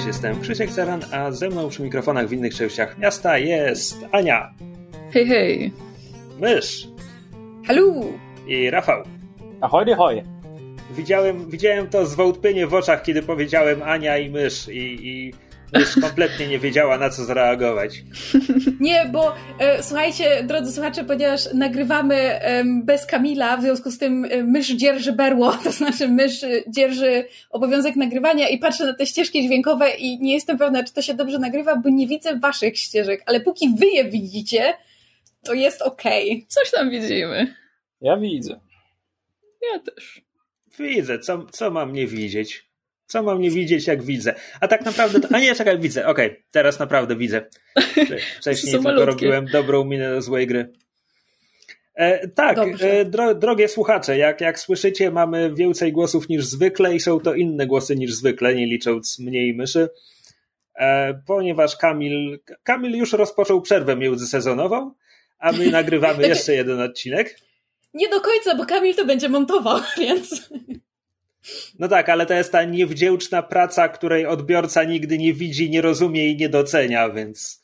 Cześć, jestem Krzysiek Zaran, a ze mną przy mikrofonach w innych częściach miasta jest Ania. Hej, hej. Mysz. Hallo. I Rafał. Ahoj, ahoj. Widziałem, widziałem to zwątpienie w oczach, kiedy powiedziałem Ania i mysz i, i mysz kompletnie nie wiedziała na co zareagować. Nie, bo e, słuchajcie, drodzy słuchacze, ponieważ nagrywamy e, bez Kamila, w związku z tym e, mysz dzierży berło, to znaczy mysz dzierży obowiązek nagrywania i patrzę na te ścieżki dźwiękowe i nie jestem pewna, czy to się dobrze nagrywa, bo nie widzę waszych ścieżek, ale póki wy je widzicie, to jest okej. Okay. Coś tam widzimy. Ja widzę. Ja też. Widzę, co, co mam nie widzieć? Co mam nie widzieć, jak widzę? A tak naprawdę. To... A nie, czekaj, widzę. Okej, okay, teraz naprawdę widzę. Wcześniej tylko malutkie. robiłem dobrą minę do złej gry. E, tak, e, dro, drogie słuchacze, jak, jak słyszycie, mamy więcej głosów niż zwykle i są to inne głosy niż zwykle, nie licząc mniej myszy. E, ponieważ Kamil, Kamil już rozpoczął przerwę międzysezonową, a my nagrywamy jeszcze jeden odcinek. Nie do końca, bo Kamil to będzie montował, więc. No tak, ale to jest ta niewdzięczna praca, której odbiorca nigdy nie widzi, nie rozumie i nie docenia, więc.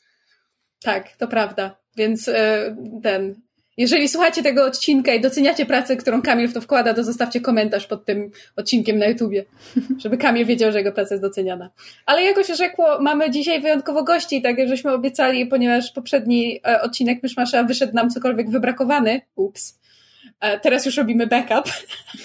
Tak, to prawda. Więc e, ten. Jeżeli słuchacie tego odcinka i doceniacie pracę, którą Kamil w to wkłada, to zostawcie komentarz pod tym odcinkiem na YouTubie, żeby Kamil wiedział, że jego praca jest doceniana. Ale jako się rzekło, mamy dzisiaj wyjątkowo gości, tak jak żeśmy obiecali, ponieważ poprzedni e, odcinek Myszmasza wyszedł nam cokolwiek wybrakowany. Ups teraz już robimy backup,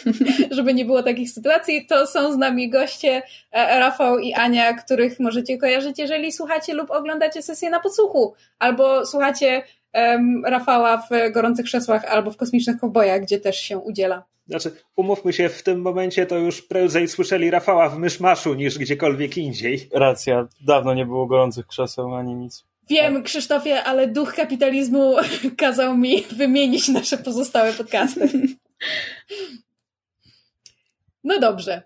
żeby nie było takich sytuacji. To są z nami goście e, Rafał i Ania, których możecie kojarzyć, jeżeli słuchacie lub oglądacie sesję na podsłuchu, albo słuchacie um, Rafała w Gorących Krzesłach, albo w Kosmicznych Kowbojach, gdzie też się udziela. Znaczy, umówmy się, w tym momencie to już prędzej słyszeli Rafała w Myszmaszu niż gdziekolwiek indziej. Racja, dawno nie było gorących krzeseł ani nic. Wiem, tak. Krzysztofie, ale duch kapitalizmu kazał mi wymienić nasze pozostałe podcasty. No dobrze.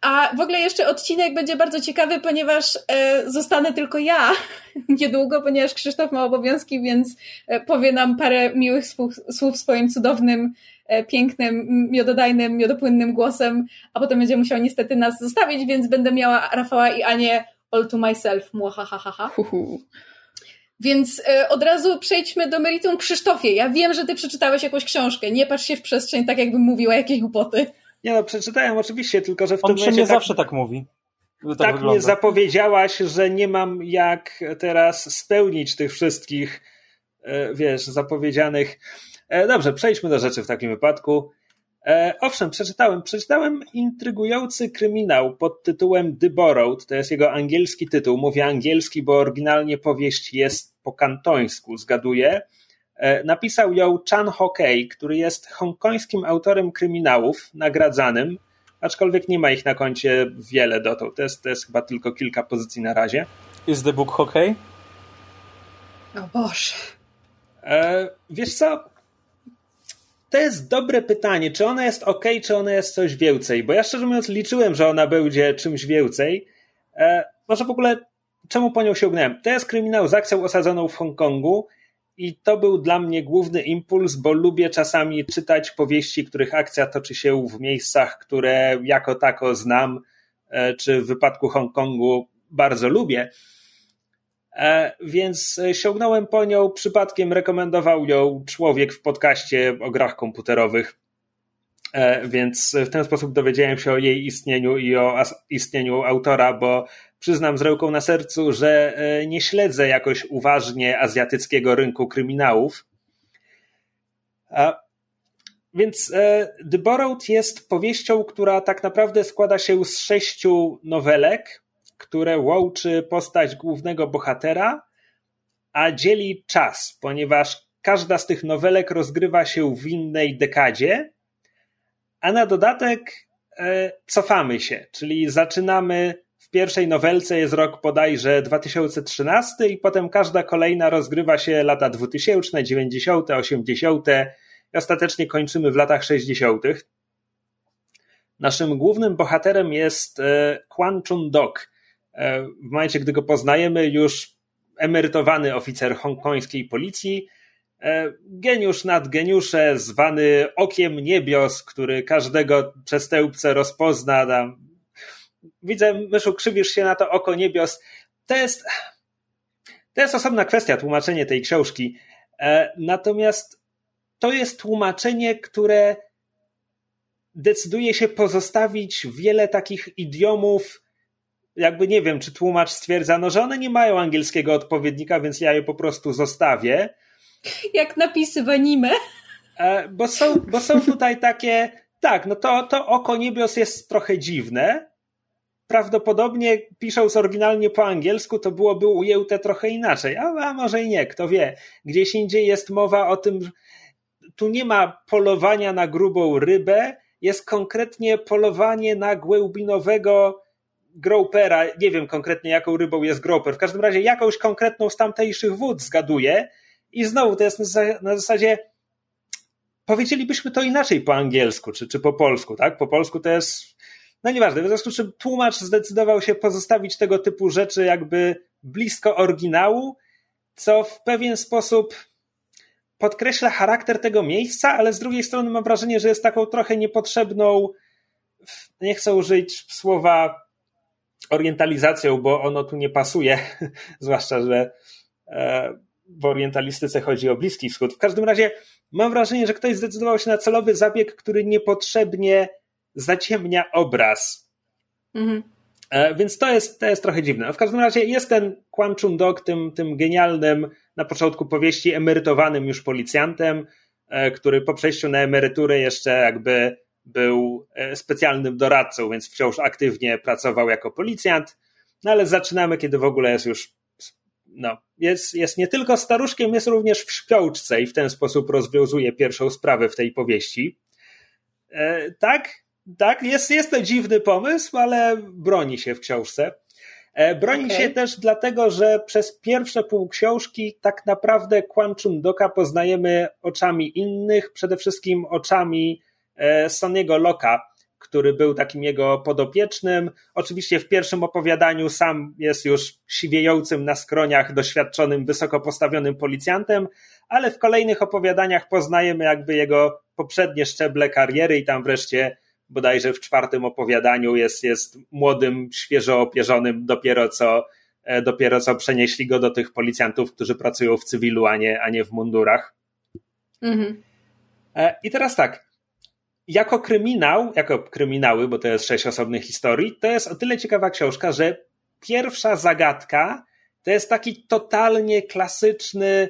A w ogóle jeszcze odcinek będzie bardzo ciekawy, ponieważ e, zostanę tylko ja niedługo, ponieważ Krzysztof ma obowiązki, więc e, powie nam parę miłych słów, słów swoim cudownym, e, pięknym, miododajnym, miodopłynnym głosem, a potem będzie musiał niestety nas zostawić, więc będę miała Rafała i Anię all to myself, muahahaha. Więc y, od razu przejdźmy do meritum Krzysztofie. Ja wiem, że ty przeczytałeś jakąś książkę. Nie patrz się w przestrzeń tak, jakbym mówiła jakieś głupoty. Nie no, przeczytałem oczywiście, tylko że w On tym momencie... nie tak, zawsze tak mówi. Tak, tak mnie zapowiedziałaś, że nie mam jak teraz spełnić tych wszystkich, e, wiesz, zapowiedzianych. E, dobrze, przejdźmy do rzeczy w takim wypadku. E, owszem, przeczytałem. Przeczytałem intrygujący kryminał pod tytułem The Borrowed. To jest jego angielski tytuł. Mówię angielski, bo oryginalnie powieść jest po kantońsku, zgaduję. E, napisał ją Chan Ho-kei, który jest hongkońskim autorem kryminałów, nagradzanym, aczkolwiek nie ma ich na koncie wiele dotąd. To jest, to jest chyba tylko kilka pozycji na razie. Jest the book Ho-kei? O Boże. E, wiesz co? To jest dobre pytanie, czy ona jest ok, czy ona jest coś więcej, bo ja szczerze mówiąc liczyłem, że ona będzie czymś więcej. E, może w ogóle, czemu po nią sięgnąłem? To jest kryminał z akcją osadzoną w Hongkongu i to był dla mnie główny impuls, bo lubię czasami czytać powieści, których akcja toczy się w miejscach, które jako tako znam, e, czy w wypadku Hongkongu bardzo lubię. E, więc e, sięgnąłem po nią, przypadkiem rekomendował ją człowiek w podcaście o grach komputerowych, e, więc w ten sposób dowiedziałem się o jej istnieniu i o istnieniu autora, bo przyznam z ręką na sercu, że nie śledzę jakoś uważnie azjatyckiego rynku kryminałów. Więc The Borrowed jest powieścią, która tak naprawdę składa się z sześciu nowelek, które łączy postać głównego bohatera, a dzieli czas, ponieważ każda z tych nowelek rozgrywa się w innej dekadzie, a na dodatek e, cofamy się, czyli zaczynamy w pierwszej nowelce jest rok bodajże 2013 i potem każda kolejna rozgrywa się lata 2000, 90., 80. i ostatecznie kończymy w latach 60. Naszym głównym bohaterem jest e, Kwan Chun Dok. E, w momencie, gdy go poznajemy, już emerytowany oficer hongkońskiej policji, e, geniusz nad geniusze, zwany okiem niebios, który każdego przestępcę rozpozna. Tam. Widzę, Myszu, krzywisz się na to oko niebios. To jest, to jest osobna kwestia, tłumaczenie tej książki. Natomiast to jest tłumaczenie, które decyduje się pozostawić wiele takich idiomów, jakby nie wiem, czy tłumacz stwierdza, no, że one nie mają angielskiego odpowiednika, więc ja je po prostu zostawię. Jak napisy w anime. E, bo są, bo są tutaj takie, tak, no to, to oko niebios jest trochę dziwne. Prawdopodobnie pisząc oryginalnie po angielsku, to byłoby ujęte trochę inaczej, a, a może i nie, kto wie. Gdzieś indziej jest mowa o tym, tu nie ma polowania na grubą rybę, jest konkretnie polowanie na głębinowego gropera. Nie wiem konkretnie, jaką rybą jest groper. W każdym razie jakąś konkretną z tamtejszych wód zgaduję. I znowu to jest na zasadzie. Powiedzielibyśmy to inaczej po angielsku, czy, czy po polsku, tak? Po polsku to jest. No nieważne, w związku z czym tłumacz zdecydował się pozostawić tego typu rzeczy jakby blisko oryginału, co w pewien sposób podkreśla charakter tego miejsca, ale z drugiej strony mam wrażenie, że jest taką trochę niepotrzebną, nie chcę użyć słowa orientalizacją, bo ono tu nie pasuje, zwłaszcza, że e, w orientalistyce chodzi o Bliski Wschód. W każdym razie mam wrażenie, że ktoś zdecydował się na celowy zabieg, który niepotrzebnie zaciemnia obraz. Mhm. E, więc to jest, to jest trochę dziwne. W każdym razie jest ten Kwan Chun Dok tym, tym genialnym na początku powieści emerytowanym już policjantem, e, który po przejściu na emeryturę jeszcze jakby był e, specjalnym doradcą, więc wciąż aktywnie pracował jako policjant. No ale zaczynamy, kiedy w ogóle jest już no, jest, jest nie tylko staruszkiem, jest również w śpiączce i w ten sposób rozwiązuje pierwszą sprawę w tej powieści. E, tak, tak, jest, jest to dziwny pomysł, ale broni się w książce. E, broni okay. się też dlatego, że przez pierwsze pół książki tak naprawdę Quan Chun Doka poznajemy oczami innych, przede wszystkim oczami Soniego Loka, który był takim jego podopiecznym. Oczywiście w pierwszym opowiadaniu sam jest już siwiejącym na skroniach, doświadczonym, wysoko postawionym policjantem, ale w kolejnych opowiadaniach poznajemy jakby jego poprzednie szczeble kariery i tam wreszcie bodajże w czwartym opowiadaniu jest, jest młodym, świeżo opierzonym, dopiero co, e, dopiero co przenieśli go do tych policjantów, którzy pracują w cywilu, a nie, a nie w mundurach. Mhm. E, I teraz tak, jako kryminał, jako kryminały, bo to jest sześć osobnych historii, to jest o tyle ciekawa książka, że pierwsza zagadka to jest taki totalnie klasyczny,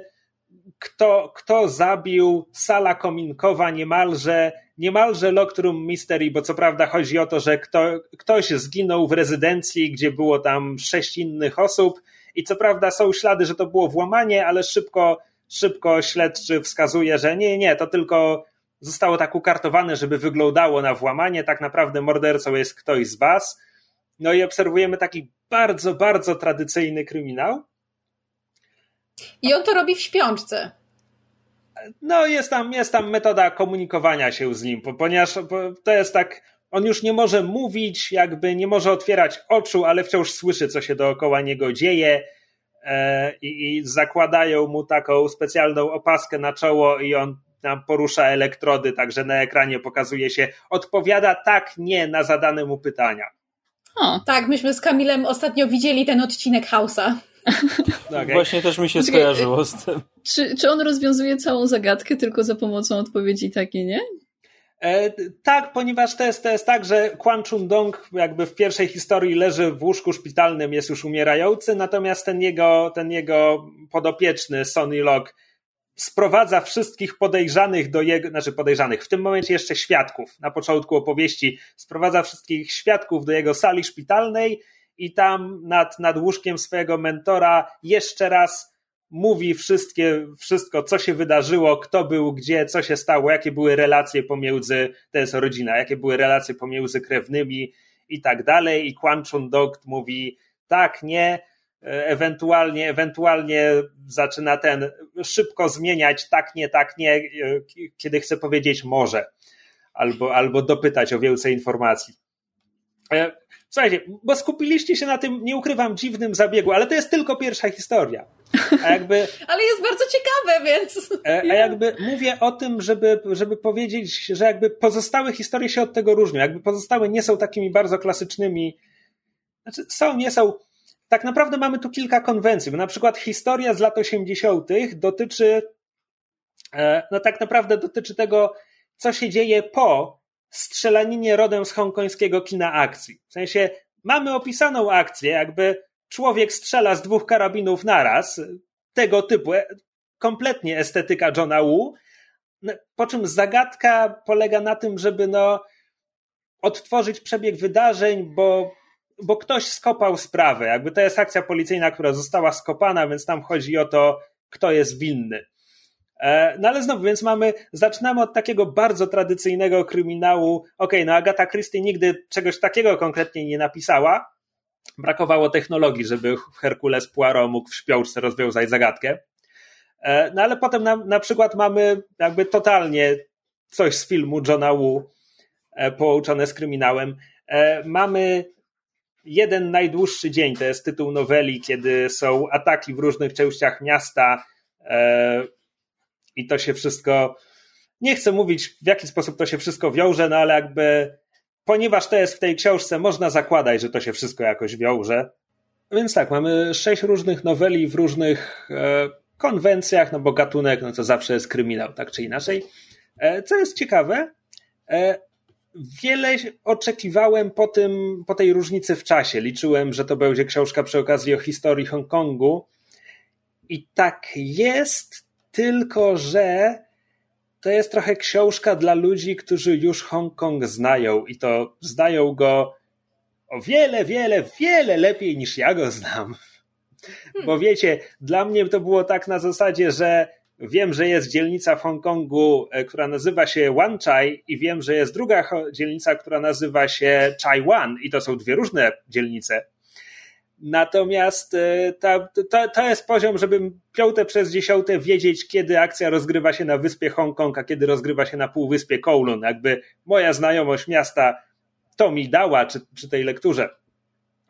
kto, kto zabił Sala Kominkowa niemalże niemalże Loctrum Mystery, bo co prawda chodzi o to, że kto, ktoś zginął w rezydencji, gdzie było tam sześć innych osób i co prawda są ślady, że to było włamanie, ale szybko, szybko śledczy wskazuje, że nie, nie, to tylko zostało tak ukartowane, żeby wyglądało na włamanie, tak naprawdę mordercą jest ktoś z was. No i obserwujemy taki bardzo, bardzo tradycyjny kryminał. I on to robi w śpiączce no jest tam, jest tam metoda komunikowania się z nim, ponieważ to jest tak, on już nie może mówić, jakby nie może otwierać oczu, ale wciąż słyszy, co się dookoła niego dzieje e, i, i zakładają mu taką specjalną opaskę na czoło i on porusza elektrody, także na ekranie pokazuje się, odpowiada tak, nie na zadane mu pytania. O. Tak, myśmy z Kamilem ostatnio widzieli ten odcinek House'a. Okay. Właśnie też mi się skojarzyło z tym. Czy, czy on rozwiązuje całą zagadkę tylko za pomocą odpowiedzi takiej, nie? E, tak, ponieważ to jest, to jest tak, że Kwan Chun Dong jakby w pierwszej historii leży w łóżku szpitalnym, jest już umierający, natomiast ten jego, ten jego podopieczny Sonny Locke sprowadza wszystkich podejrzanych do jego, znaczy podejrzanych, w tym momencie jeszcze świadków, na początku opowieści, sprowadza wszystkich świadków do jego sali szpitalnej i tam nad, nad łóżkiem swojego mentora jeszcze raz mówi wszystkie, wszystko, co się wydarzyło, kto był gdzie, co się stało, jakie były relacje pomiędzy, to jest rodzina, jakie były relacje pomiędzy krewnymi i tak dalej. I Quan Chun Dog mówi tak, nie, ewentualnie, ewentualnie zaczyna ten szybko zmieniać tak, nie, tak, nie, e, kiedy chce powiedzieć może albo, albo dopytać o więcej informacji. E, słuchajcie, bo skupiliście się na tym, nie ukrywam, dziwnym zabiegu, ale to jest tylko pierwsza historia. A jakby, ale jest bardzo ciekawe, więc. E, a jakby mówię o tym, żeby, żeby powiedzieć, że jakby pozostałe historie się od tego różnią. Jakby pozostałe nie są takimi bardzo klasycznymi. Znaczy, są, nie są. Tak naprawdę mamy tu kilka konwencji, bo na przykład historia z lat 80. dotyczy, e, no tak naprawdę dotyczy tego, co się dzieje po strzelaninie rodem z hongkońskiego kina akcji. W sensie mamy opisaną akcję, jakby człowiek strzela z dwóch karabinów naraz, tego typu, kompletnie estetyka Johna Woo, no, po czym zagadka polega na tym, żeby no odtworzyć przebieg wydarzeń, bo, bo ktoś skopał sprawę. Jakby to jest akcja policyjna, która została skopana, więc tam chodzi o to, kto jest winny. E, no ale znowu, więc mamy, zaczynamy od takiego bardzo tradycyjnego kryminału. Okej, okay, no Agata Christie nigdy czegoś takiego konkretnie nie napisała. Brakowało technologii, żeby Herkules Poirot mógł w śpiączce rozwiązać zagadkę. E, no ale potem na, na przykład mamy jakby totalnie coś z filmu Johna Woo e, połączone z kryminałem. Mamy jeden najdłuższy dzień, to jest tytuł noweli, kiedy są ataki w różnych częściach miasta i to się wszystko. Nie chcę mówić, w jaki sposób to się wszystko wiąże, no ale jakby, ponieważ to jest w tej książce, można zakładać, że to się wszystko jakoś wiąże. Więc tak, mamy sześć różnych noweli w różnych e, konwencjach, no bo gatunek, no to zawsze jest kryminał, tak czy inaczej. E, co jest ciekawe, e, wiele oczekiwałem po, tym, po tej różnicy w czasie. Liczyłem, że to będzie książka przy okazji o historii Hongkongu. I tak jest, tylko, że to jest trochę książka dla ludzi, którzy już Hongkong znają i to znają go o wiele, wiele, wiele lepiej niż ja go znam. Bo wiecie, dla mnie to było tak na zasadzie, że wiem, że jest dzielnica w Hongkongu, e, która nazywa się Wan Chai i wiem, że jest druga dzielnica, która nazywa się Chai Wan i to są dwie różne dzielnice. Natomiast e, ta, to, jest poziom, żebym piąte przez dziesiąte wiedzieć, kiedy akcja rozgrywa się na wyspie Hongkong, a kiedy rozgrywa się na półwyspie Kowloon. Jakby moja znajomość miasta to mi dała przy, przy tej lekturze.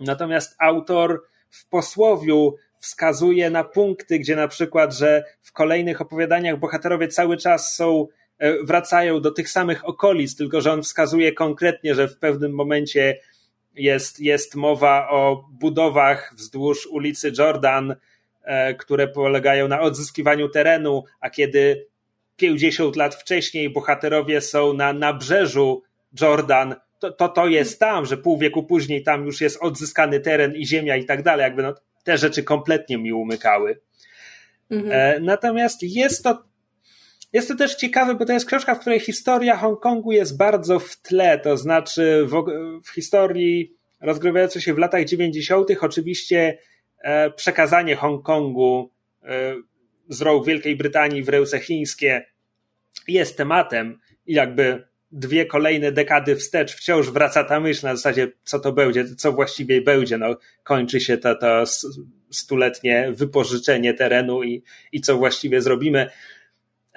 Natomiast autor w posłowiu wskazuje na punkty, gdzie na przykład, że w kolejnych opowiadaniach bohaterowie cały czas są, e, wracają do tych samych okolic, tylko że on wskazuje konkretnie, że w pewnym momencie jest, jest mowa o budowach wzdłuż ulicy Jordan, e, które polegają na odzyskiwaniu terenu, a kiedy 50 lat wcześniej bohaterowie są na nabrzeżu Jordan, to, to to jest tam, że pół wieku później tam już jest odzyskany teren i ziemia i tak dalej. Jakby no, te rzeczy kompletnie mi umykały. Mhm. E, natomiast jest to jest to też ciekawe, bo to jest książka, w której historia Hongkongu jest bardzo w tle, to znaczy w, w historii rozgrywającej się w latach 90. oczywiście e, przekazanie Hongkongu e, z rąk Wielkiej Brytanii w ręce chińskie jest tematem i jakby dwie kolejne dekady wstecz wciąż wraca ta myśl na zasadzie, co to będzie, co właściwie będzie. No, kończy się to, to stuletnie wypożyczenie terenu i, i co właściwie zrobimy.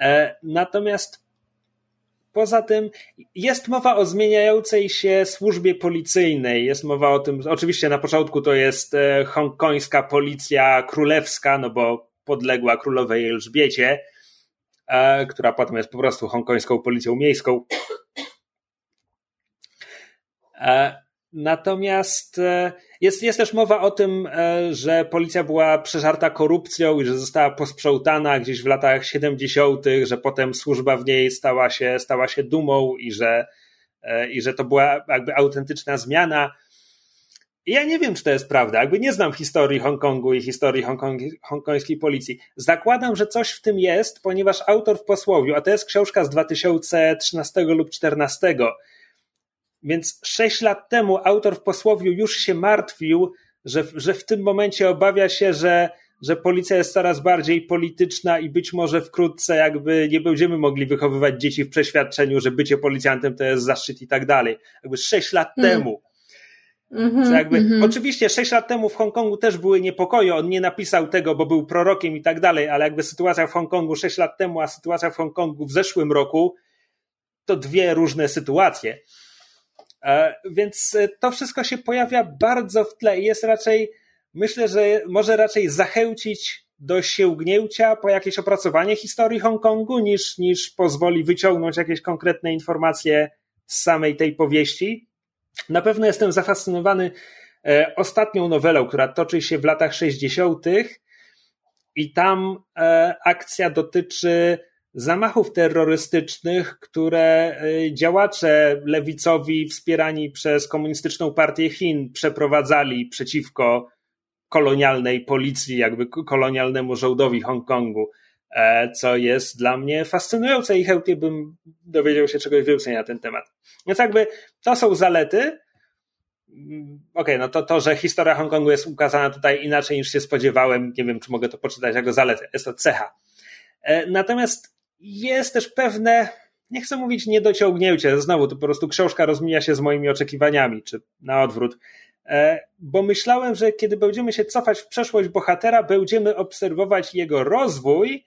E, natomiast poza tym jest mowa o zmieniającej się służbie policyjnej. Jest mowa o tym, oczywiście na początku to jest e, hongkońska policja królewska, no bo podległa królowej Elżbiecie, e, która potem jest po prostu hongkońską policją miejską. Natomiast e, jest, jest też mowa o tym, e, że policja była przeżarta korupcją i że została posprzątana gdzieś w latach 70., że potem służba w niej stała się, stała się dumą i że, e, i że to była jakby autentyczna zmiana. Ja nie wiem, czy to jest prawda. Jakby nie znam historii Hongkongu i historii Hongkong, hongkońskiej policji. Zakładam, że coś w tym jest, ponieważ autor w posłowiu, a to jest książka z 2013 lub 2014, więc sześć lat temu autor w posłowiu już się martwił, że, że w tym momencie obawia się, że, że policja jest coraz bardziej polityczna i być może wkrótce jakby nie będziemy mogli wychowywać dzieci w przeświadczeniu, że bycie policjantem to jest zaszczyt i tak dalej. Jakby sześć lat hmm. temu. Mm-hmm, jakby, mm-hmm. Oczywiście 6 lat temu w Hongkongu też były niepokoje, on nie napisał tego, bo był prorokiem i tak dalej, ale jakby sytuacja w Hongkongu 6 lat temu, a sytuacja w Hongkongu w zeszłym roku, to dwie różne sytuacje. E, więc to wszystko się pojawia bardzo w tle i jest raczej, myślę, że może raczej zachęcić do sięgnięcia po jakieś opracowanie historii Hongkongu, niż, niż pozwoli wyciągnąć jakieś konkretne informacje z samej tej powieści. Na pewno jestem zafascynowany e, ostatnią nowelą, która toczy się w latach 60. i tam e, akcja dotyczy zamachów terrorystycznych, które e, działacze lewicowi wspierani przez Komunistyczną Partię Chin przeprowadzali przeciwko kolonialnej policji, jakby kolonialnemu żołdowi Hongkongu, e, co jest dla mnie fascynujące i chętnie bym dowiedział się czegoś więcej na ten temat. Więc jakby to są zalety. Mm, okej, okay, no to to, że historia Hongkongu jest ukazana tutaj inaczej niż się spodziewałem, nie wiem, czy mogę to poczytać jako zaletę. Jest to cecha. E, natomiast jest też pewne, nie chcę mówić niedociągnięcie, znowu to po prostu książka rozmija się z moimi oczekiwaniami, czy na odwrót. E, bo myślałem, że kiedy będziemy się cofać w przeszłość bohatera, będziemy obserwować jego rozwój,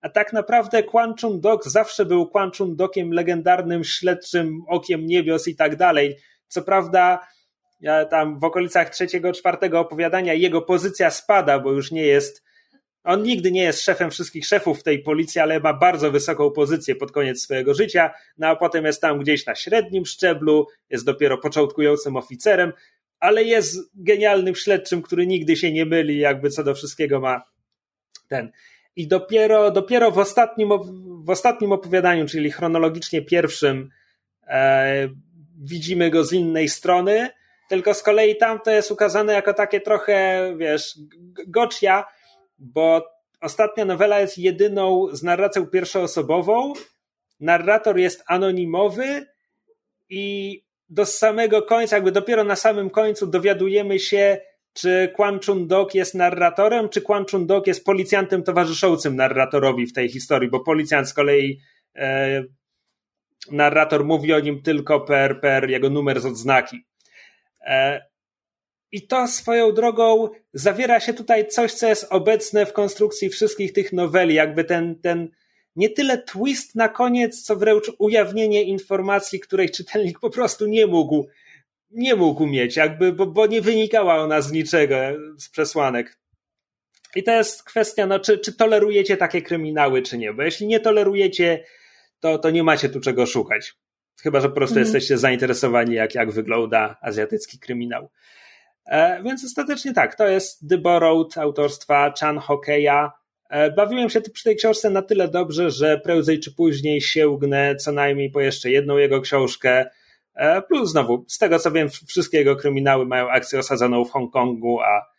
a tak naprawdę Quan Chun Dok zawsze był Quan Chun Dokiem legendarnym, śledczym okiem niebios i tak dalej. Co prawda, ja tam w okolicach trzeciego, czwartego opowiadania jego pozycja spada, bo już nie jest. On nigdy nie jest szefem wszystkich szefów w tej policji, ale ma bardzo wysoką pozycję pod koniec swojego życia, no a potem jest tam gdzieś na średnim szczeblu, jest dopiero początkującym oficerem, ale jest genialnym śledczym, który nigdy się nie myli, jakby co do wszystkiego ma ten. I dopiero, dopiero w, ostatnim, w ostatnim opowiadaniu, czyli chronologicznie pierwszym, e, widzimy go z innej strony, tylko z kolei tam to jest ukazane jako takie trochę, wiesz, goczia, bo ostatnia nowela jest jedyną z narracją pierwszoosobową. Narrator jest anonimowy i do samego końca, jakby dopiero na samym końcu dowiadujemy się, czy Quan Chun Dok jest narratorem, czy Quan Chun Dok jest policjantem towarzyszącym narratorowi w tej historii, bo policjant z kolei e, narrator mówi o nim tylko per, per jego numer z odznaki. E, I to swoją drogą zawiera się tutaj coś, co jest obecne w konstrukcji wszystkich tych noweli, jakby ten, ten nie tyle twist na koniec, co wręcz ujawnienie informacji, której czytelnik po prostu nie mógł, nie mógł mieć, jakby, bo, bo nie wynikała ona z niczego, z przesłanek. I to jest kwestia, no, czy, czy tolerujecie takie kryminały, czy nie, bo jeśli nie tolerujecie, to, to nie macie tu czego szukać. Chyba, że po prostu mhm. jesteście zainteresowani, jak, jak wygląda azjatycki kryminał. E, więc ostatecznie tak, to jest The Borrowed autorstwa Chan Hokeya. E, bawiłem się przy tej książce na tyle dobrze, że prędzej czy później sięgnę co najmniej po jeszcze jedną jego książkę. E, plus znowu, z tego co wiem, wszystkie jego kryminały mają akcję osadzoną w Hongkongu, a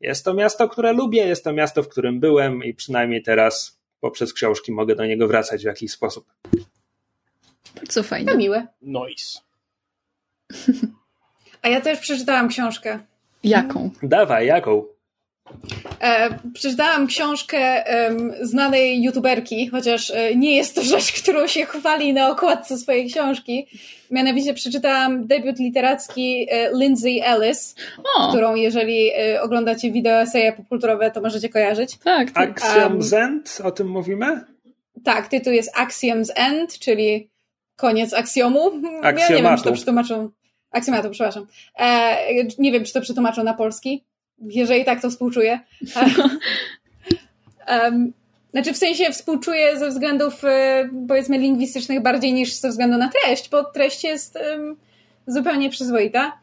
jest to miasto, które lubię, jest to miasto, w którym byłem i przynajmniej teraz poprzez książki mogę do niego wracać w jakiś sposób. Bardzo fajnie. To miłe. Nice. A ja też przeczytałam książkę. Jaką? Dawaj, jaką? E, przeczytałam książkę e, znanej youtuberki, chociaż e, nie jest to rzecz, którą się chwali na okładce swojej książki. Mianowicie przeczytałam debiut literacki e, Lindsay Ellis, o. którą jeżeli e, oglądacie wideo eseje popkulturowe, to możecie kojarzyć. Tak. tak. Axiom's um, End, o tym mówimy? Tak, tytuł jest Axiom's End, czyli koniec aksjomu. Aksjomatu. Ja nie wiem, czy to przetłumaczą. Aksjomatu, przepraszam. E, nie wiem, czy to przetłumaczą na polski jeżeli tak, to współczuję. um, znaczy w sensie współczuję ze względów e, powiedzmy lingwistycznych bardziej niż ze względu na treść, bo treść jest um, zupełnie przyzwoita.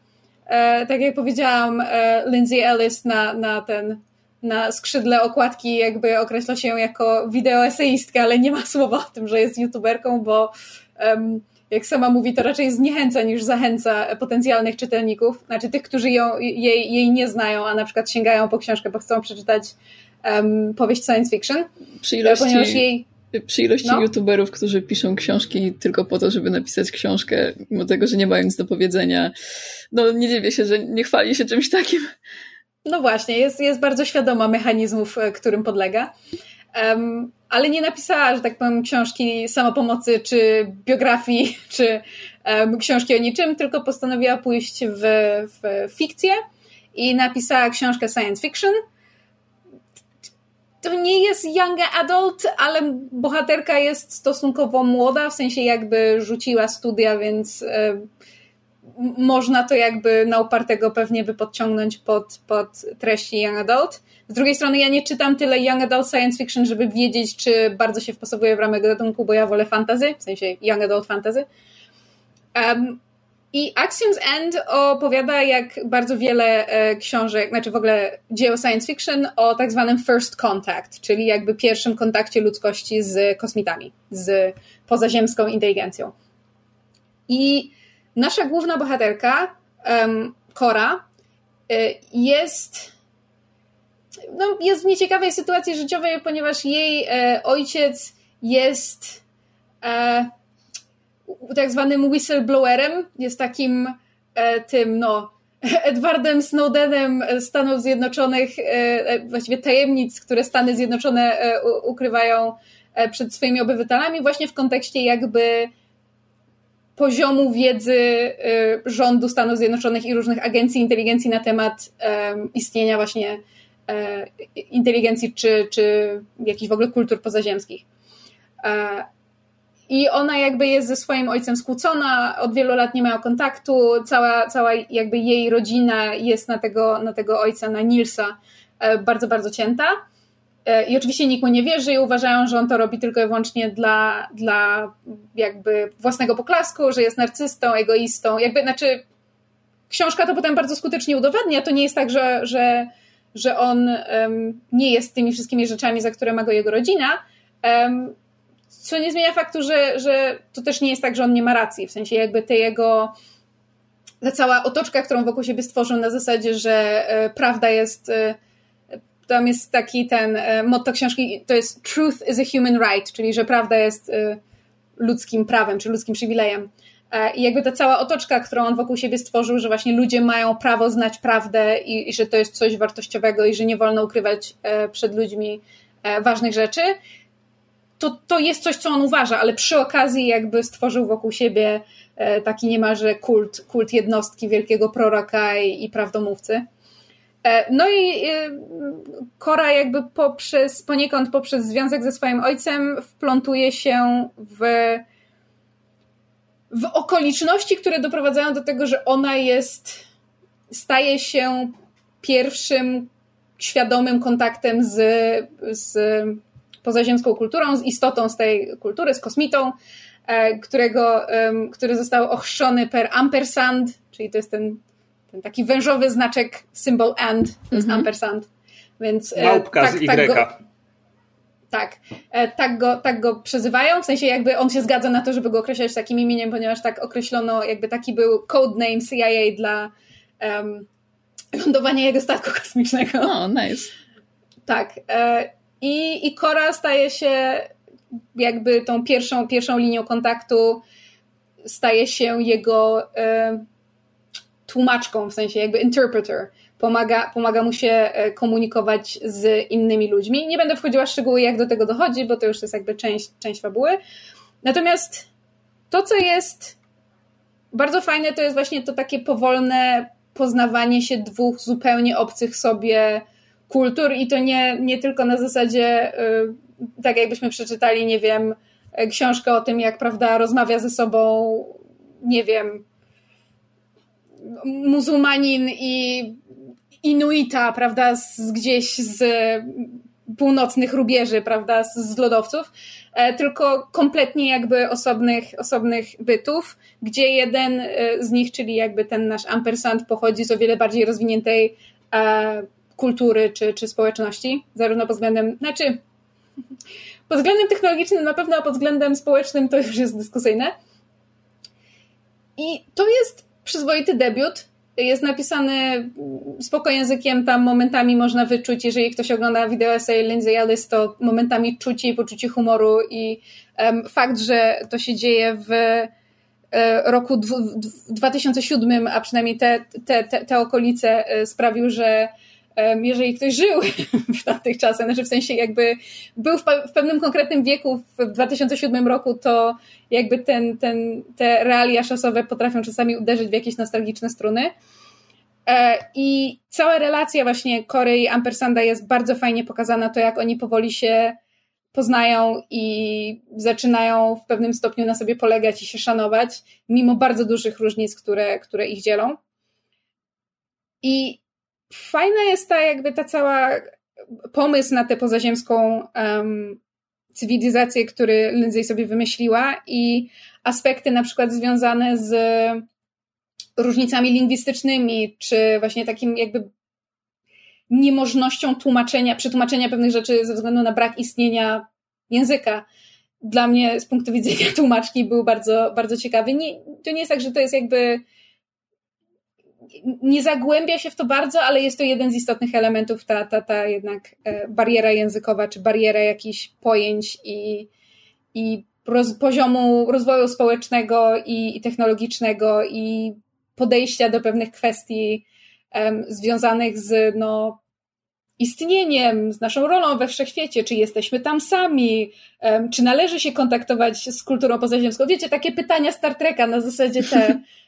E, tak jak powiedziałam, e, Lindsay Ellis na, na ten na skrzydle okładki jakby określa się jako wideoeseistka, ale nie ma słowa o tym, że jest youtuberką, bo um, jak sama mówi, to raczej zniechęca niż zachęca potencjalnych czytelników, znaczy tych, którzy ją, jej, jej nie znają, a na przykład sięgają po książkę, bo chcą przeczytać um, powieść science fiction. Przy ilości, ponieważ jej przy ilości no. youtuberów, którzy piszą książki tylko po to, żeby napisać książkę, mimo tego, że nie mają nic do powiedzenia, no nie dziwię się, że nie chwali się czymś takim. No właśnie, jest, jest bardzo świadoma mechanizmów, e, którym podlega. Um, ale nie napisała, że tak powiem, książki samopomocy, czy biografii, czy um, książki o niczym, tylko postanowiła pójść w, w fikcję i napisała książkę science fiction. To nie jest young adult, ale bohaterka jest stosunkowo młoda, w sensie jakby rzuciła studia, więc można to jakby na upartego pewnie by podciągnąć pod, pod treści young adult. Z drugiej strony ja nie czytam tyle young adult science fiction, żeby wiedzieć, czy bardzo się wpasowuje w ramach gatunku, bo ja wolę fantasy, w sensie young adult fantasy. Um, I Axiom's End opowiada, jak bardzo wiele e, książek, znaczy w ogóle dzieło science fiction o tak zwanym first contact, czyli jakby pierwszym kontakcie ludzkości z kosmitami, z pozaziemską inteligencją. I nasza główna bohaterka, Cora, y, jest, no, jest w nieciekawej sytuacji życiowej, ponieważ jej e, ojciec jest e, tak zwanym whistleblowerem, jest takim e, tym, no, Edwardem Snowdenem Stanów Zjednoczonych, e, właściwie tajemnic, które Stany Zjednoczone e, ukrywają e, przed swoimi obywatelami, właśnie w kontekście jakby poziomu wiedzy rządu Stanów Zjednoczonych i różnych agencji inteligencji na temat istnienia właśnie e, inteligencji czy, czy jakichś w ogóle kultur pozaziemskich. E, I ona jakby jest ze swoim ojcem skłócona, od wielu lat nie mają kontaktu, cała, cała jakby jej rodzina jest na tego, na tego ojca, na Nilsa, e, bardzo, bardzo cięta. E, I oczywiście nikt mu nie wierzy i uważają, że on to robi tylko i wyłącznie dla, dla jakby własnego poklasku, że jest narcystą, egoistą. Jakby, znaczy, książka to potem bardzo skutecznie udowadnia. To nie jest tak, że, że, że on um, nie jest tymi wszystkimi rzeczami, za które ma go jego rodzina. Um, co nie zmienia faktu, że, że to też nie jest tak, że on nie ma racji. W sensie jakby te jego ta cała otoczka, którą wokół siebie stworzył na zasadzie, że e, prawda jest e, tam jest taki ten e, motto książki, to jest truth is a human right, czyli że prawda jest ludzkim prawem, czy ludzkim przywilejem. E, I jakby ta cała otoczka, którą on wokół siebie stworzył, że właśnie ludzie mają prawo znać prawdę i, i że to jest coś wartościowego i że nie wolno ukrywać przed ludźmi ważnych rzeczy, to, to jest coś, co on uważa, ale przy okazji jakby stworzył wokół siebie taki niemalże kult, kult jednostki wielkiego proroka i, i prawdomówcy. E, no i Kora e, jakby poprzez, poniekąd poprzez związek ze swoim ojcem wplątuje się w, w okoliczności, które doprowadzają do tego, że ona jest, staje się pierwszym świadomym kontaktem z, z pozaziemską kulturą, z istotą z tej kultury, z kosmitą, e, którego, który został ochrzczony per ampersand, czyli to jest ten ten taki wężowy znaczek, symbol and, to jest -hmm. ampersand. Więc, e, Małpka tak, z Y. Tak go, tak, e, tak, go, tak go przezywają, w sensie jakby on się zgadza na to, żeby go określać takim imieniem, ponieważ tak określono, jakby taki był codename CIA dla um, lądowania jego statku kosmicznego. O, oh, nice. Tak. E, I, I Cora staje się jakby tą pierwszą, pierwszą linią kontaktu, staje się jego tłumaczką, w sensie jakby interpreter. Pomaga, pomaga mu się e, komunikować z innymi ludźmi. Nie będę wchodziła w szczegóły, jak do tego dochodzi, bo to już jest jakby część, część fabuły. Natomiast to, co jest bardzo fajne, to jest właśnie to takie powolne poznawanie się dwóch zupełnie obcych sobie kultur i to nie, nie tylko na zasadzie, yy, tak jakbyśmy przeczytali, nie wiem, książkę o tym, jak prawda rozmawia ze sobą, nie wiem, muzułmanin i Inuita, prawda, z, gdzieś z północnych rubieży, prawda, z, z lodowców, e, tylko kompletnie jakby osobnych, osobnych bytów, gdzie jeden e, z nich, czyli jakby ten nasz ampersand pochodzi z o wiele bardziej rozwiniętej e, kultury czy, czy społeczności, zarówno pod względem, znaczy pod względem technologicznym na pewno, a pod względem społecznym to już jest dyskusyjne. I to jest przyzwoity debiut. Jest napisany spoko językiem, tam momentami można wyczuć, jeżeli ktoś ogląda wideo essay Lindsay Ellis, to momentami czuć jej poczucie humoru i um, fakt, że to się dzieje w e, roku 2007, a przynajmniej te, te, te, te okolice e, sprawił, że jeżeli ktoś żył w tamtych czasach, znaczy w sensie jakby był w, pewnym konkretnym wieku w 2007 roku, to jakby ten, ten, te realia czasowe potrafią czasami uderzyć w jakieś nostalgiczne struny. E, I cała relacja właśnie Kory i Ampersanda jest bardzo fajnie pokazana, to jak oni powoli się poznają i zaczynają w pewnym stopniu na sobie polegać i się szanować, mimo bardzo dużych różnic, które, które ich dzielą. I fajna jest ta jakby ta cała pomysł na tę pozaziemską um, cywilizację, który Lindsay sobie wymyśliła i aspekty na przykład związane z różnicami lingwistycznymi, czy właśnie takim jakby niemożnością tłumaczenia, przetłumaczenia pewnych rzeczy ze względu na brak istnienia języka. Dla mnie z punktu widzenia tłumaczki był bardzo, bardzo ciekawy. Nie, to nie jest tak, że to jest jakby nie zagłębia się w to bardzo, ale jest to jeden z istotnych elementów, ta, ta, ta jednak e, bariera językowa, czy bariera jakichś pojęć i, i roz, poziomu rozwoju społecznego i, i, technologicznego i podejścia do pewnych kwestii um, związanych z no, istnieniem, z naszą rolą we wszechświecie, czy jesteśmy tam sami, um, czy należy się kontaktować z kulturą pozaziemską. Wiecie, takie pytania Star Treka na zasadzie te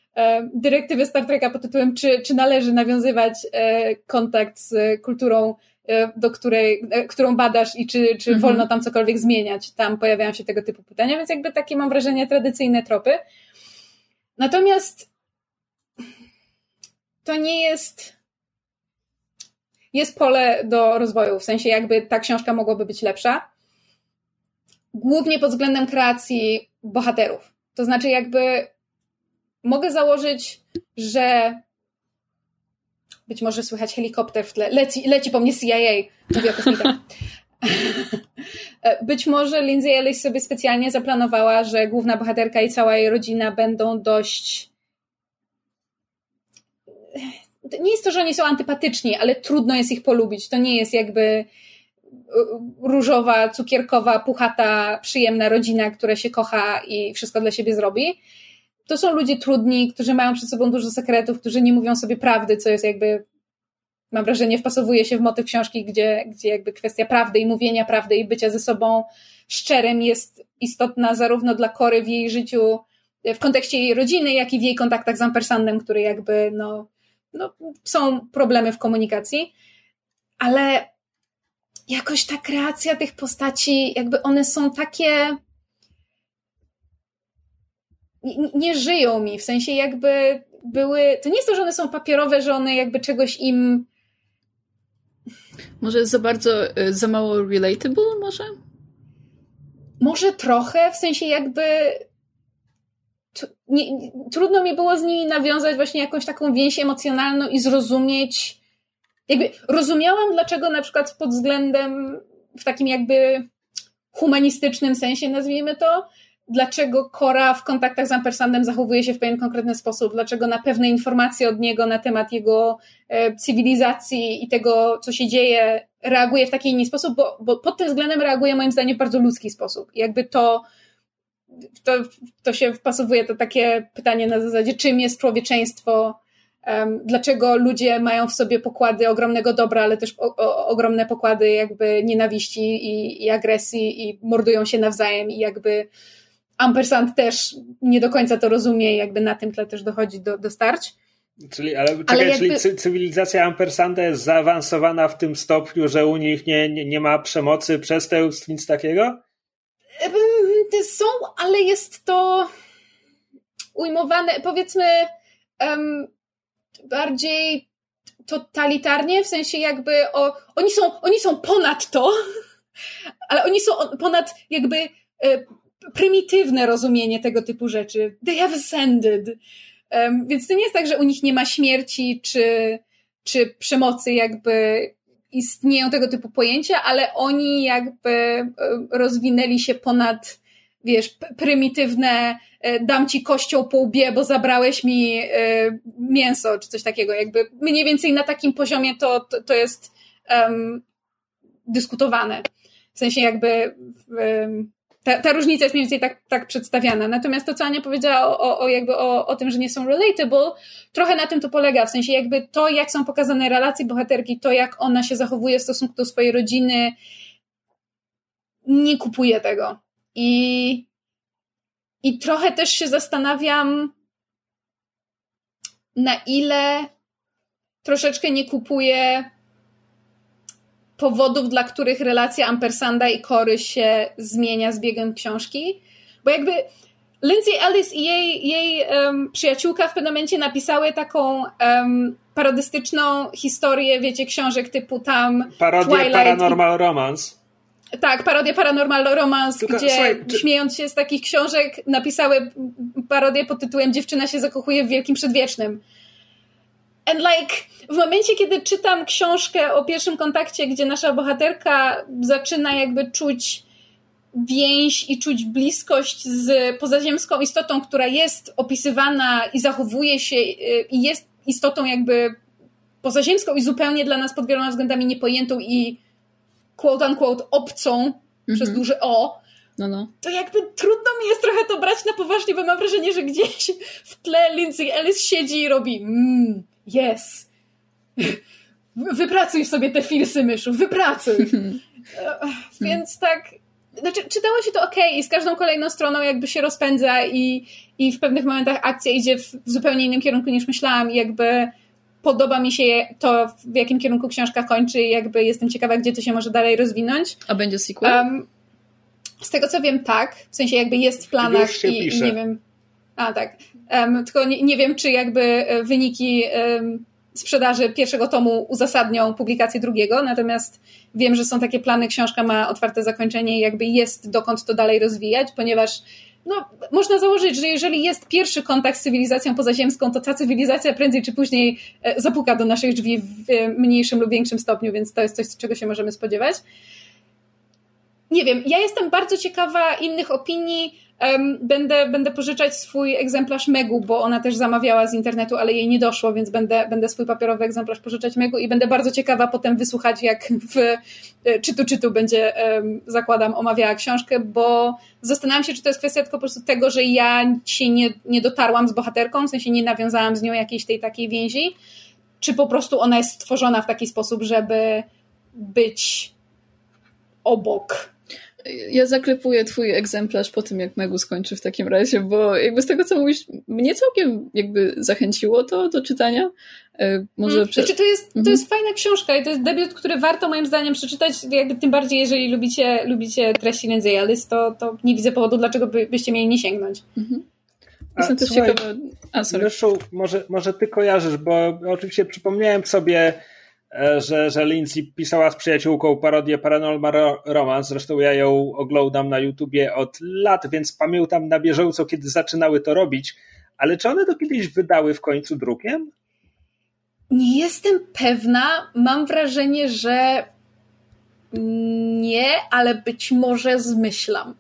dyrektywy Star Treka pod tytułem czy, czy należy nawiązywać e, kontakt z kulturą, e, do której, którą badasz i czy, czy mhm. wolno tam cokolwiek zmieniać. Tam pojawiają się tego typu pytania, więc jakby takie mam wrażenie tradycyjne tropy. Natomiast to nie jest jest pole do rozwoju, w sensie jakby ta książka mogłaby być lepsza. Głównie pod względem kreacji bohaterów. To znaczy jakby mogę założyć, że być może słychać helikopter w tle. Leci, leci po mnie CIA. Mówię o. Być może Lindsay Ellis sobie specjalnie zaplanowała, że główna bohaterka i cała jej rodzina będą dość. Nie jest to, że oni są antypatyczni, ale trudno jest ich polubić. To nie jest jakby różowa, cukierkowa, puchata, przyjemna rodzina, która się kocha i wszystko dla siebie zrobi to są ludzie trudni, którzy mają przed sobą dużo sekretów, którzy nie mówią sobie prawdy, co jest jakby, mam wrażenie, wpasowuje się w motyw książki, gdzie, gdzie jakby kwestia prawdy i mówienia prawdy i bycia ze sobą szczerym jest istotna zarówno dla Kory w jej życiu, w kontekście jej rodziny, jak i w jej kontaktach z Ampersandem, który jakby, no, no są problemy w komunikacji, ale jakoś ta kreacja tych postaci, jakby one są takie nie, nie żyją mi, w sensie jakby były, to nie jest to, że one są papierowe, że one jakby czegoś im może za bardzo, y, za mało relatable może? Może trochę, w sensie jakby nie, trudno mi było z nimi nawiązać właśnie jakąś taką więź emocjonalną i zrozumieć, jakby rozumiałam, dlaczego na przykład pod względem w takim jakby humanistycznym sensie, nazwijmy to, dlaczego Kora w kontaktach z Ampersandem zachowuje się w pewien konkretny sposób, dlaczego na pewne informacje od niego na temat jego e, cywilizacji i tego, co się dzieje, reaguje w taki inny sposób, bo, bo pod tym względem reaguje moim zdaniem w bardzo ludzki sposób. jakby to, to, to się wpasowuje to takie pytanie na zasadzie, czym jest człowieczeństwo, um, dlaczego ludzie mają w sobie pokłady ogromnego dobra, ale też o, o, ogromne pokłady jakby nienawiści i, i agresji i mordują się nawzajem i jakby Ampersand też nie do końca to rozumie i jakby na tym tle też dochodzi do, do starć. Czyli, ale, czekaj, ale jakby... czyli cywilizacja Ampersanda jest zaawansowana w tym stopniu, że u nich nie, nie, nie ma przemocy, przestępstw, nic takiego? Są, ale jest to ujmowane, powiedzmy, um, bardziej totalitarnie, w sensie jakby o, oni, są, oni są ponad to, ale oni są ponad jakby e, prymitywne rozumienie tego typu rzeczy. They have ascended. Um, więc to nie jest tak, że u nich nie ma śmierci czy, czy przemocy, jakby istnieją tego typu pojęcia, ale oni jakby rozwinęli się ponad, wiesz, prymitywne e, dam ci kością po łbie, bo zabrałeś mi e, mięso, czy coś takiego. Jakby mniej więcej na takim poziomie to, to, to jest um, dyskutowane. W sensie jakby um, ta, ta różnica jest mniej więcej tak, tak przedstawiana. Natomiast to, co Ania powiedziała o, o, jakby o, o tym, że nie są relatable, trochę na tym to polega. W sensie jakby to, jak są pokazane relacje bohaterki, to jak ona się zachowuje w stosunku do swojej rodziny, nie kupuję tego. I, i trochę też się zastanawiam, na ile troszeczkę nie kupuję powodów, dla których relacja Ampersanda i Kory się zmienia z biegiem książki. Bo jakby Lindsay Ellis i jej, jej um, przyjaciółka w pewnym momencie napisały taką um, parodystyczną historię, wiecie, książek typu tam Parodię Twilight Paranormal i... Romance. Tak, parodię Paranormal Romance, Tylko, gdzie słuchaj, czy... śmiejąc się z takich książek napisały parodię pod tytułem Dziewczyna się zakochuje w Wielkim Przedwiecznym. And like, w momencie, kiedy czytam książkę o pierwszym kontakcie, gdzie nasza bohaterka zaczyna jakby czuć więź i czuć bliskość z pozaziemską istotą, która jest opisywana i zachowuje się y, i jest istotą jakby pozaziemską i zupełnie dla nas pod wieloma względami niepojętą i quote unquote obcą mm -hmm. przez duże O, no, no. to jakby trudno mi jest trochę to brać na poważnie, bo mam wrażenie, że gdzieś w tle Lindsay Ellis siedzi i robi mmm, yes. Wypracuj sobie te filsy, myszu, wypracuj. Więc tak, znaczy, czytało się to ok i z każdą kolejną stroną jakby się rozpędza i, i w pewnych momentach akcja idzie w, w zupełnie innym kierunku niż myślałam i jakby podoba mi się to, w jakim kierunku książka kończy i jakby jestem ciekawa, gdzie to się może dalej rozwinąć. A będzie sequel? Um, z tego co wiem, tak. W sensie jakby jest w planach i, i, nie wiem. A tak. Um, tylko nie, nie, wiem, czy jakby e, wyniki um, sprzedaży pierwszego tomu uzasadnią publikację drugiego, natomiast wiem, że są takie plany, książka ma otwarte zakończenie i jakby jest dokąd to dalej rozwijać, ponieważ no, można założyć, że jeżeli jest pierwszy kontakt z cywilizacją pozaziemską, to ta cywilizacja prędzej czy później e, zapuka do naszych drzwi w mniejszym lub większym stopniu, więc to jest coś, czego się możemy spodziewać. Nie wiem, ja jestem bardzo ciekawa innych opinii będę, będę pożyczać swój egzemplarz Megu, bo ona też zamawiała z internetu, ale jej nie doszło, więc będę, będę swój papierowy egzemplarz pożyczać Megu i będę bardzo ciekawa potem wysłuchać, jak w e, czytu czytu będzie, zakładam, omawiała książkę, bo zastanawiam się, czy to jest kwestia tylko po prostu tego, że ja się nie, nie dotarłam z bohaterką, w sensie nie nawiązałam z nią jakiejś tej takiej więzi, czy po prostu ona jest stworzona w taki sposób, żeby być obok ja zaklepuję twój egzemplarz po tym, jak Megu skończy w takim razie, bo jakby z tego, co mówisz, mnie całkiem jakby zachęciło to do czytania. E, może hmm. znaczy, to, jest, to mhm. jest fajna książka i to jest debiut, który warto moim zdaniem przeczytać, jakby tym bardziej, jeżeli lubicie, lubicie treści Lindsay Ellis, to, to nie widzę powodu, dlaczego by, byście mieli nie sięgnąć. Mhm. Jestem też słuchaj, ciekawa... A, sorry. może, może ty kojarzysz, bo oczywiście przypomniałem sobie że, że Lindsay pisała z przyjaciółką parodię Paranormal Romance, zresztą ja ją oglądam na YouTubie od lat, więc pamiętam na bieżąco, kiedy zaczynały to robić, ale czy one to kiedyś wydały w końcu drukiem? Nie jestem pewna, mam wrażenie, że nie, ale być może zmyślam.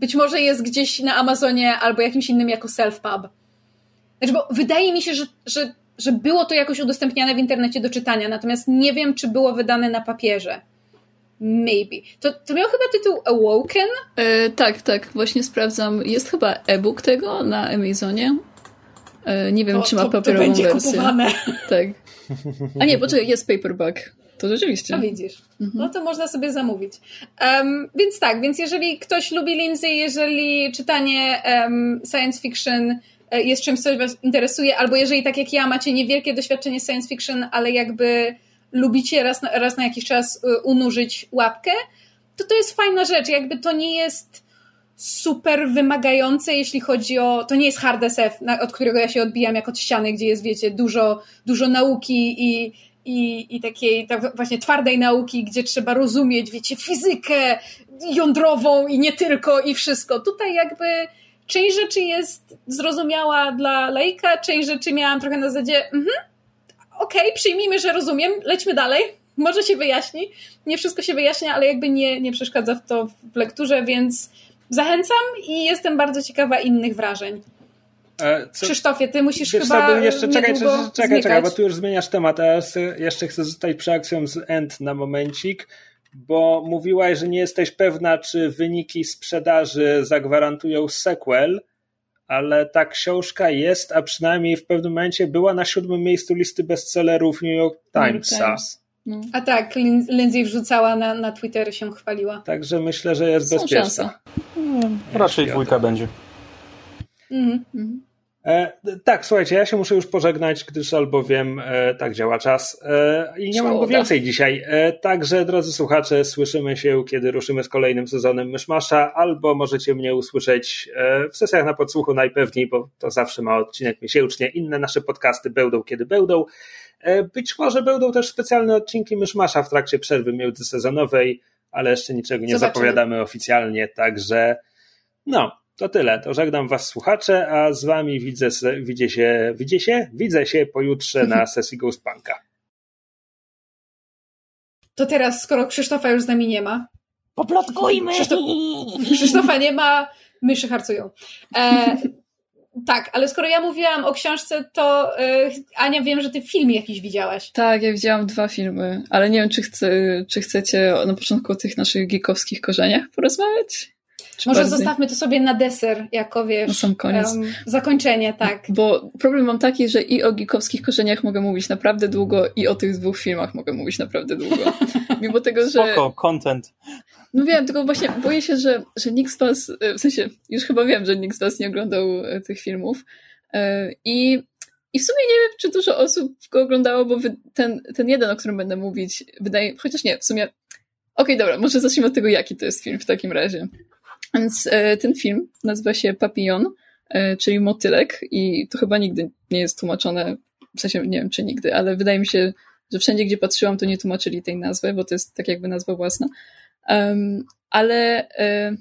Być może jest gdzieś na Amazonie albo jakimś innym jako self-pub. Znaczy, bo wydaje mi się, że, że że było to jakoś udostępniane w internecie do czytania, natomiast nie wiem, czy było wydane na papierze. Maybe. To, to miał chyba tytuł Awoken? E, tak, tak, właśnie sprawdzam. Jest chyba e-book tego na Amazonie. E, nie wiem, to, czy ma papierową to będzie wersję. Kupowane. Tak. A nie, poczekaj, jest paperback. To rzeczywiście. A widzisz. Mhm. No to można sobie zamówić. Um, więc tak, więc jeżeli ktoś lubi Lindsay, jeżeli czytanie um, science fiction jest czymś, co Was interesuje, albo jeżeli tak jak ja macie niewielkie doświadczenie science fiction, ale jakby lubicie raz na, raz na jakiś czas e, unurzyć łapkę, to to jest fajna rzecz. Jakby to nie jest super wymagające, jeśli chodzi o. To nie jest hard SF, od którego ja się odbijam jak od ściany, gdzie jest, wiecie, dużo, dużo nauki i, i, i takiej tak właśnie twardej nauki, gdzie trzeba rozumieć, wiecie, fizykę jądrową i nie tylko i wszystko. Tutaj jakby część rzeczy jest zrozumiała dla lejka, część rzeczy miałam trochę na zasadzie, mhm, okej, okay, przyjmijmy, że rozumiem, lećmy dalej, może się wyjaśni. Nie wszystko się wyjaśnia, ale jakby nie, nie przeszkadza w to w lekturze, więc zachęcam i jestem bardzo ciekawa innych wrażeń. E, co? Krzysztofie, ty musisz Wiesz, chyba jeszcze czekaj, czekaj, czekaj, bo tu już zmieniasz temat, a ja jeszcze chcę zostać przy akcją z End na momencik, bo mówiłaś, że nie jesteś pewna, czy wyniki sprzedaży zagwarantują sequel, ale ta książka jest, a przynajmniej w pewnym momencie była na siódmym miejscu listy bestsellerów New York Timesa. No. A tak, Lindsay wrzucała na, na Twitter się chwaliła. Także myślę, że jest Są bezpieczna. Hmm, raczej dwójka będzie. Mhm. mhm. E, tak, słuchajcie, ja się muszę już pożegnać, gdyż albowiem e, tak działa czas e, i nie Szkoda. mam go więcej dzisiaj. E, także, drodzy słuchacze, słyszymy się, kiedy ruszymy z kolejnym sezonem Myszmasza, albo możecie mnie usłyszeć w sesjach na podsłuchu najpewniej, bo to zawsze ma odcinek miesięcznie. Inne nasze podcasty będą, kiedy będą. Być może będą też specjalne odcinki Myszmasza w trakcie przerwy międzysezonowej, ale jeszcze niczego nie Zobaczymy. zapowiadamy oficjalnie, także no, to tyle. To żegnam Was słuchacze, a z Wami widzę, widzę się, widzę się, widzę się pojutrze na sesji Ghostpunka. To teraz, skoro Krzysztofa już z nami nie ma. Poplotkujmy! Krzysztof... Krzysztofa nie ma, myszy harcują. E, tak, ale skoro ja mówiłam o książce, to e, Ania, wiem, że ty film jakiś widziałaś. Tak, ja widziałam dwa filmy, ale nie wiem, czy, chce, czy chcecie na początku o tych naszych geekowskich korzeniach porozmawiać? Może bardziej? zostawmy to sobie na deser, jako wiesz. Na sam koniec. Um, zakończenie, tak. Bo problem mam taki, że i o geekowskich korzeniach mogę mówić naprawdę długo, i o tych dwóch filmach mogę mówić naprawdę długo. Mimo tego, że. Spoko, content. No wiem, tylko właśnie boję się, że, że nikt z Was, e, w sensie, już chyba wiem, że nikt z Was nie oglądał e, tych filmów. E, I i w sumie nie wiem, czy dużo osób go oglądało, bo ten, ten jeden, o którym będę mówić, wydaje, chociaż nie, w sumie. Okej, okay, dobra, może zacznijmy od tego, jaki to jest film w takim razie. Więc e, ten film nazywa się Papillon, e, czyli motylek i to chyba nigdy nie jest tłumaczone, w sensie nie wiem czy nigdy, ale wydaje mi się, że wszędzie gdzie patrzyłam to nie tłumaczyli tej nazwy, bo to jest tak jakby nazwa własna. Ale e,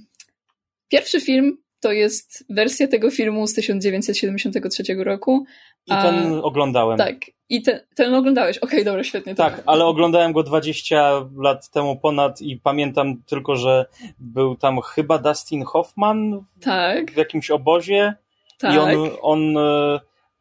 pierwszy film to jest wersja tego filmu z 1973 roku. I ten a, oglądałem. Tak, i te, ten oglądałeś. Okej, okay, dobra, świetnie. Tak, ale oglądałem go 20 lat temu ponad i pamiętam tylko, że był tam chyba Dustin Hoffman tak. w jakimś obozie. Tak. I on, on e,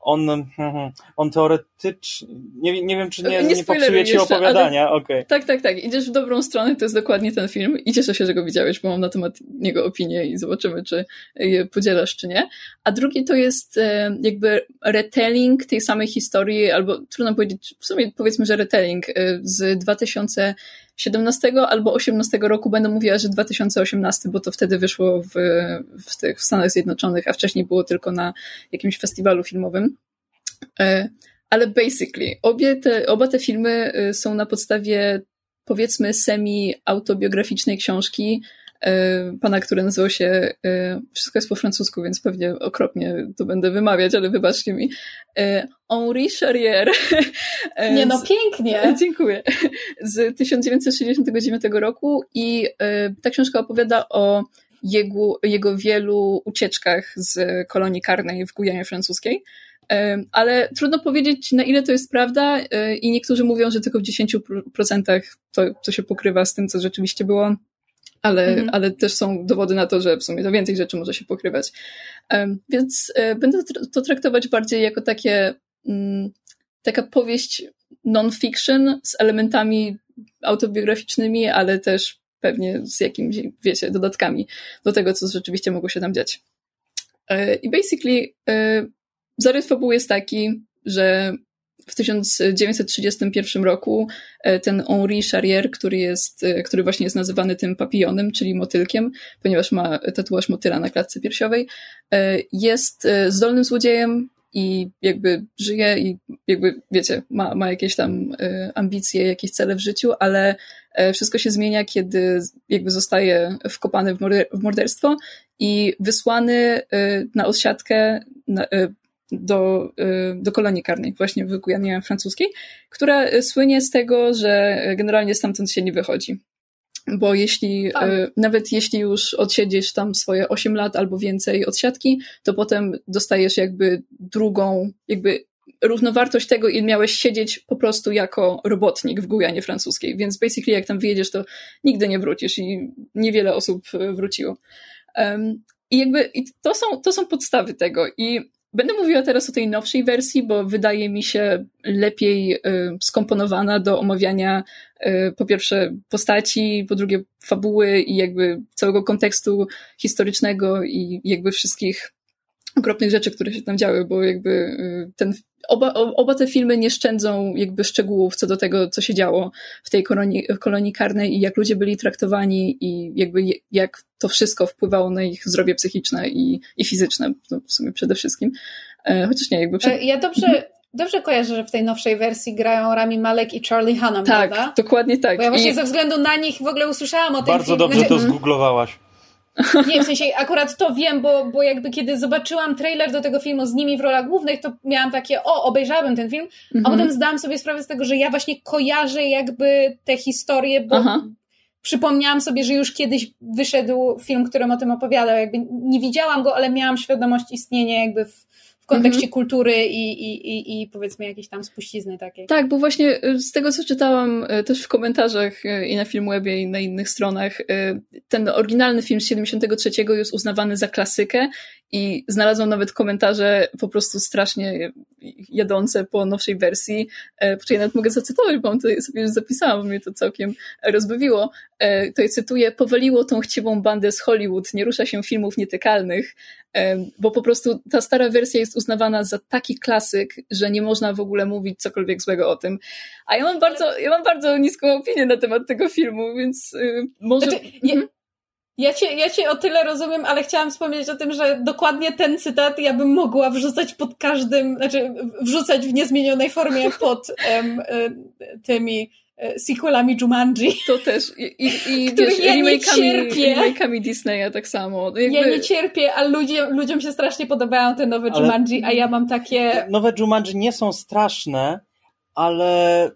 on, on teoretycznie, nie, nie wiem, czy nie, nie, nie popsuje ci opowiadania. Okay. Tak, tak, tak. Idziesz w dobrą stronę, to jest dokładnie ten film i cieszę się, że go widziałeś, bo mam na temat niego opinię i zobaczymy, czy je podzielasz, czy nie. A drugi to jest e, jakby retelling tej samej historii, albo trudno powiedzieć, w sumie powiedzmy, że retelling e, z 2000 17 albo 18 roku będę mówiła, że 2018, bo to wtedy wyszło w, w, tych, w Stanach Zjednoczonych, a wcześniej było tylko na jakimś festiwalu filmowym. E, ale basically, obie te, oba te filmy e, są na podstawie powiedzmy semi-autobiograficznej książki pana, który nazywał się, e, wszystko jest po francusku, więc pewnie okropnie to będę wymawiać, ale wybaczcie mi, e, Henri Charrier. Nie no, pięknie. Dziękuję. Z 1969 roku i ta książka opowiada o jego, jego wielu ucieczkach z kolonii karnej w Gujanie Francuskiej. Ale trudno powiedzieć, na ile to jest prawda, i niektórzy mówią, że tylko w 10% to, to się pokrywa z tym, co rzeczywiście było ale, mhm. ale też są dowody na to, że w sumie to więcej rzeczy może się pokrywać. Więc e, będę to traktować bardziej jako takie, um, taka powieść non-fiction z elementami autobiograficznymi, ale też pewnie z jakimiś, wiecie, dodatkami do tego, co rzeczywiście mogło się tam dziać. E, I basically e, zarys fabuły jest taki, że w 1931 roku e, ten Henri Charrier, który, jest, e, który właśnie jest nazywany tym papillonem, czyli motylkiem, ponieważ ma tatuaż motyla na klatce piersiowej, e, jest zdolnym złodziejem i jakby żyje i jakby, wiecie, ma, ma jakieś tam ambicje, jakieś cele w życiu, ale wszystko się zmienia, kiedy jakby zostaje wkopany w morderstwo i wysłany na odsiadkę do, y, do kolonii karnej, właśnie w Gujanie francuskiej, która słynie z tego, że generalnie stamtąd się nie wychodzi. Bo jeśli, tak. Y, nawet jeśli już odsiedziesz tam swoje 8 lat albo więcej odsiadki, to potem dostajesz jakby drugą, jakby równowartość tego, ile miałeś siedzieć po prostu jako robotnik w Gujanie francuskiej. Więc basically jak tam wyjedziesz, to nigdy nie wrócisz i niewiele osób wróciło. Um, I jakby i to, są, to są podstawy tego. I Będę mówiła teraz o tej nowszej wersji, bo wydaje mi się lepiej y, skomponowana do omawiania y, po pierwsze postaci, po drugie fabuły i jakby całego kontekstu historycznego i jakby wszystkich okropnych rzeczy, które się tam działy, bo jakby y, ten, oba, oba te filmy nie szczędzą jakby szczegółów co do tego, co się działo w tej kolonii, kolonii karnej i jak ludzie byli traktowani i jakby jak to wszystko wpływało na ich zdrowie psychiczne i, i fizyczne, no w sumie przede wszystkim. E, chociaż nie, jakby... Przed... E, ja dobrze, mhm. Dobrze kojarzę, że w tej nowszej wersji grają Rami Malek i Charlie Hunnam, tak, prawda? dokładnie tak. Bo ja właśnie I... ze względu na nich w ogóle usłyszałam o tym Bardzo filmie. dobrze to zgooglowałaś. Nie, w sensie akurat to wiem, bo, bo jakby kiedy zobaczyłam trailer do tego filmu z nimi w rolach głównych, to miałam takie, o, obejrzałabym ten film, a mhm. potem zdałam sobie sprawę z tego, że ja właśnie kojarzę jakby te historie, bo Aha. przypomniałam sobie, że już kiedyś wyszedł film, którym o tym opowiadał, jakby nie widziałam go, ale miałam świadomość istnienia jakby w, kontekście mhm. kultury i, i, i, i powiedzmy jakiejś tam spuścizny takiej. Tak, bo właśnie y, z tego, co czytałam y, też w komentarzach y, i na Filmwebie i na innych stronach, ten oryginalny film z 73 jest uznawany za klasykę i znalazłam nawet komentarze po prostu strasznie jadące po nowszej wersji, której ja nawet mogę zacytować, bo to sobie już zapisałam, bo mnie to całkiem rozbawiło. To cytuję, powaliło tą chciwą bandę z Hollywood, nie rusza się filmów nietykalnych, bo po prostu ta stara wersja jest uznawana za taki klasyk, że nie można w ogóle mówić cokolwiek złego o tym. A ja mam bardzo, ja mam bardzo niską opinię na temat tego filmu, więc y, może... Znaczy, ja, mhm. Ja, cię, ja cię o tyle rozumiem, ale chciałam wspomnieć o tym, że dokładnie ten cytat ja bym mogła wrzucać pod każdym, znaczy wrzucać w niezmienionej formie pod um, tymi E, sequelami Jumanji. To też. I, i, i wiesz, ja remake'ami, remake'ami Disneya tak samo. Jakby... Ja nie cierpię, a ludzie, ludziom się strasznie podobają te nowe ale Jumanji, a ja mam takie... Nowe Jumanji nie są straszne, ale,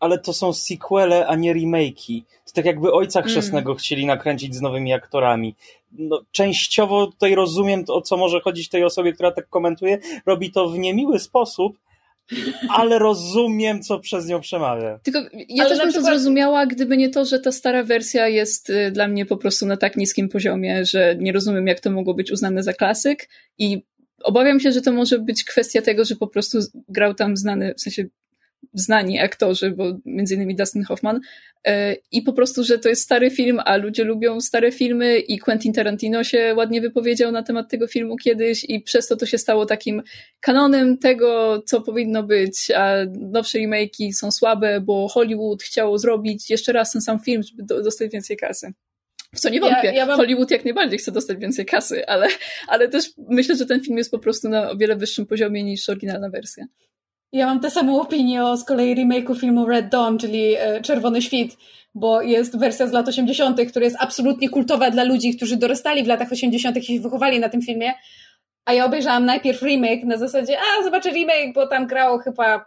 ale to są sequele, a nie remake'i. To tak jakby Ojca mm. Chrzestnego mm. chcieli nakręcić z nowymi aktorami. No, częściowo tutaj rozumiem, o co może chodzić tej osobie, która tak komentuje. Robi to w niemiły sposób, ale rozumiem, co przez nią przemawia. Tylko ja ale też bym przykład... to zrozumiała, gdyby nie to, że ta stara wersja jest y, dla mnie po prostu na tak niskim poziomie, że nie rozumiem, jak to mogło być uznane za klasyk i obawiam się, że to może być kwestia tego, że po prostu grał tam znany, w sensie znani aktorzy, bo między innymi Dustin Hoffman e, i po prostu, że to jest stary film, a ludzie lubią stare filmy i Quentin Tarantino się ładnie wypowiedział na temat tego filmu kiedyś i przez to to się stało takim kanonem tego, co powinno być, a nowsze remake'i są słabe, bo Hollywood chciało zrobić jeszcze raz ten sam film, żeby dostać więcej kasy. W co nie wątpię. Ja, ja mam... Hollywood jak najbardziej chce dostać więcej kasy, ale, ale też myślę, że ten film jest po prostu na o wiele wyższym poziomie niż oryginalna wersja. Ja mam tę samą opinię o z kolei remake'u filmu Red Dawn, czyli e, Czerwony Świt, bo jest wersja z lat 80., która jest absolutnie kultowa dla ludzi, którzy dorastali w latach 80. i się wychowali na tym filmie. A ja obejrzałam najpierw remake na zasadzie, a zobaczę remake, bo tam grał chyba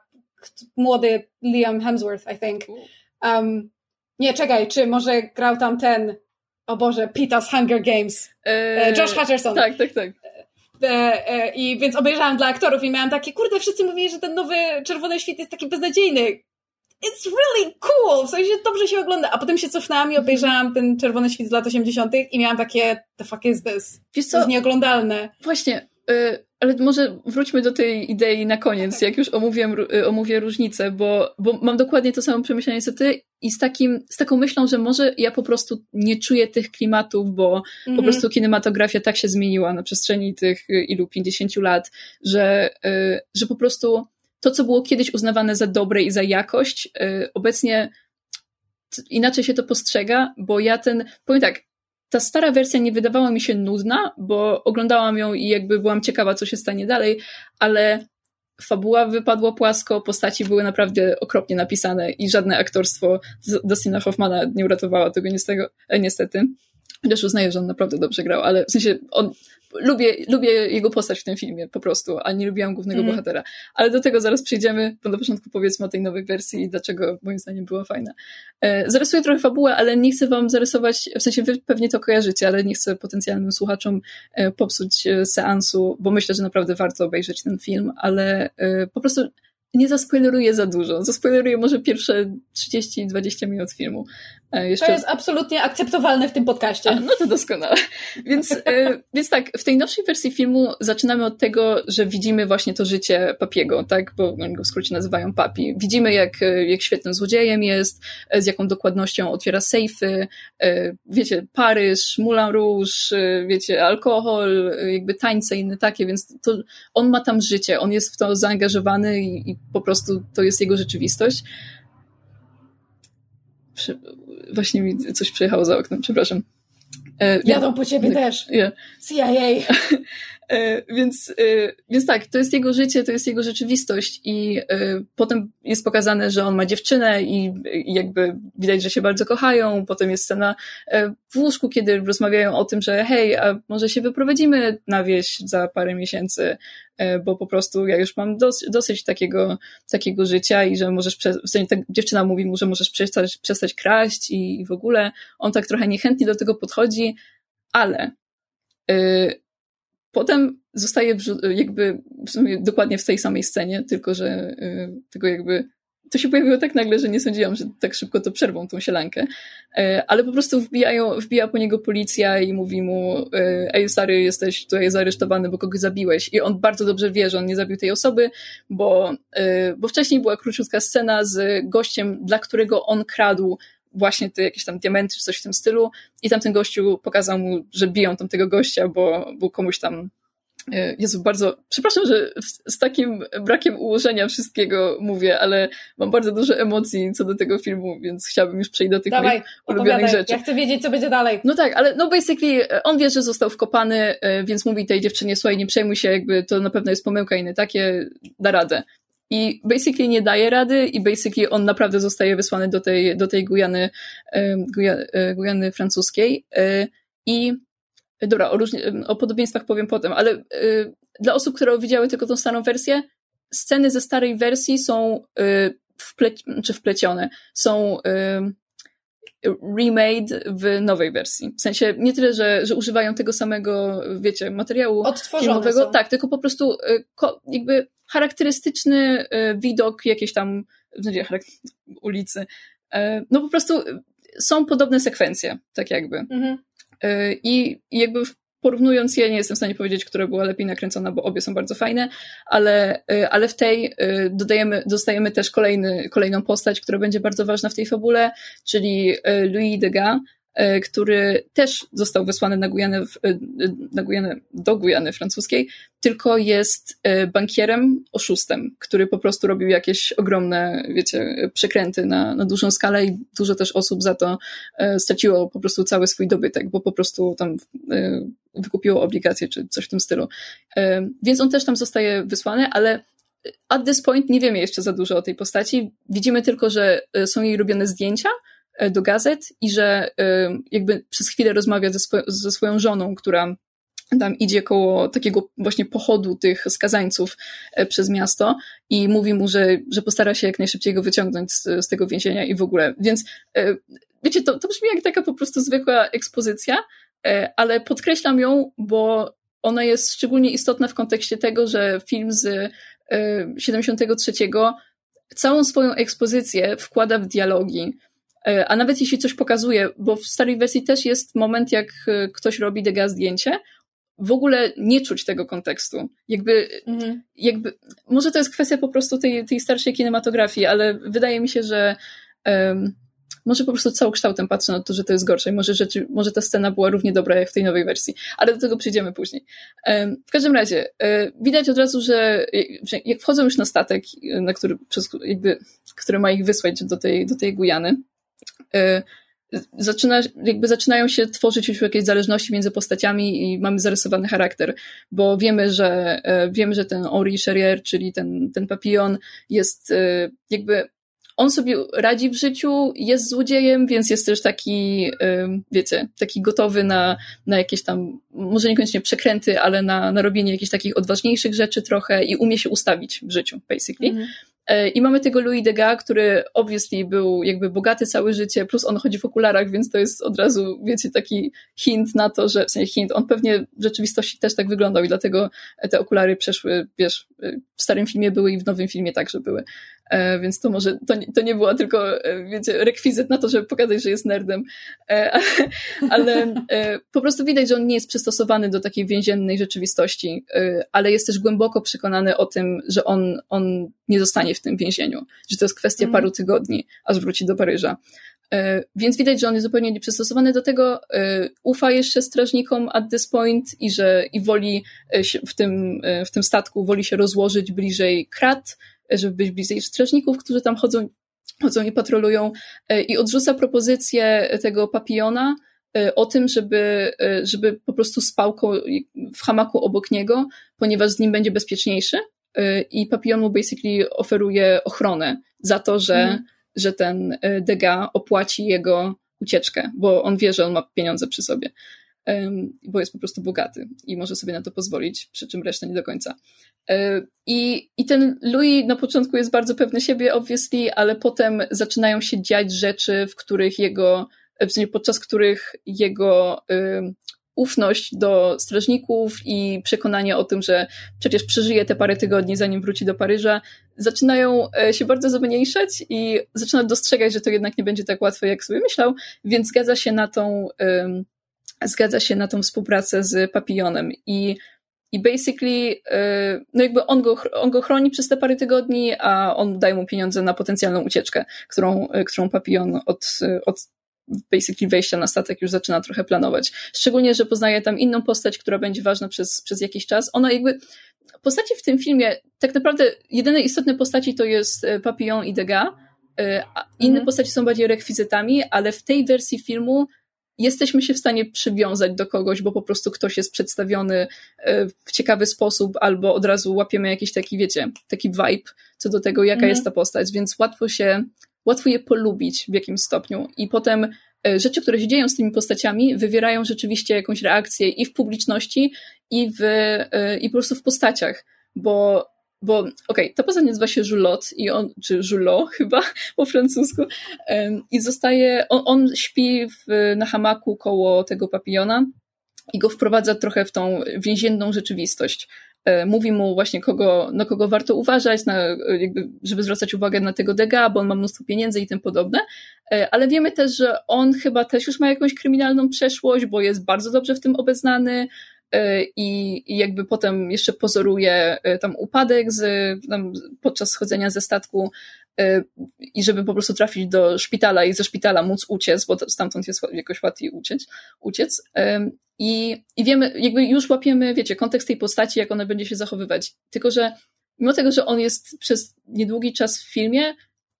młody Liam Hemsworth, I think. Um, nie, czekaj, czy może grał tam ten, o Boże, Pita z Hunger Games. Eee, Josh Hutcherson. Tak, tak, tak. E, e, I więc obejrzałam dla aktorów i miałam takie, kurde, wszyscy mówili, że ten nowy Czerwony Świt jest taki beznadziejny. It's really cool, w sensie dobrze się ogląda. A potem się cofnęłam i obejrzałam ten Czerwony Świt z lat 80. i miałam takie, the fuck is this? Wiesz co? To jest nieoglądalne. Właśnie, y, ale może wróćmy do tej idei na koniec, jak już omówię, y, omówię różnicę, bo, bo mam dokładnie to samo przemyślenie co ty i z, takim, z taką myślą, że może ja po prostu nie czuję tych klimatów, bo mm -hmm. po mhm. prostu kinematografia tak się zmieniła na przestrzeni tych y, ilu, 50 lat, że, że po prostu to, co było kiedyś uznawane za dobre i za jakość, obecnie inaczej się to postrzega, bo ja ten, powiem tak, ta stara wersja nie wydawała mi się nudna, bo oglądałam ją i jakby byłam ciekawa, co się stanie dalej, ale fabuła wypadła płasko, postaci były naprawdę okropnie napisane i żadne aktorstwo Dustina Hoffmana nie uratowało tego niestety. Chociaż uznaję, że on naprawdę dobrze grał, ale w sensie on lubię, lubię jego postać w tym filmie po prostu, a nie lubiłam głównego mm. bohatera. Ale do tego zaraz przejdziemy, bo na początku powiedzmy o tej nowej wersji i dlaczego moim zdaniem była fajna. E, zarysuję trochę fabułę, ale nie chcę wam zarysować, w sensie wy pewnie to kojarzycie, ale nie chcę potencjalnym słuchaczom e, popsuć e, seansu, bo myślę, że naprawdę warto obejrzeć ten film, ale e, po prostu nie zaspoileruję za dużo. Zaspoileruję może pierwsze 30-20 minut filmu. E, jeszcze... To jest absolutnie akceptowalne w tym podcaście. A, no to doskonale. Więc, e, więc tak, w tej nowszej wersji filmu zaczynamy od tego, że widzimy właśnie to życie Papiego, tak, bo oni go w skrócie nazywają Papi. Widzimy, jak, e, jak świetnym złodziejem jest, z jaką dokładnością otwiera sejfy, wiecie, Paryż, Moulin Rouge, wiecie, alkohol, jakby tańce inne takie, więc to on ma tam życie, on jest w to zaangażowany i, i po prostu to jest jego rzeczywistość właśnie mi coś przejechało za oknem, przepraszam. E, Jadą po ciebie tak, też. Yeah. CIA. E, więc, e, więc tak, to jest jego życie, to jest jego rzeczywistość i e, potem jest pokazane, że on ma dziewczynę i, jakby widać, że się bardzo kochają. Potem jest scena w łóżku, kiedy rozmawiają o tym, że hej, a może się wyprowadzimy na wieś za parę miesięcy, bo po prostu ja już mam dosyć, dosyć takiego, takiego życia i że możesz, w sensie ta dziewczyna mówi mu, że możesz przestać, przestać kraść i w ogóle on tak trochę niechętnie do tego podchodzi, ale Potem zostaje jakby w dokładnie w tej samej scenie, tylko że yy, tego jakby to się pojawiło tak nagle, że nie sądziłam, że tak szybko to przerwą tą sielankę. Yy, ale po prostu wbijają, wbija po niego policja i mówi mu yy, ej stary, jesteś tutaj zaresztowany, bo kogoś zabiłeś. I on bardzo dobrze wie, że on nie zabił tej osoby, bo, bo wcześniej była króciutka scena z gościem, dla którego on kradł właśnie te jakieś tam diamenty czy coś w tym stylu i tamten gościu pokazał mu, że biją tam tego gościa, bo, bo komuś tam e, Jezu, bardzo, przepraszam, że z takim brakiem ułożenia wszystkiego mówię, ale mam bardzo dużo emocji co do tego filmu, więc chciałabym już przejść do tych Dawaj, moich ulubionych rzeczy. Ja chcę wiedzieć, co będzie dalej. No tak, ale no basically e, on wie, że został wkopany, e, więc mówi tej dziewczynie, słuchaj, nie przejmuj się, jakby to na pewno jest pomyłka i nie takie, da radę. I basically nie daje rady i basically on naprawdę zostaje wysłany do tej, do tej Gujany, e, Gujany francuskiej. E, I dobra, o, różni, o podobieństwach powiem potem, ale e, dla osób, które widziały tylko tą starą wersję, sceny ze starej wersji są wple, czy wplecione, są remade w nowej wersji. W sensie nie tyle, że, że używają tego samego, wiecie, materiału filmowego, są. tak, tylko po prostu jakby charakterystyczny e, widok jakiejś tam ulicy. E, no po prostu są podobne sekwencje, tak jakby. Mhm. I, jakby porównując je, nie jestem w stanie powiedzieć, która była lepiej nakręcona, bo obie są bardzo fajne, ale, ale w tej dodajemy, dostajemy też kolejny, kolejną postać, która będzie bardzo ważna w tej fabule, czyli Louis Degas, który też został wysłany na Gujanę, e, na Gujanę, do Gujany francuskiej, tylko jest e, bankierem, oszustem, który po prostu robił jakieś ogromne, wiecie, przekręty na, na dużą skalę i dużo też osób za to straciło po prostu cały swój dobytek, bo po prostu tam wykupiło obligacje czy coś w tym stylu. Więc on też tam zostaje wysłany, ale at this point nie wiemy jeszcze za dużo o tej postaci. Widzimy tylko, że są jej robione zdjęcia, E, do gazet i że e, jakby przez chwilę rozmawia ze, swo ze swoją żoną, która tam idzie koło takiego właśnie pochodu tych skazańców e, przez miasto i mówi mu, że, że postara się jak najszybciej go wyciągnąć z, z tego więzienia i w ogóle. Więc wiecie, to, to brzmi jak taka po prostu zwykła ekspozycja, ale podkreślam ją, bo ona jest szczególnie istotna w kontekście tego, że film z 73 całą swoją ekspozycję wkłada w dialogi, E, a nawet jeśli coś pokazuje, bo w starej wersji też jest moment, jak e, ktoś robi dega zdjęcie, w ogóle nie czuć tego kontekstu. Jakby, mhm. jakby może to jest kwestia po prostu tej, tej starszej kinematografii, ale wydaje mi się, że um, może po prostu całokształtem patrzę na to, że to jest gorsze. Może, rzeczy, może ta scena była równie dobra jak w tej nowej wersji, ale do tego przyjdziemy później. W każdym razie, um, widać od razu, że, jak wchodzą już na statek, na który, przez, jakby, który ma ich wysłać do tej, do tej Gujany, zaczyna, jakby zaczynają się tworzyć już jakieś zależności między postaciami i mamy zarysowany charakter, bo wiemy, że y, wiemy, że ten Henri Charrier, czyli ten, ten papillon jest y, jakby on sobie radzi w życiu, jest złodziejem, więc jest też taki, wiecie, taki gotowy na, na jakieś tam, może niekoniecznie przekręty, ale na, na robienie jakichś takich odważniejszych rzeczy trochę i umie się ustawić w życiu, basically. -hmm. E, I mamy tego Louis Degas, który obviously był jakby bogaty całe życie, plus on chodzi w okularach, więc to jest od razu, wiecie, taki hint na to, że w sensie hint, on pewnie w rzeczywistości też tak wyglądał i dlatego te okulary przeszły, wiesz, w starym filmie były i w nowym filmie także były. E, więc to może, to, to nie była tylko, e, wiecie, rekwizyt na to, żeby pokazać, że jest nerdem, e, ale po prostu widać, że on nie jest przystosowany do takiej więziennej rzeczywistości, ale jest też głęboko przekonany o tym, że on, on nie zostanie w tym więzieniu, że to jest kwestia mm. paru tygodni, aż wróci do Paryża. Więc widać, że on jest zupełnie nieprzystosowany do tego, ufa jeszcze strażnikom at this point i że i woli w tym, w tym statku, woli się rozłożyć bliżej krat, żeby być bliżej strażników, którzy tam chodzą, chodzą i patrolują e, i odrzuca propozycję tego papiona e, o tym, żeby, e, żeby po prostu spał w hamaku obok niego, ponieważ z nim będzie bezpieczniejszy i papion mu basically oferuje ochronę za to, że, mhm. że ten Dega opłaci jego ucieczkę, bo on wie, że on ma pieniądze przy sobie, bo jest po prostu bogaty i może sobie na to pozwolić, przy czym reszta nie do końca. E, I, I ten Louis na początku jest bardzo pewny siebie, obviously, ale potem zaczynają się dziać rzeczy, w których jego, w sensie podczas których jego y, ufność do strażników i przekonanie o tym, że przecież przeżyje te parę tygodni, zanim wróci do Paryża, zaczynają e, się bardzo zmniejszać i zaczyna dostrzegać, że to jednak nie będzie tak łatwe, jak sobie myślał, więc zgadza się na tą, y, zgadza się na tą współpracę z Papillonem i i basically, y, no jakby on go, on go chroni przez te parę tygodni, a on daje mu pieniądze na potencjalną ucieczkę, którą, y, którą Papillon od, y, od basically wejścia na statek już zaczyna trochę planować. Szczególnie, że poznaje tam inną postać, która będzie ważna przez, przez jakiś czas. Ona jakby, postaci w tym filmie, tak naprawdę jedyne istotne postaci to jest Papillon i Degas, inne mhm. postaci są bardziej rekwizytami, ale w tej wersji filmu jesteśmy się w stanie przywiązać do kogoś, bo po prostu ktoś jest przedstawiony e, w ciekawy sposób, albo od razu łapiemy jakiś taki, wiecie, taki vibe co do tego, jaka mhm. jest ta postać, więc łatwo się, łatwo je polubić w jakimś stopniu. I potem e, rzeczy, które się dzieją z tymi postaciami, wywierają rzeczywiście jakąś reakcję i w publiczności, i, w, e, i po prostu w postaciach, bo bo okej, okay, ta postać nazywa się Julot i on, czy Julot chyba po francusku i zostaje, on, on śpi w, na hamaku koło tego papillona i go wprowadza trochę w tą więzienną rzeczywistość. E, mówi mu właśnie, kogo, na kogo warto uważać, na, jakby, żeby zwracać uwagę na tego Dega, bo on ma mnóstwo pieniędzy i tym podobne. E, ale wiemy też, że on chyba też już ma jakąś kryminalną przeszłość, bo jest bardzo dobrze w tym obeznany. E, i, jakby potem jeszcze pozoruje e, tam upadek z, tam podczas schodzenia ze statku e, i żeby po prostu trafić do szpitala i ze szpitala móc uciec, bo stamtąd jest jakoś łatwiej uciec. uciec. I, I wiemy, jakby już łapiemy, wiecie, kontekst tej postaci, jak ona będzie się zachowywać. Tylko, że mimo tego, że on jest przez niedługi czas w filmie,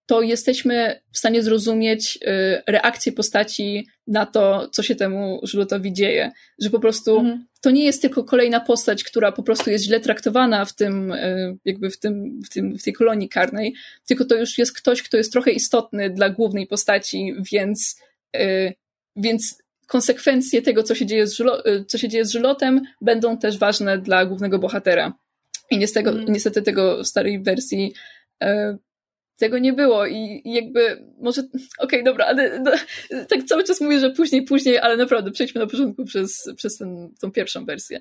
to jesteśmy w stanie zrozumieć y, reakcję postaci na to, co się temu Żulotowi dzieje. Że po prostu mhm. to nie jest tylko kolejna postać, która po prostu jest źle traktowana w tym, y, jakby w tym, w tym, w tej kolonii karnej, tylko to już jest ktoś, kto jest trochę istotny dla głównej postaci, więc, y, więc konsekwencje tego, co się dzieje z, Żulo, co się dzieje z Żulotem, będą też ważne dla głównego bohatera. I niestety, mhm. niestety tego w starej wersji tego nie było i, jakby może, okej, okay, dobra, ale no, tak cały czas mówię, że później, później, ale naprawdę przejdźmy na początku przez, przez ten, tą pierwszą wersję.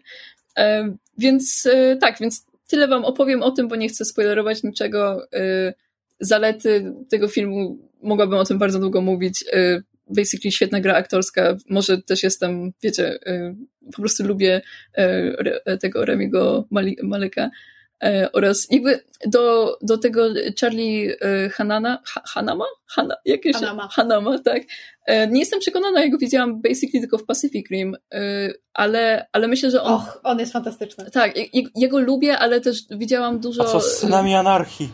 E, więc e, tak, więc tyle wam opowiem o tym, bo nie chcę spoilerować niczego. E, zalety tego filmu, mogłabym o tym bardzo długo mówić. E, basically świetna gra aktorska, może też jestem, wiecie, e, po prostu lubię e, tego Remiego Maleka. E, oraz jakby do, do tego Charlie e, Hanana, ha, Hanama? Hana, jakieś, Hanama. Hanama, tak. E, nie jestem przekonana, jak go widziałam basically tylko w Pacific Rim, ale, ale myślę, że on... Och, on jest fantastyczny. Tak, jego lubię, ale też widziałam dużo... A co z Synami Anarchii?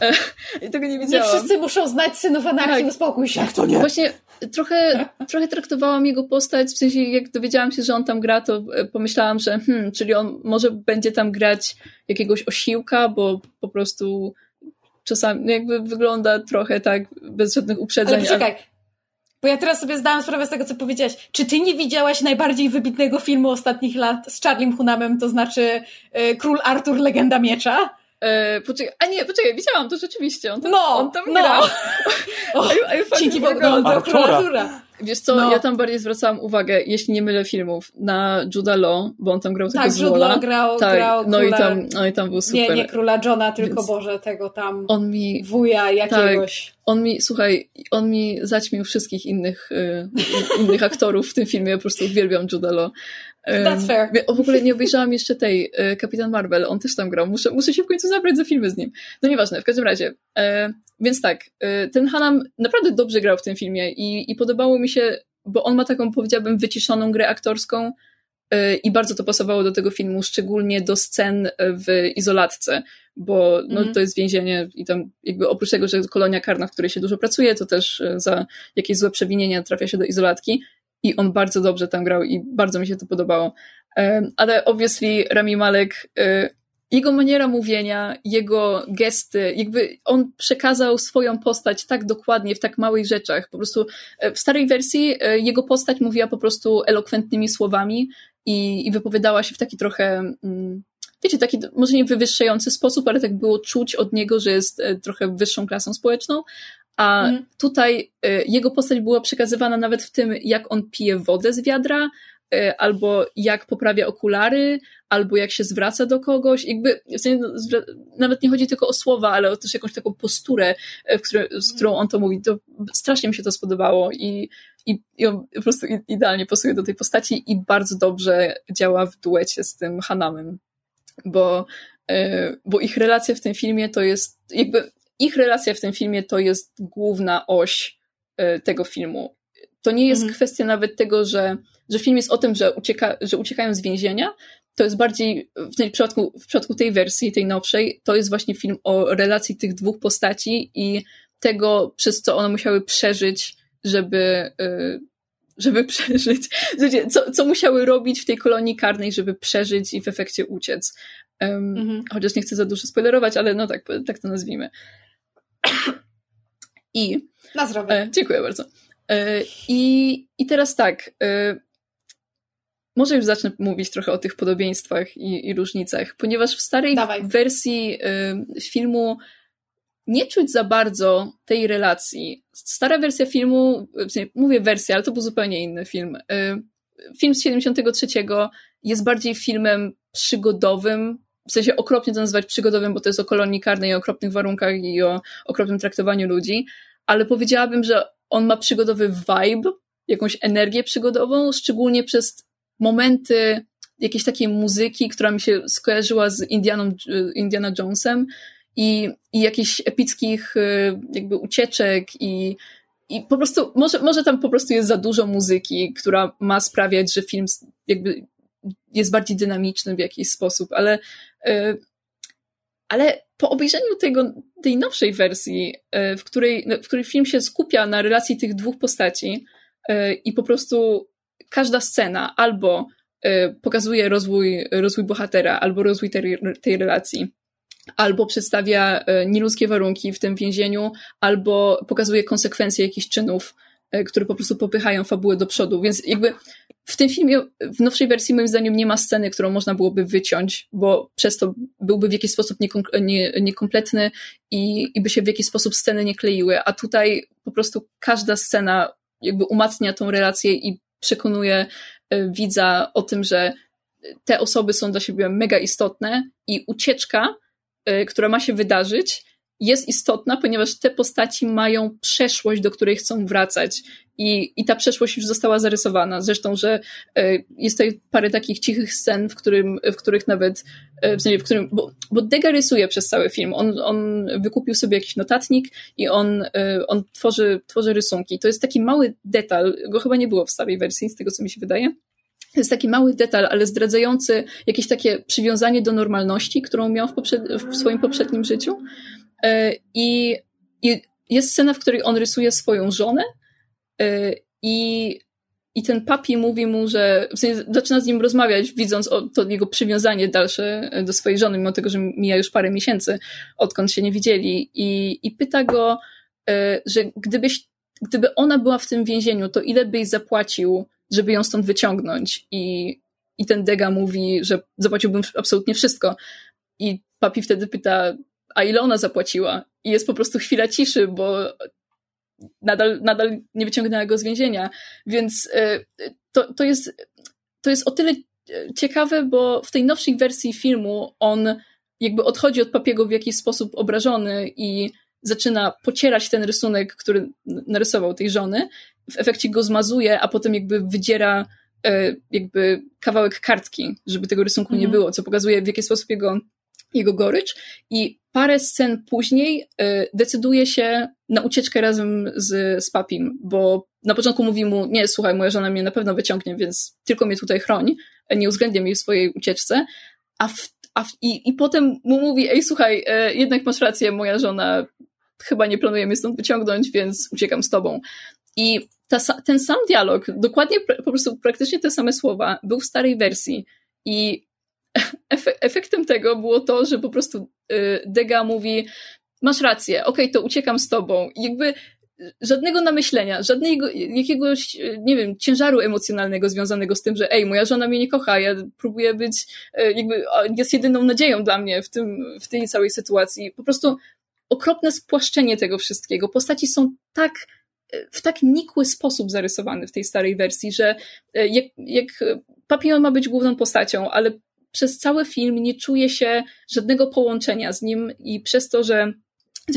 I tego nie widziałam. Nie wszyscy muszą znać synów anarchii, tak. uspokój się. Jak to nie? Właśnie trochę, trochę traktowałam jego postać, w sensie jak dowiedziałam się, że on tam gra, to e, pomyślałam, że hmm, czyli on może będzie tam grać jakiegoś osiłka, bo po prostu czasami jakby wygląda trochę tak bez żadnych uprzedzeń. Ale poczekaj, bo ja teraz sobie zdałam sprawę z tego, co powiedziałaś. Czy ty nie widziałaś najbardziej wybitnego filmu ostatnich lat z Charliem Hunamem, to znaczy y, Król Artur, Legenda Miecza? E, poczekaj, a nie, poczekaj, widziałam to rzeczywiście. On tam, no, on tam no. grał. Oh, Dzięki Bogu. Wiesz co, no. ja tam bardziej zwracałam uwagę, jeśli nie mylę filmów, na Juda Law, bo on tam grał tak, tylko Jude Law grał, tak, grał no, i tam, no i tam był super. Nie, nie króla Johna, tylko Więc Boże, tego tam on mi, wuja jakiegoś. Tak, on mi, słuchaj, on mi zaćmił wszystkich innych, y, innych aktorów w tym filmie, ja po prostu uwielbiam Juda Law. That's fair. W ogóle nie obejrzałam jeszcze tej y, Kapitan Marvel, on też tam grał. Muszę, muszę się w końcu zabrać za filmy z nim. No nieważne, w każdym razie. E, więc tak, e, ten Hanam naprawdę dobrze grał w tym filmie i, i podobało mi się, bo on ma taką, powiedziałabym, wyciszoną grę aktorską e, i bardzo to pasowało do tego filmu, szczególnie do scen w izolatce, bo no, mm. to jest więzienie i tam jakby oprócz tego, że kolonia karna, w której się dużo pracuje, to też za jakieś złe przewinienia trafia się do izolatki i on bardzo dobrze tam grał i bardzo mi się to podobało. Ale obviously Rami Malek jego maniera mówienia, jego gesty, jakby on przekazał swoją postać tak dokładnie w tak małych rzeczach. Po prostu e, w starej wersji e, jego postać mówiła po prostu elokwentnymi słowami i, i wypowiadała się w taki trochę, mm, wiecie, taki może nie wywyższający sposób, ale tak było czuć od niego, że jest e, trochę wyższą klasą społeczną. A mm. tutaj jego postać była przekazywana nawet w tym, jak on pije wodę z wiadra, E, albo jak poprawia okulary, albo jak się zwraca do kogoś. Jakby, w sensie, no, nawet nie chodzi tylko o słowa, ale o też jakąś taką posturę, które, z którą on to mówi. To strasznie mi się to spodobało i, i, i on po prostu idealnie pasuje do tej postaci i bardzo dobrze działa w duecie z tym Hanamem, bo, e, bo ich relacja w tym filmie to jest, jakby ich relacja w tym filmie to jest główna oś tego filmu. To nie jest mhm. kwestia nawet tego, że że film jest o tym, że, ucieka, że uciekają z więzienia, to jest bardziej, w, tej przypadku, w przypadku tej wersji, tej nowszej, to jest właśnie film o relacji tych dwóch postaci i tego, przez co one musiały przeżyć, żeby, y, żeby przeżyć, co, co musiały robić w tej kolonii karnej, żeby przeżyć i w efekcie uciec. Um, mhm. Chociaż nie chcę za dużo spoilerować, ale no tak, tak to nazwijmy. I. Na zdrowie. E, dziękuję bardzo. E, I, I teraz tak. E, może już zacznę mówić trochę o tych podobieństwach i, i różnicach, ponieważ w starej Dawaj. wersji y, filmu nie czuć za bardzo tej relacji. Stara wersja filmu, mówię wersja, ale to był zupełnie inny film. Y, film z 73 jest bardziej filmem przygodowym, w sensie okropnie to nazywać przygodowym, bo to jest o kolonii karnej, o okropnych warunkach i o okropnym traktowaniu ludzi, ale powiedziałabym, że on ma przygodowy vibe, jakąś energię przygodową, szczególnie przez momenty jakiejś takiej muzyki, która mi się skojarzyła z Indianą, Indiana Jonesem i, i jakichś epickich y, jakby ucieczek i, i po prostu, może, może tam po prostu jest za dużo muzyki, która ma sprawiać, że film jakby jest bardziej dynamiczny w jakiś sposób, ale, y, ale po obejrzeniu tego, tej nowszej wersji, y, w której, w której film się skupia na relacji tych dwóch postaci i po prostu każda scena albo pokazuje rozwój, rozwój bohatera, albo rozwój tej, tej relacji, albo przedstawia nieludzkie warunki w tym więzieniu, albo pokazuje konsekwencje jakichś czynów, które po prostu popychają fabułę do przodu. Więc jakby w tym filmie, w nowszej wersji moim zdaniem nie ma sceny, którą można byłoby wyciąć, bo przez to byłby w jakiś sposób niekompletny i, i by się w jakiś sposób sceny nie kleiły, a tutaj po prostu każda scena jakby umacnia tą relację i przekonuje e, widza o tym, że te osoby są dla siebie mega istotne i ucieczka, e, która ma się wydarzyć, jest istotna, ponieważ te postaci mają przeszłość, do której chcą wracać. I, I ta przeszłość już została zarysowana. Zresztą, że e, jest tutaj parę takich cichych scen, w, którym, w których nawet, w sensie, w którym, bo, bo Dega rysuje przez cały film. On, on wykupił sobie jakiś notatnik i on, on tworzy, tworzy rysunki. To jest taki mały detal, go chyba nie było w starej wersji, z tego co mi się wydaje. To jest taki mały detal, ale zdradzający jakieś takie przywiązanie do normalności, którą miał w, poprzed- w swoim poprzednim życiu. E, I, I jest scena, w której on rysuje swoją żonę e, i, i ten papi mówi mu, że w sensie zaczyna z nim rozmawiać, widząc o, to jego przywiązanie dalsze do swojej żony, mimo tego, że mija już parę miesięcy, odkąd się nie widzieli. I, i pyta go, e, że gdybyś, gdyby ona była w tym więzieniu, to ile byś zapłacił, żeby ją stąd wyciągnąć? I, i ten Dega mówi, że zapłaciłbym absolutnie wszystko. I papi wtedy pyta, a ile ona zapłaciła? I jest po prostu chwila ciszy, bo nadal, nadal nie wyciągnęła go z więzienia. Więc to, to, jest, to jest o tyle ciekawe, bo w tej nowszej wersji filmu on jakby odchodzi od papiego w jakiś sposób obrażony i zaczyna pocierać ten rysunek, który narysował tej żony. W efekcie go zmazuje, a potem jakby wydziera e, jakby kawałek kartki, żeby tego rysunku mm. nie mhm. było, co pokazuje w jaki sposób jego, jego gorycz. I parę scen później e, decyduje się na ucieczkę razem z, z papim, bo na początku mówi mu, nie, słuchaj, moja żona mnie na pewno wyciągnie, więc tylko mnie tutaj chroń, nie uwzględniam jej w swojej ucieczce, a, w, a w, i, i potem mu mówi, ej, słuchaj, e, jednak masz rację, moja żona chyba nie planuje mnie stąd wyciągnąć, więc uciekam z tobą. I ta, ten sam dialog, dokładnie po prostu praktycznie te same słowa, był w starej wersji i efektem tego było to, że po prostu y, Dega mówi masz rację, okej, okay, to uciekam z tobą. I jakby żadnego namyślenia, żadnego jakiegoś, nie wiem, ciężaru emocjonalnego związanego z tym, że ej, moja żona mnie nie kocha, ja próbuję być, jakby jest jedyną nadzieją dla mnie w, tym, w tej całej sytuacji. Po prostu okropne spłaszczenie tego wszystkiego. Postaci są tak w tak nikły sposób zarysowane w tej starej wersji, że jak, jak Papillon ma być główną postacią, ale przez cały film nie czuje się żadnego połączenia z nim i przez to, że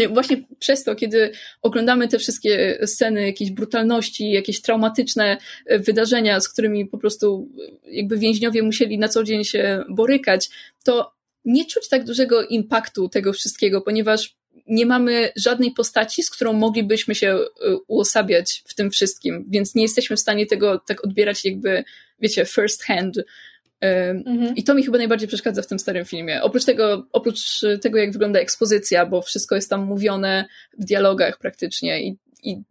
Właśnie przez to, kiedy oglądamy te wszystkie sceny jakiejś brutalności, jakieś traumatyczne wydarzenia, z którymi po prostu jakby więźniowie musieli na co dzień się borykać, to nie czuć tak dużego impaktu tego wszystkiego, ponieważ nie mamy żadnej postaci, z którą moglibyśmy się e, uosabiać w tym wszystkim, więc nie jesteśmy w stanie tego tak odbierać jakby, wiecie, first hand. Mhm. I to mi chyba najbardziej przeszkadza w tym starym filmie. Oprócz tego, oprócz tego, jak wygląda ekspozycja, bo wszystko jest tam mówione w dialogach praktycznie i, i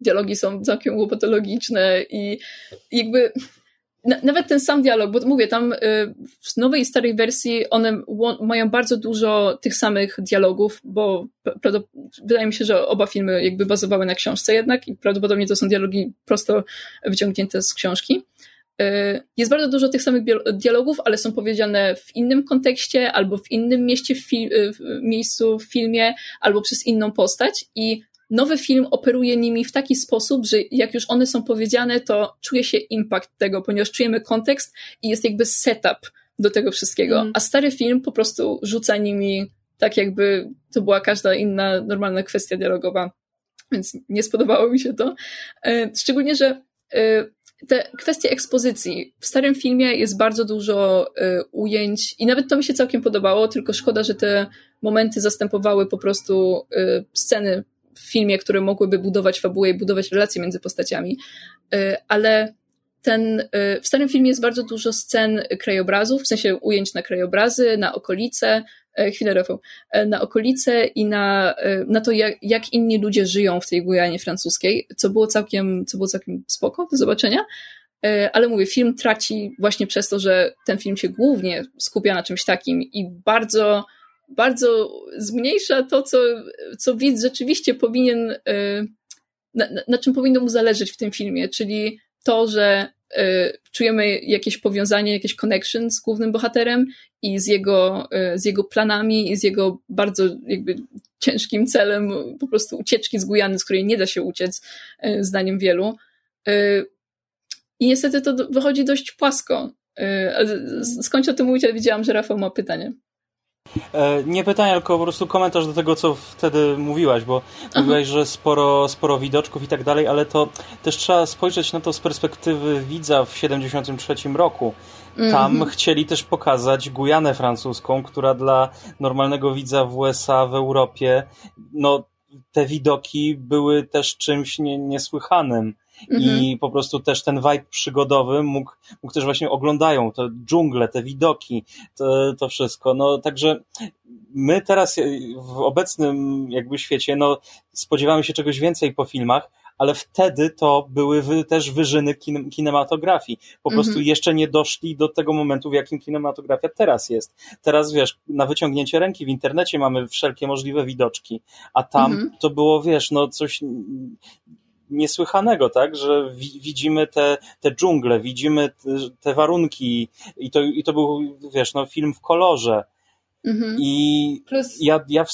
dialogi są całkiem łopatologiczne i jakby nawet ten sam dialog, bo mówię, tam y, w nowej i starej wersji one mają bardzo dużo tych samych dialogów, bo wydaje mi się, że oba filmy jakby bazowały na książce jednak i prawdopodobnie to są dialogi prosto wyciągnięte z książki. Y, jest bardzo dużo tych samych dialogów, ale są powiedziane w innym kontekście, albo w innym mieście w, y, w miejscu w filmie, albo przez inną postać i nowy film operuje nimi w taki sposób, że jak już one są powiedziane, to czuje się impact tego, ponieważ czujemy kontekst i jest jakby setup do tego wszystkiego. Mm. A stary film po prostu rzuca nimi tak, jakby to była każda inna normalna kwestia dialogowa. Więc nie spodobało mi się to. E, szczególnie, że te kwestie ekspozycji. W starym filmie jest bardzo dużo y, ujęć i nawet to mi się całkiem podobało, tylko szkoda, że te momenty zastępowały po prostu y, sceny w filmie, które mogłyby budować fabułę i budować relacje między postaciami. Y, ale ten, y, w starym filmie jest bardzo dużo scen krajobrazów, w sensie ujęć na krajobrazy, na okolice, chwilę Rafał, e, na okolice i na, e, na to, jak, jak inni ludzie żyją w tej Gujanie francuskiej, co było całkiem, co było całkiem spoko do zobaczenia. Ale mówię, film traci właśnie przez to, że ten film się głównie skupia na czymś takim i bardzo, bardzo zmniejsza to, co, co widz rzeczywiście powinien, na, na czym powinno mu zależeć w tym filmie, czyli to, że czujemy jakieś powiązanie, jakieś connection z głównym bohaterem i z jego, y, z jego planami i z jego bardzo jakby ciężkim celem po prostu ucieczki z Gujany, z której nie da się uciec, y, zdaniem wielu. I niestety to wychodzi dość płasko. Skończę o tym mówić, ale widziałam, że Rafał ma pytanie. E, nie pytanie, tylko po prostu komentarz do tego, co wtedy mówiłaś, bo Aha. mówiłaś, że sporo, sporo widoczków i tak dalej, ale to też trzeba spojrzeć na to z perspektywy widza w 73 roku. Tam mm -hmm. chcieli też pokazać Gujanę francuską, która dla normalnego widza w USA, w Europie, no te widoki były też czymś nie, niesłychanym. Mhm. I po prostu też ten vibe przygodowy mógł, mógł też właśnie oglądają te dżungle, te widoki, to, to wszystko. No także my teraz w obecnym jakby świecie, no spodziewamy się czegoś więcej po filmach, ale wtedy to były wy, też wyżyny kin, kinematografii. Po mhm. prostu jeszcze nie doszli do tego momentu, w jakim kinematografia teraz jest. Teraz wiesz, na wyciągnięcie ręki w internecie mamy wszelkie możliwe widoczki, a tam mhm. to było, wiesz, no coś niesłychanego, tak, że widzimy te, te dżungle, widzimy te, te warunki i to, i to był, wiesz, no, film w kolorze. Mhm. I Plus... ja, ja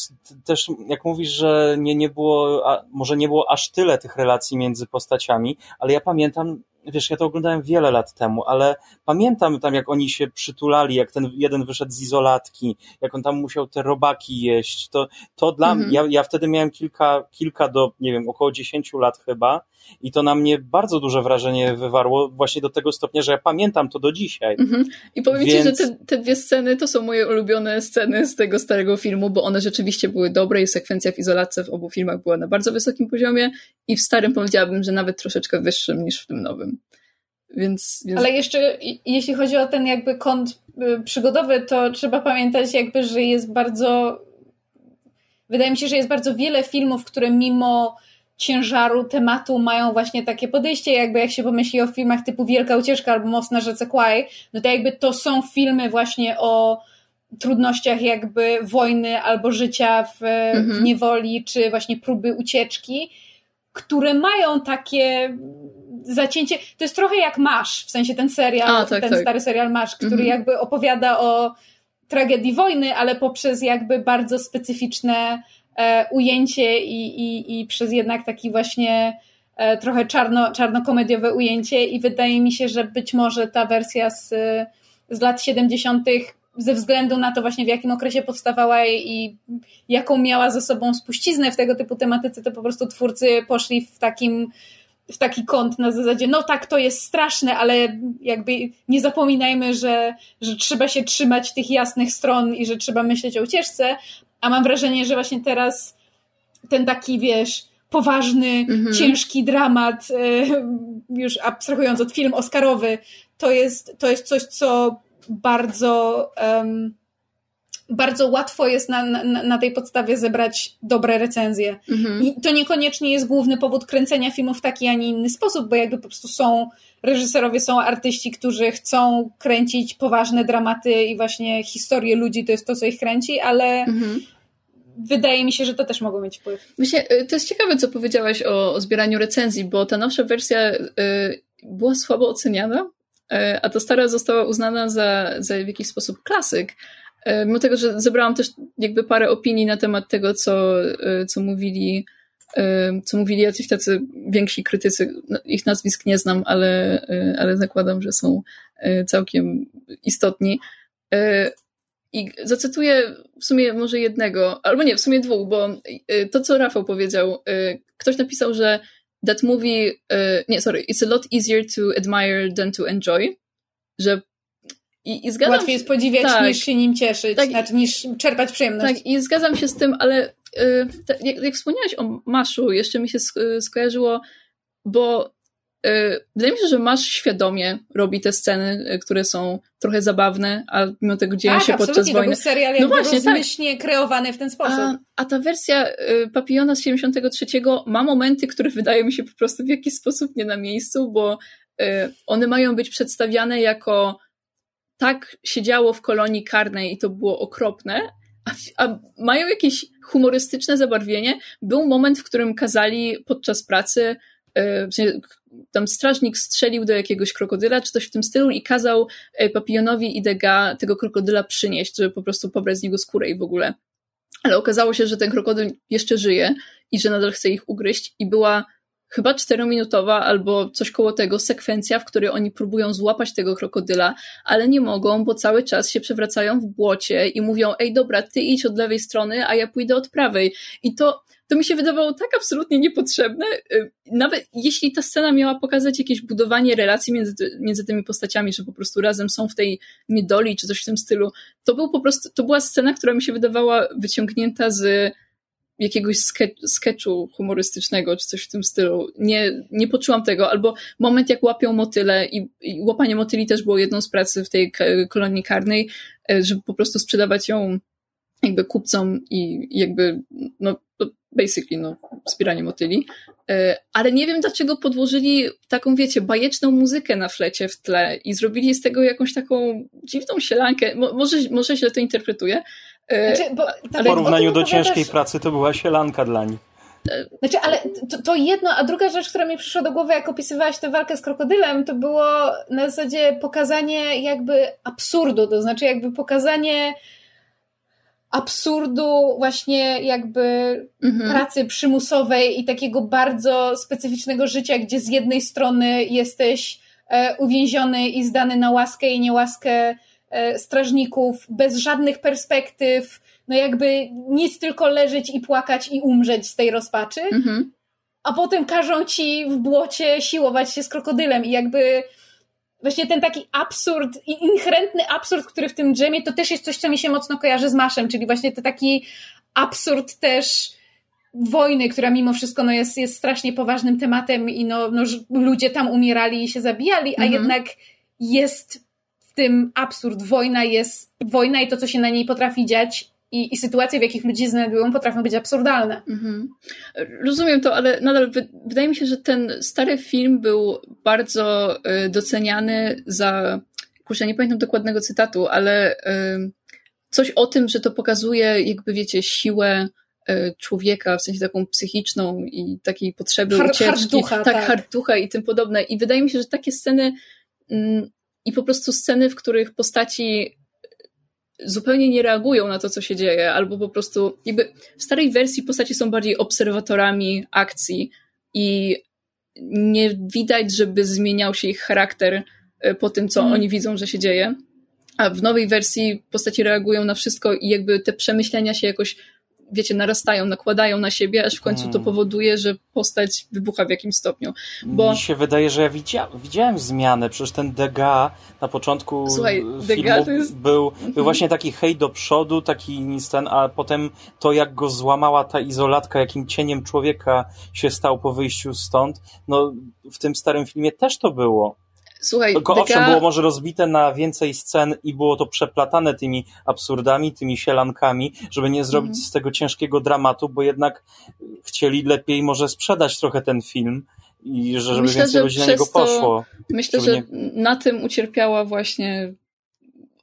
też, jak mówisz, że nie, nie było, a, może nie było aż tyle tych relacji między postaciami, ale ja pamiętam, wiesz, ja to oglądałem wiele lat temu, ale pamiętam tam, jak oni się przytulali, jak ten jeden wyszedł z izolatki, jak on tam musiał te robaki jeść, to, to dla mhm. mnie, ja, ja wtedy miałem kilka, kilka do, nie wiem, około dziesięciu lat chyba i to na mnie bardzo duże wrażenie wywarło, właśnie do tego stopnia, że ja pamiętam to do dzisiaj. Mhm. I powiem Więc... ci, że te, te dwie sceny to są moje ulubione sceny z tego starego filmu, bo one rzeczywiście były dobre i sekwencja w izolatce w obu filmach była na bardzo wysokim poziomie i w starym powiedziałabym, że nawet troszeczkę wyższym niż w tym nowym. Więc, więc... Ale jeszcze jeśli chodzi o ten jakby kąt y, przygodowy, to trzeba pamiętać jakby, że jest bardzo wydaje mi się, że jest bardzo wiele filmów, które mimo ciężaru tematu mają właśnie takie podejście, jakby jak się pomyśli o filmach typu Wielka Ucieczka albo Most na rzece Kwai, no to jakby to są filmy właśnie o trudnościach jakby wojny albo życia w, mhm. w niewoli, czy właśnie próby ucieczki, które mają takie zacięcie, to jest trochę jak Masz, w sensie ten serial, A, tak, ten tak. stary serial Masz, który mhm. jakby opowiada o tragedii wojny, ale poprzez jakby bardzo specyficzne ujęcie i, i, i przez jednak taki właśnie e, trochę czarno, czarnokomediowe ujęcie i wydaje mi się, że być może ta wersja z, z lat 70. ze względu na to właśnie w jakim okresie powstawała i jaką miała ze sobą spuściznę w tego typu tematyce, to po prostu twórcy poszli w takim w taki kąt na zasadzie, no tak, to jest straszne, ale jakby nie zapominajmy, że, że trzeba się trzymać tych jasnych stron i że trzeba myśleć o ucieczce, a mam wrażenie, że właśnie teraz ten taki, wiesz, poważny, mhm. ciężki dramat, e, już abstrahując od film Oscarowy, to jest, to jest coś, co bardzo um, bardzo łatwo jest na, na, na, tej podstawie zebrać dobre recenzje. Mhm. I to niekoniecznie jest główny powód kręcenia filmów w taki, a nie inny sposób, bo jakby po prostu są reżyserowie, są artyści, którzy chcą kręcić poważne dramaty i właśnie historie ludzi, to jest to, co ich kręci, ale mhm. wydaje mi się, że to też mogło mieć wpływ. Myślę, y, to jest ciekawe, co powiedziałaś o, o zbieraniu recenzji, bo ta nowsza wersja y, była słabo oceniana, y, a ta stara została uznana za, za w jakiś sposób klasyk. E, mimo tego, że zebrałam też jakby parę opinii na temat tego, co, e, co mówili e, co mówili jacyś tacy więksi krytycy, no, ich nazwisk nie znam, ale, ale zakładam, że są całkiem istotni. I zacytuję w sumie może jednego, albo nie, w sumie dwóch, bo to, co Rafał powiedział, ktoś napisał, że that movie, nie, sorry, it's a lot easier to admire than to enjoy, że i, i zgadzam Łatwiej jest podziwiać tak, niż się nim cieszyć, tak, znaczy niż czerpać przyjemność. Tak, i zgadzam się z tym, ale y, jak, jak, wspomniałaś o Maszu, jeszcze mi się y, skojarzyło, bo y, wydaje mi się, że Masz świadomie robi te sceny, y, które są trochę zabawne, a mimo tego dzieją tak, się podczas wojny. To serial no właśnie, rozmyślnie tak. kreowany w ten sposób. A, a ta wersja y, Papillona z 73 ma momenty, które wydają mi się po prostu w jakiś sposób nie na miejscu, bo y, one mają być przedstawiane jako tak się działo w kolonii karnej i to było okropne, a, a, mają jakieś humorystyczne zabarwienie. Był moment, w którym kazali podczas pracy, yy, tam strażnik strzelił do jakiegoś krokodyla, czy coś w tym stylu i kazał yy, Papillonowi i Dega tego krokodyla przynieść, żeby po prostu pobrać z niego skórę i w ogóle. Ale okazało się, że ten krokodyl jeszcze żyje i że nadal chce ich ugryźć i była chyba czterominutowa albo coś koło tego sekwencja, w której oni próbują złapać tego krokodyla, ale nie mogą, bo cały czas się przewracają w błocie i mówią, ej dobra, ty idź od lewej strony, a ja pójdę od prawej. I to, to mi się wydawało tak absolutnie niepotrzebne. Y, nawet jeśli ta scena miała pokazać jakieś budowanie relacji między, między tymi postaciami, że po prostu razem są w tej niedoli czy coś w tym stylu, to był po prostu, to była scena, która mi się wydawała wyciągnięta z jakiegoś sketchu humorystycznego, czy coś w tym stylu. Nie, nie poczułam tego. Albo moment, jak łapią motyle i, i łapanie motyli też było jedną z pracy w tej kolonii karnej, e, żeby po prostu sprzedawać ją jakby kupcom i jakby, no, basically, no, wspieranie motyli. E, ale nie wiem, dlaczego podłożyli taką, wiecie, bajeczną muzykę na flecie w tle i zrobili z tego jakąś taką dziwną sielankę. Może, może źle to interpretuję, znaczy, bo, w porównaniu do ciężkiej pracy to była sielanka dla nich. Znaczy, ale to, to, jedno, a druga rzecz, która mi przyszła do głowy, jak opisywałaś tę walkę z krokodylem, to było na zasadzie pokazanie jakby absurdu, to znaczy jakby pokazanie absurdu właśnie jakby mhm. pracy przymusowej i takiego bardzo specyficznego życia, gdzie z jednej strony jesteś e, uwięziony i zdany na łaskę i niełaskę e, strażników, bez żadnych perspektyw, no jakby nic tylko leżeć i płakać i umrzeć z tej rozpaczy, mhm. a potem każą ci w błocie siłować się z krokodylem i jakby właśnie ten taki absurd, inherentny absurd, który w tym dżemie, to też jest coś, co mi się mocno kojarzy z Maszem, czyli właśnie to taki absurd też wojny, która mimo wszystko no jest, jest strasznie poważnym tematem i no, no, ludzie tam umierali i się zabijali, a mhm. jednak jest tym absurd. Wojna jest wojna i to, co się na niej potrafi dziać i, i sytuacje, w jakich ludzie znajdują, potrafią być absurdalne. Mhm. Rozumiem to, ale nadal wydaje mi się, że ten stary film był bardzo y, doceniany za. Kurczę, nie pamiętam dokładnego cytatu, ale y, coś o tym, że to pokazuje, jakby wiecie, siłę y, człowieka, w sensie taką psychiczną i takiej potrzeby hard, ucieczki. Hard ducha, tak, tak, hard ducha i tym podobne. I wydaje mi się, że takie sceny mm, i po prostu sceny, w których postaci zupełnie nie reagują na to, co się dzieje, albo po prostu jakby w starej wersji postaci są bardziej obserwatorami akcji i nie widać, żeby zmieniał się ich charakter e, po tym, co mm. oni widzą, że się dzieje. A w nowej wersji postaci reagują na wszystko i jakby te przemyślenia się jakoś wiecie, narastają, nakładają na siebie, aż w końcu to hmm. powoduje, że postać wybucha w jakimś stopniu. Bo... Mi się wydaje, że ja widzia widziałem zmianę, przecież ten Degas na początku Słuchaj, filmu jest... był, był mhm. właśnie taki hej do przodu, taki ten, a potem to jak go złamała ta izolatka, jakim cieniem człowieka się stał po wyjściu stąd, no w tym starym filmie też to było. Słuchaj, Tylko Deka... owszem, było może rozbite na więcej scen i było to przeplatane tymi absurdami, tymi sielankami, żeby nie zrobić mm. z tego ciężkiego dramatu, bo jednak chcieli lepiej może sprzedać trochę ten film i żeby myślę, więcej ludzi na niego poszło. Myślę, że nie... na tym ucierpiała właśnie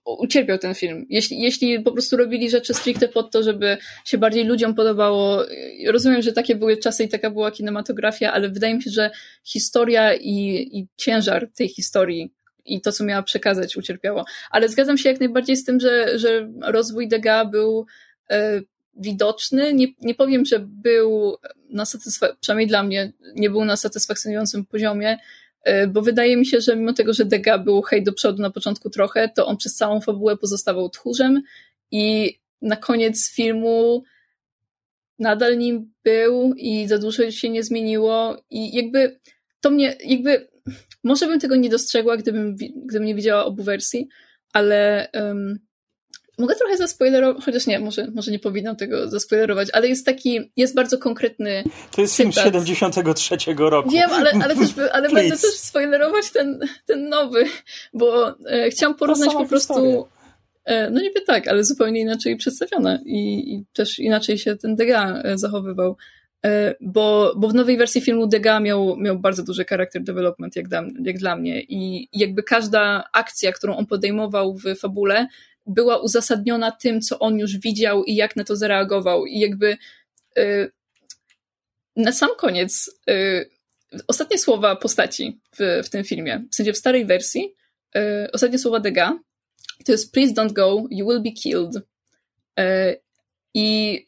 ucierpiał ten film. Jeśli, jeśli po prostu robili rzeczy stricte pod to, żeby się bardziej ludziom podobało, rozumiem, że takie były czasy i taka była kinematografia, ale wydaje mi się, że historia i, i ciężar tej historii i to, co miała przekazać, ucierpiało. Ale zgadzam się jak najbardziej z tym, że, że rozwój Dega był e, widoczny. Nie, nie powiem, że był na satysfak- przynajmniej dla mnie, nie był na satysfakcjonującym poziomie, bo wydaje mi się, że mimo tego, że Dega był hej do przodu na początku trochę, to on przez całą fabułę pozostawał tchórzem i na koniec filmu nadal nim był i za dużo się nie zmieniło i jakby to mnie, jakby może bym tego nie dostrzegła, gdybym, gdybym nie widziała obu wersji, ale um, Mogę trochę zaspoilerować, chociaż nie, może, może nie powinnam tego zaspoilerować, ale jest taki, jest bardzo konkretny. To jest film 73 roku. Wiem, ale, ale, też, ale będę też spoilerować ten, ten nowy, bo e, chciałam porównać po prostu. E, no niby tak, ale zupełnie inaczej przedstawione i, i też inaczej się ten Degas e, zachowywał. E, bo, bo w nowej wersji filmu Degas miał, miał bardzo duży charakter development, jak, da, jak dla mnie. I jakby każda akcja, którą on podejmował w fabule, była uzasadniona tym, co on już widział i jak na to zareagował. I jakby yy, na sam koniec yy, ostatnie słowa postaci w, w tym filmie, w sensie w starej wersji, yy, ostatnie słowa Degas to jest please don't go, you will be killed. I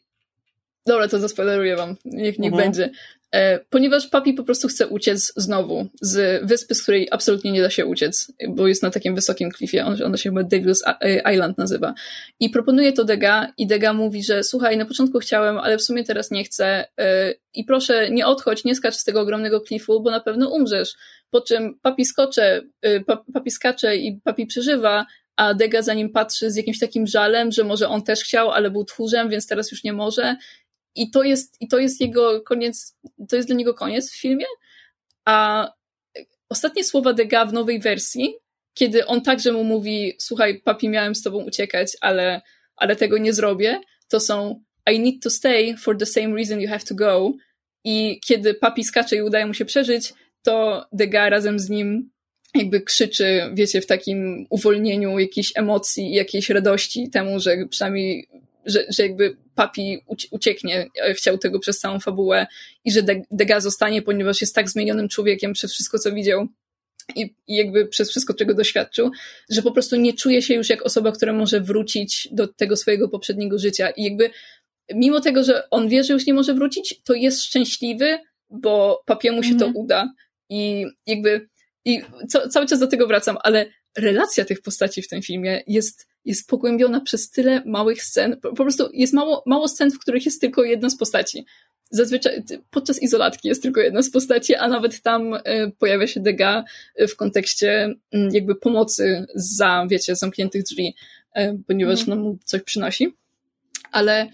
dobra, to zaspoileruję wam, niech, niech mhm. będzie. E, ponieważ papi po prostu chce uciec znowu z wyspy, z której absolutnie nie da się uciec, bo jest na takim wysokim klifie, on, ona się chyba Devil's e, Island nazywa. I proponuje to Dega i Dega mówi, że słuchaj, na początku chciałem, ale w sumie teraz nie chcę e, i proszę nie odchodź, nie skacz z tego ogromnego klifu, bo na pewno umrzesz. Po czym papi skocze, papi skacze i papi przeżywa, a Dega za nim patrzy z jakimś takim żalem, że może on też chciał, ale był tchórzem, więc teraz już nie może i to jest, i to jest jego koniec, to jest dla niego koniec w filmie, a ostatnie słowa Degas w nowej wersji, kiedy on także mu mówi, słuchaj, papi, miałem z tobą uciekać, ale, ale tego nie zrobię, to są I need to stay for the same reason you have to go. I kiedy papi skacze i udaje mu się przeżyć, to Degas razem z nim jakby krzyczy, wiecie, w takim uwolnieniu jakiejś emocji, jakiejś radości temu, że przynajmniej że, że jakby papi ucieknie, e, chciał tego przez całą fabułę i że Degas zostanie, ponieważ jest tak zmienionym człowiekiem przez wszystko, co widział, i, i jakby przez wszystko, czego doświadczył, że po prostu nie czuje się już jak osoba, która może wrócić do tego swojego poprzedniego życia. I jakby mimo tego, że on wie, że już nie może wrócić, to jest szczęśliwy, bo papiemu się mhm. to uda. I jakby i co, cały czas do tego wracam, ale relacja tych postaci w tym filmie jest, jest pogłębiona przez tyle małych scen. Po, po prostu jest mało, mało scen, w których jest tylko jedna z postaci. Zazwyczaj podczas izolatki jest tylko jedna z postaci, a nawet tam y, pojawia się Dega w kontekście y, jakby pomocy za, wiecie, zamkniętych drzwi, y, ponieważ mm. mu coś przynosi. Ale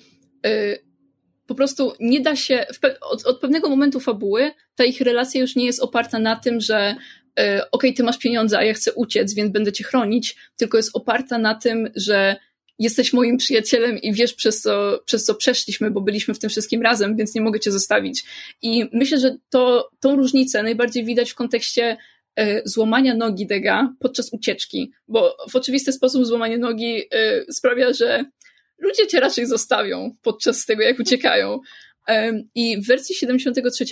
po prostu nie da się, od, od, pewnego momentu fabuły ta ich relacja już nie jest oparta na tym, że okej, okay, ty masz pieniądze, a ja chcę uciec, więc będę cię chronić, tylko jest oparta na tym, że jesteś moim przyjacielem i wiesz, przez co, przez co przeszliśmy, bo byliśmy w tym wszystkim razem, więc nie mogę cię zostawić. I myślę, że to, tą różnicę najbardziej widać w kontekście e, złamania nogi Dega podczas ucieczki, bo w oczywisty sposób złamanie nogi e, sprawia, że ludzie cię raczej zostawią podczas tego, jak uciekają. I w wersji 73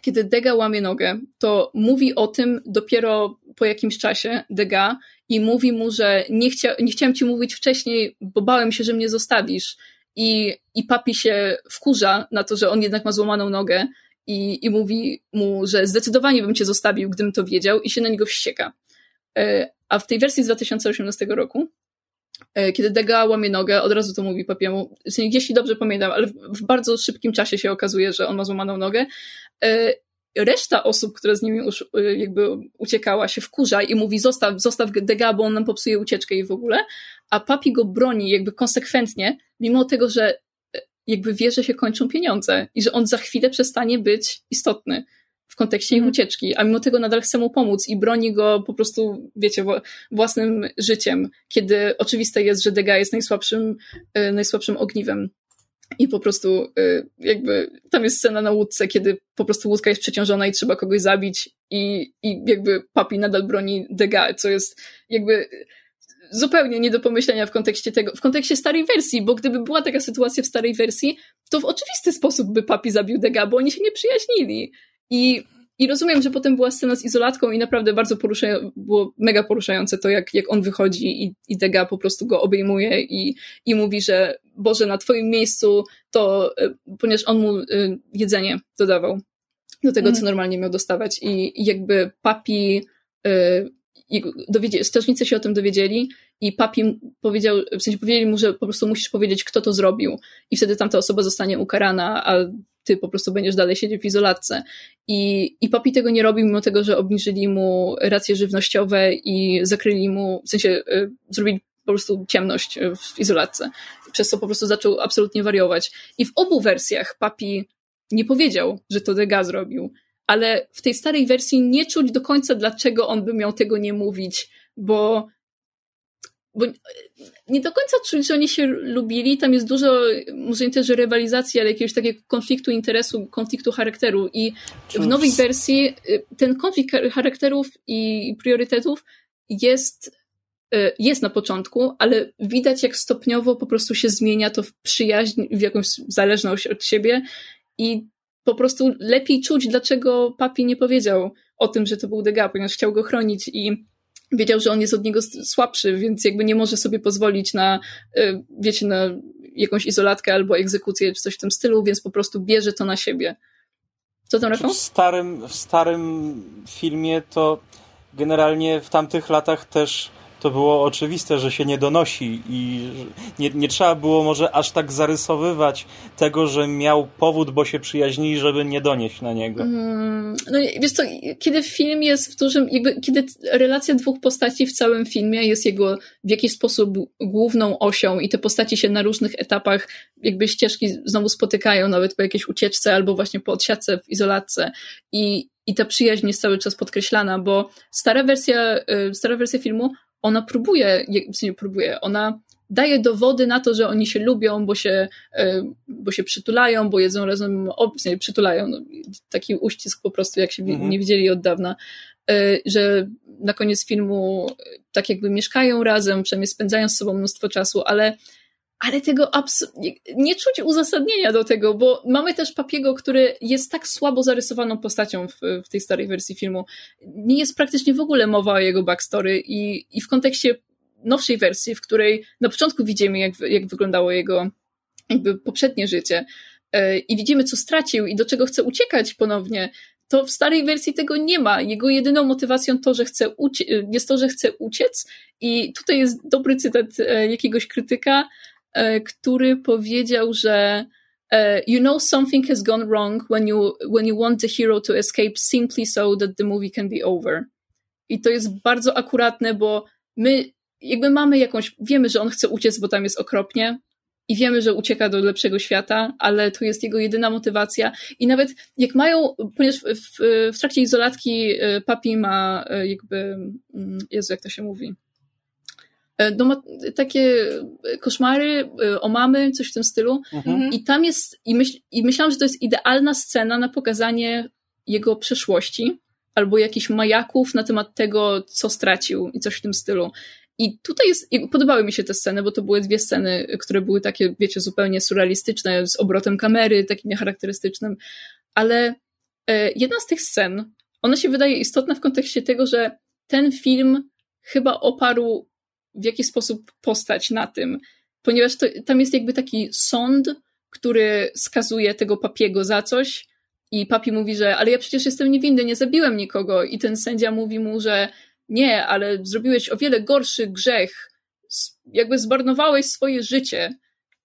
kiedy Dega łamie nogę, to mówi o tym dopiero po jakimś czasie Dega i mówi mu, że nie, chcia, nie chciałem ci mówić wcześniej, bo bałem się, że mnie zostawisz. I, I papi się wkurza na to, że on jednak ma złamaną nogę i, i mówi mu, że zdecydowanie bym cię zostawił, gdybym to wiedział i się na niego wścieka. E, a w tej wersji z 2018 roku kiedy Dega łamie nogę, od razu to mówi papiemu, jeśli dobrze pamiętam, ale w bardzo szybkim czasie się okazuje, że on ma złamaną nogę. E, reszta osób, która z nimi już e, jakby uciekała, się wkurza i mówi zostaw, zostaw Dega, bo on nam popsuje ucieczkę i w ogóle, a papi go broni jakby konsekwentnie, mimo tego, że jakby wie, że się kończą pieniądze i że on za chwilę przestanie być istotny w kontekście ich mhm. ucieczki, a mimo tego nadal chce mu pomóc i broni go po prostu, wiecie, własnym życiem, kiedy oczywiste jest, że Dega jest najsłabszym, e, najsłabszym ogniwem. I po prostu e, jakby tam jest scena na łódce, kiedy po prostu łódka jest przeciążona i trzeba kogoś zabić i, i jakby papi nadal broni Dega, co jest jakby zupełnie nie do pomyślenia w kontekście tego, w kontekście starej wersji, bo gdyby była taka sytuacja w starej wersji, to w oczywisty sposób by papi zabił Dega, bo oni się nie przyjaźnili. I, I rozumiem, że potem była scena z izolatką i naprawdę bardzo poruszające, było mega poruszające to, jak, jak on wychodzi i, i Dega po prostu go obejmuje i, i mówi, że Boże, na twoim miejscu to, e, ponieważ on mu e, jedzenie dodawał do tego, co mhm. normalnie miał dostawać i, i jakby papi e, dowiedzie, strażnicy się o tym dowiedzieli i papi powiedział, w sensie powiedzieli mu, że po prostu musisz powiedzieć, kto to zrobił i wtedy tamta osoba zostanie ukarana, a ty po prostu będziesz dalej siedzieć w izolatce. I, i papi tego nie robił, mimo tego, że obniżyli mu racje żywnościowe i zakryli mu, w sensie y, zrobili po prostu ciemność w izolatce, przez co po prostu zaczął absolutnie wariować. I w obu wersjach papi nie powiedział, że to Dega zrobił, ale w tej starej wersji nie czuć do końca, dlaczego on by miał tego nie mówić, bo bo nie do końca czuć, że oni się lubili. Tam jest dużo, może nie też rywalizacji, ale jakiegoś takiego konfliktu interesu, konfliktu charakteru. I w nowej wersji y, ten konflikt charakterów i priorytetów jest, y, jest na początku, ale widać, jak stopniowo po prostu się zmienia to w przyjaźń, w jakąś zależność od siebie. I po prostu lepiej czuć, dlaczego papi nie powiedział o tym, że to był Degas, ponieważ chciał go chronić i wiedział, że on jest od niego słabszy, więc jakby nie może sobie pozwolić na, y, wiecie, na jakąś izolatkę albo egzekucję czy coś w tym stylu, więc po prostu bierze to na siebie. Co tam, Rafał? W starym, w starym filmie to generalnie w tamtych latach też to było oczywiste, że się nie donosi i nie, nie trzeba było może aż tak zarysowywać tego, że miał powód, bo się przyjaźnili, żeby nie donieść na niego. Mm, no wiesz co, kiedy film jest w dużym, jakby, kiedy relacja dwóch postaci w całym filmie jest jego w jakiś sposób główną osią i te postaci się na różnych etapach jakby ścieżki znowu spotykają, nawet po jakiejś ucieczce albo właśnie po odsiadce w izolatce i i ta przyjaźń jest cały czas podkreślana, bo stara wersja, y, stara wersja filmu ona próbuje, w sensie próbuje, ona daje dowody na to, że oni się lubią, bo się, e, bo się przytulają, bo jedzą razem, w sensie przytulają, no, taki uścisk po prostu, jak się mhm. nie widzieli od dawna, e, że na koniec filmu tak jakby mieszkają razem, przynajmniej spędzają z sobą mnóstwo czasu, ale ale tego absolutnie nie czuć uzasadnienia do tego, bo mamy też Papiego, który jest tak słabo zarysowaną postacią w, w tej starej wersji filmu. Nie jest praktycznie w ogóle mowa o jego backstory i, i w kontekście nowszej wersji, w której na początku widzimy, jak, jak wyglądało jego jakby poprzednie życie e, i widzimy, co stracił i do czego chce uciekać ponownie, to w starej wersji tego nie ma. Jego jedyną motywacją to, że chce jest to, że chce uciec i tutaj jest dobry cytat e, jakiegoś krytyka, który powiedział, że you know something has gone wrong when you, when you want the hero to escape simply so that the movie can be over. I to jest bardzo akuratne, bo my jakby mamy jakąś, wiemy, że on chce uciec, bo tam jest okropnie i wiemy, że ucieka do lepszego świata, ale to jest jego jedyna motywacja. I nawet jak mają, ponieważ w, w, w trakcie izolatki e, papi ma e, jakby, mm, Jezu, jak to się mówi? E, no ma takie koszmary o mamy, coś w tym stylu. Mhm. I tam jest, i, myśl, i myślałam, że to jest idealna scena na pokazanie jego przeszłości, albo jakichś majaków na temat tego, co stracił i coś w tym stylu. I tutaj jest, podobały mi się te sceny, bo to były dwie sceny, które były takie, wiecie, zupełnie surrealistyczne, z obrotem kamery, takim niecharakterystycznym, ale e, jedna z tych scen, ona się wydaje istotna w kontekście tego, że ten film chyba oparł w jakiś sposób postać na tym, ponieważ to, tam jest jakby taki sąd, który skazuje tego papiego za coś i papi mówi, że ale ja przecież jestem niewinny, nie zabiłem nikogo i ten sędzia mówi mu, że nie, ale zrobiłeś o wiele gorszy grzech, jakby zmarnowałeś swoje życie.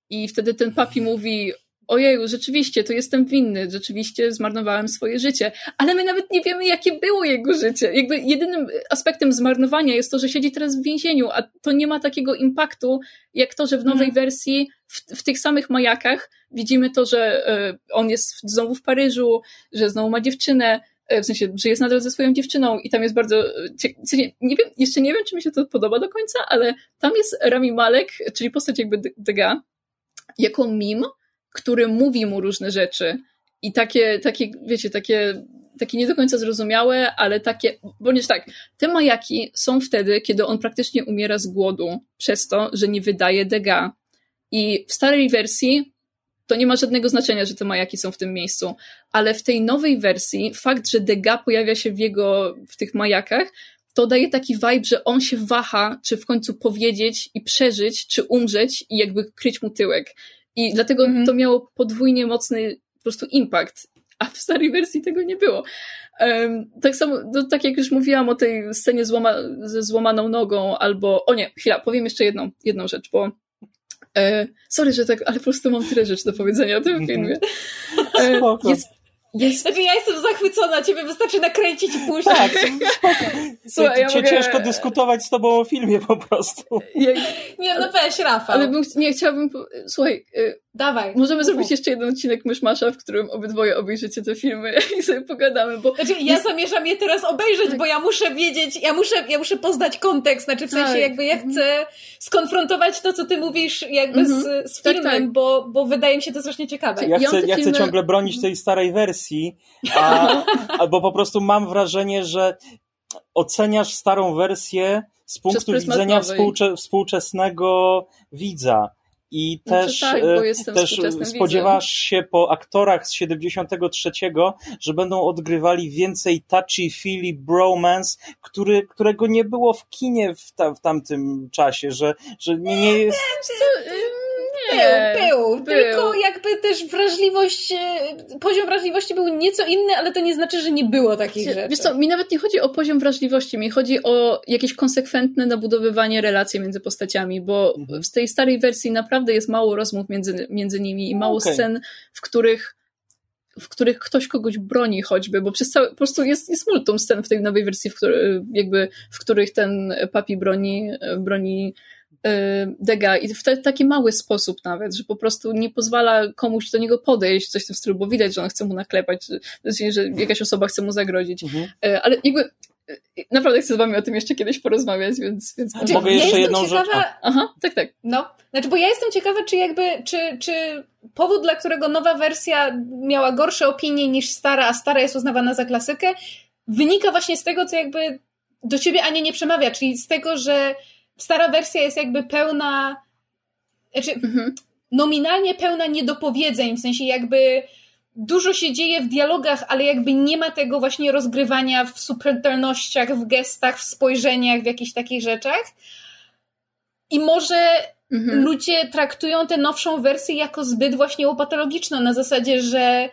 I wtedy ten papi mówi, ojeju, rzeczywiście, to jestem winny, rzeczywiście zmarnowałem swoje życie, ale my nawet nie wiemy, jakie było jego życie. Jakby jedynym aspektem zmarnowania jest to, że siedzi teraz w więzieniu, a to nie ma takiego impaktu, jak to, że w nowej mhm. wersji, w, w, tych samych majakach widzimy to, że y, on jest znowu w Paryżu, że znowu ma dziewczynę, E, w sensie, że jest nadal ze swoją dziewczyną i tam jest bardzo, e, nie, nie wiem, jeszcze nie wiem, czy mi się to podoba do końca, ale tam jest Rami Malek, czyli postać jakby Dega, jako mim, który mówi mu różne rzeczy i takie, takie wiecie, takie, takie nie do końca zrozumiałe, ale takie, bądź tak, te majaki są wtedy, kiedy on praktycznie umiera z głodu przez to, że nie wydaje Dega. I w starej wersji to nie ma żadnego znaczenia, że te majaki są w tym miejscu, ale w tej nowej wersji fakt, że Degas pojawia się w jego, w tych majakach, to daje taki vibe, że on się waha, czy w końcu powiedzieć i przeżyć, czy umrzeć i jakby kryć mu tyłek. I dlatego mm -hmm. to miało podwójnie mocny po prostu impact, a w starej wersji tego nie było. Um, tak samo, no, tak jak już mówiłam o tej scenie złama, ze złamaną nogą, albo, o nie, chwila, powiem jeszcze jedną, jedną rzecz, bo E, sorry, że tak, ale po prostu mam tyle rzeczy do powiedzenia o tym mhm. filmie. E, jest, jest... Znaczy ja jestem zachwycona, ciebie wystarczy nakręcić i puszczać. Tak, Słuchaj, ja mogę... Ciężko dyskutować z tobą o filmie po prostu. Nie, no weź, Rafał. Ale bym, nie, chciałabym... Słuchaj, y, Dawaj. Możemy zrobić jeszcze jeden odcinek Myszmasza, w którym obydwoje obejrzycie te filmy i sobie pogadamy, bo... Znaczy, ja jest... zamierzam je teraz obejrzeć, tak. bo ja muszę wiedzieć, ja muszę, ja muszę poznać kontekst, znaczy w sensie tak. jakby ja chcę skonfrontować to, co ty mówisz jakby mhm. z, z tak, filmem, tak, bo, bo wydaje mi się to strasznie ciekawe. Ja chcę, ja chcę ciągle bronić tej starej wersji, a, albo po prostu mam wrażenie, że oceniasz starą wersję z punktu widzenia współcze, współczesnego widza i znaczy też, tak, e, też spodziewasz się po aktorach z 73, że będą odgrywali więcej touchy-feely bromance, który, którego nie było w kinie w, ta, w tamtym czasie, że, że nie, nie jest... Był, był, był, tylko jakby też wrażliwość, e, poziom wrażliwości był nieco inny, ale to nie znaczy, że nie było takich rzeczy. Wiesz co, mi nawet nie chodzi o poziom wrażliwości, mi chodzi o jakieś konsekwentne nabudowywanie relacji między postaciami, bo mhm. w tej starej wersji naprawdę jest mało rozmów między, między nimi i mało okay. scen, w których w których ktoś kogoś broni choćby, bo przez cały, po prostu jest, jest multum scen w tej nowej wersji, w, który, jakby, w których ten papi broni, broni Dega i w taki mały sposób nawet, że po prostu nie pozwala komuś do niego podejść, coś w tym stylu, bo widać, że on chce mu naklepać, że, że jakaś osoba chce mu zagrodzić. Mhm. Y, ale jakby y, naprawdę chcę z wami o tym jeszcze kiedyś porozmawiać, więc... więc znaczy, Mogę jeszcze jedną ciekawa... rzecz? Aha, tak, tak. No, znaczy, bo ja jestem ciekawa, czy jakby, czy, czy powód, dla którego nowa wersja miała gorsze opinie niż stara, a stara jest uznawana za klasykę, wynika właśnie z tego, co jakby do ciebie Ania nie przemawia, czyli z tego, że stara wersja jest jakby pełna znaczy, mhm. nominalnie pełna niedopowiedzeń, w sensie jakby dużo się dzieje w dialogach, ale jakby nie ma tego właśnie rozgrywania w subtelnościach, w gestach, w spojrzeniach, w jakichś takich rzeczach. I może mhm. ludzie traktują tę nowszą wersję jako zbyt właśnie łopatologiczną, na zasadzie, że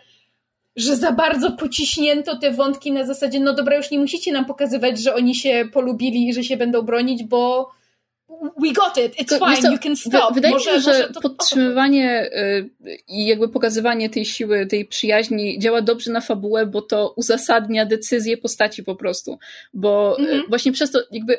że za bardzo pociśnięto te wątki na zasadzie, no dobra, już nie musicie nam pokazywać, że oni się polubili i że się będą bronić, bo we got it, it's to, fine, you can stop. Wydaje mi się, że to, podtrzymywanie y, i jakby pokazywanie tej siły, tej przyjaźni działa dobrze na fabułę, bo to uzasadnia decyzję postaci po prostu. Bo mm -hmm. właśnie przez to jakby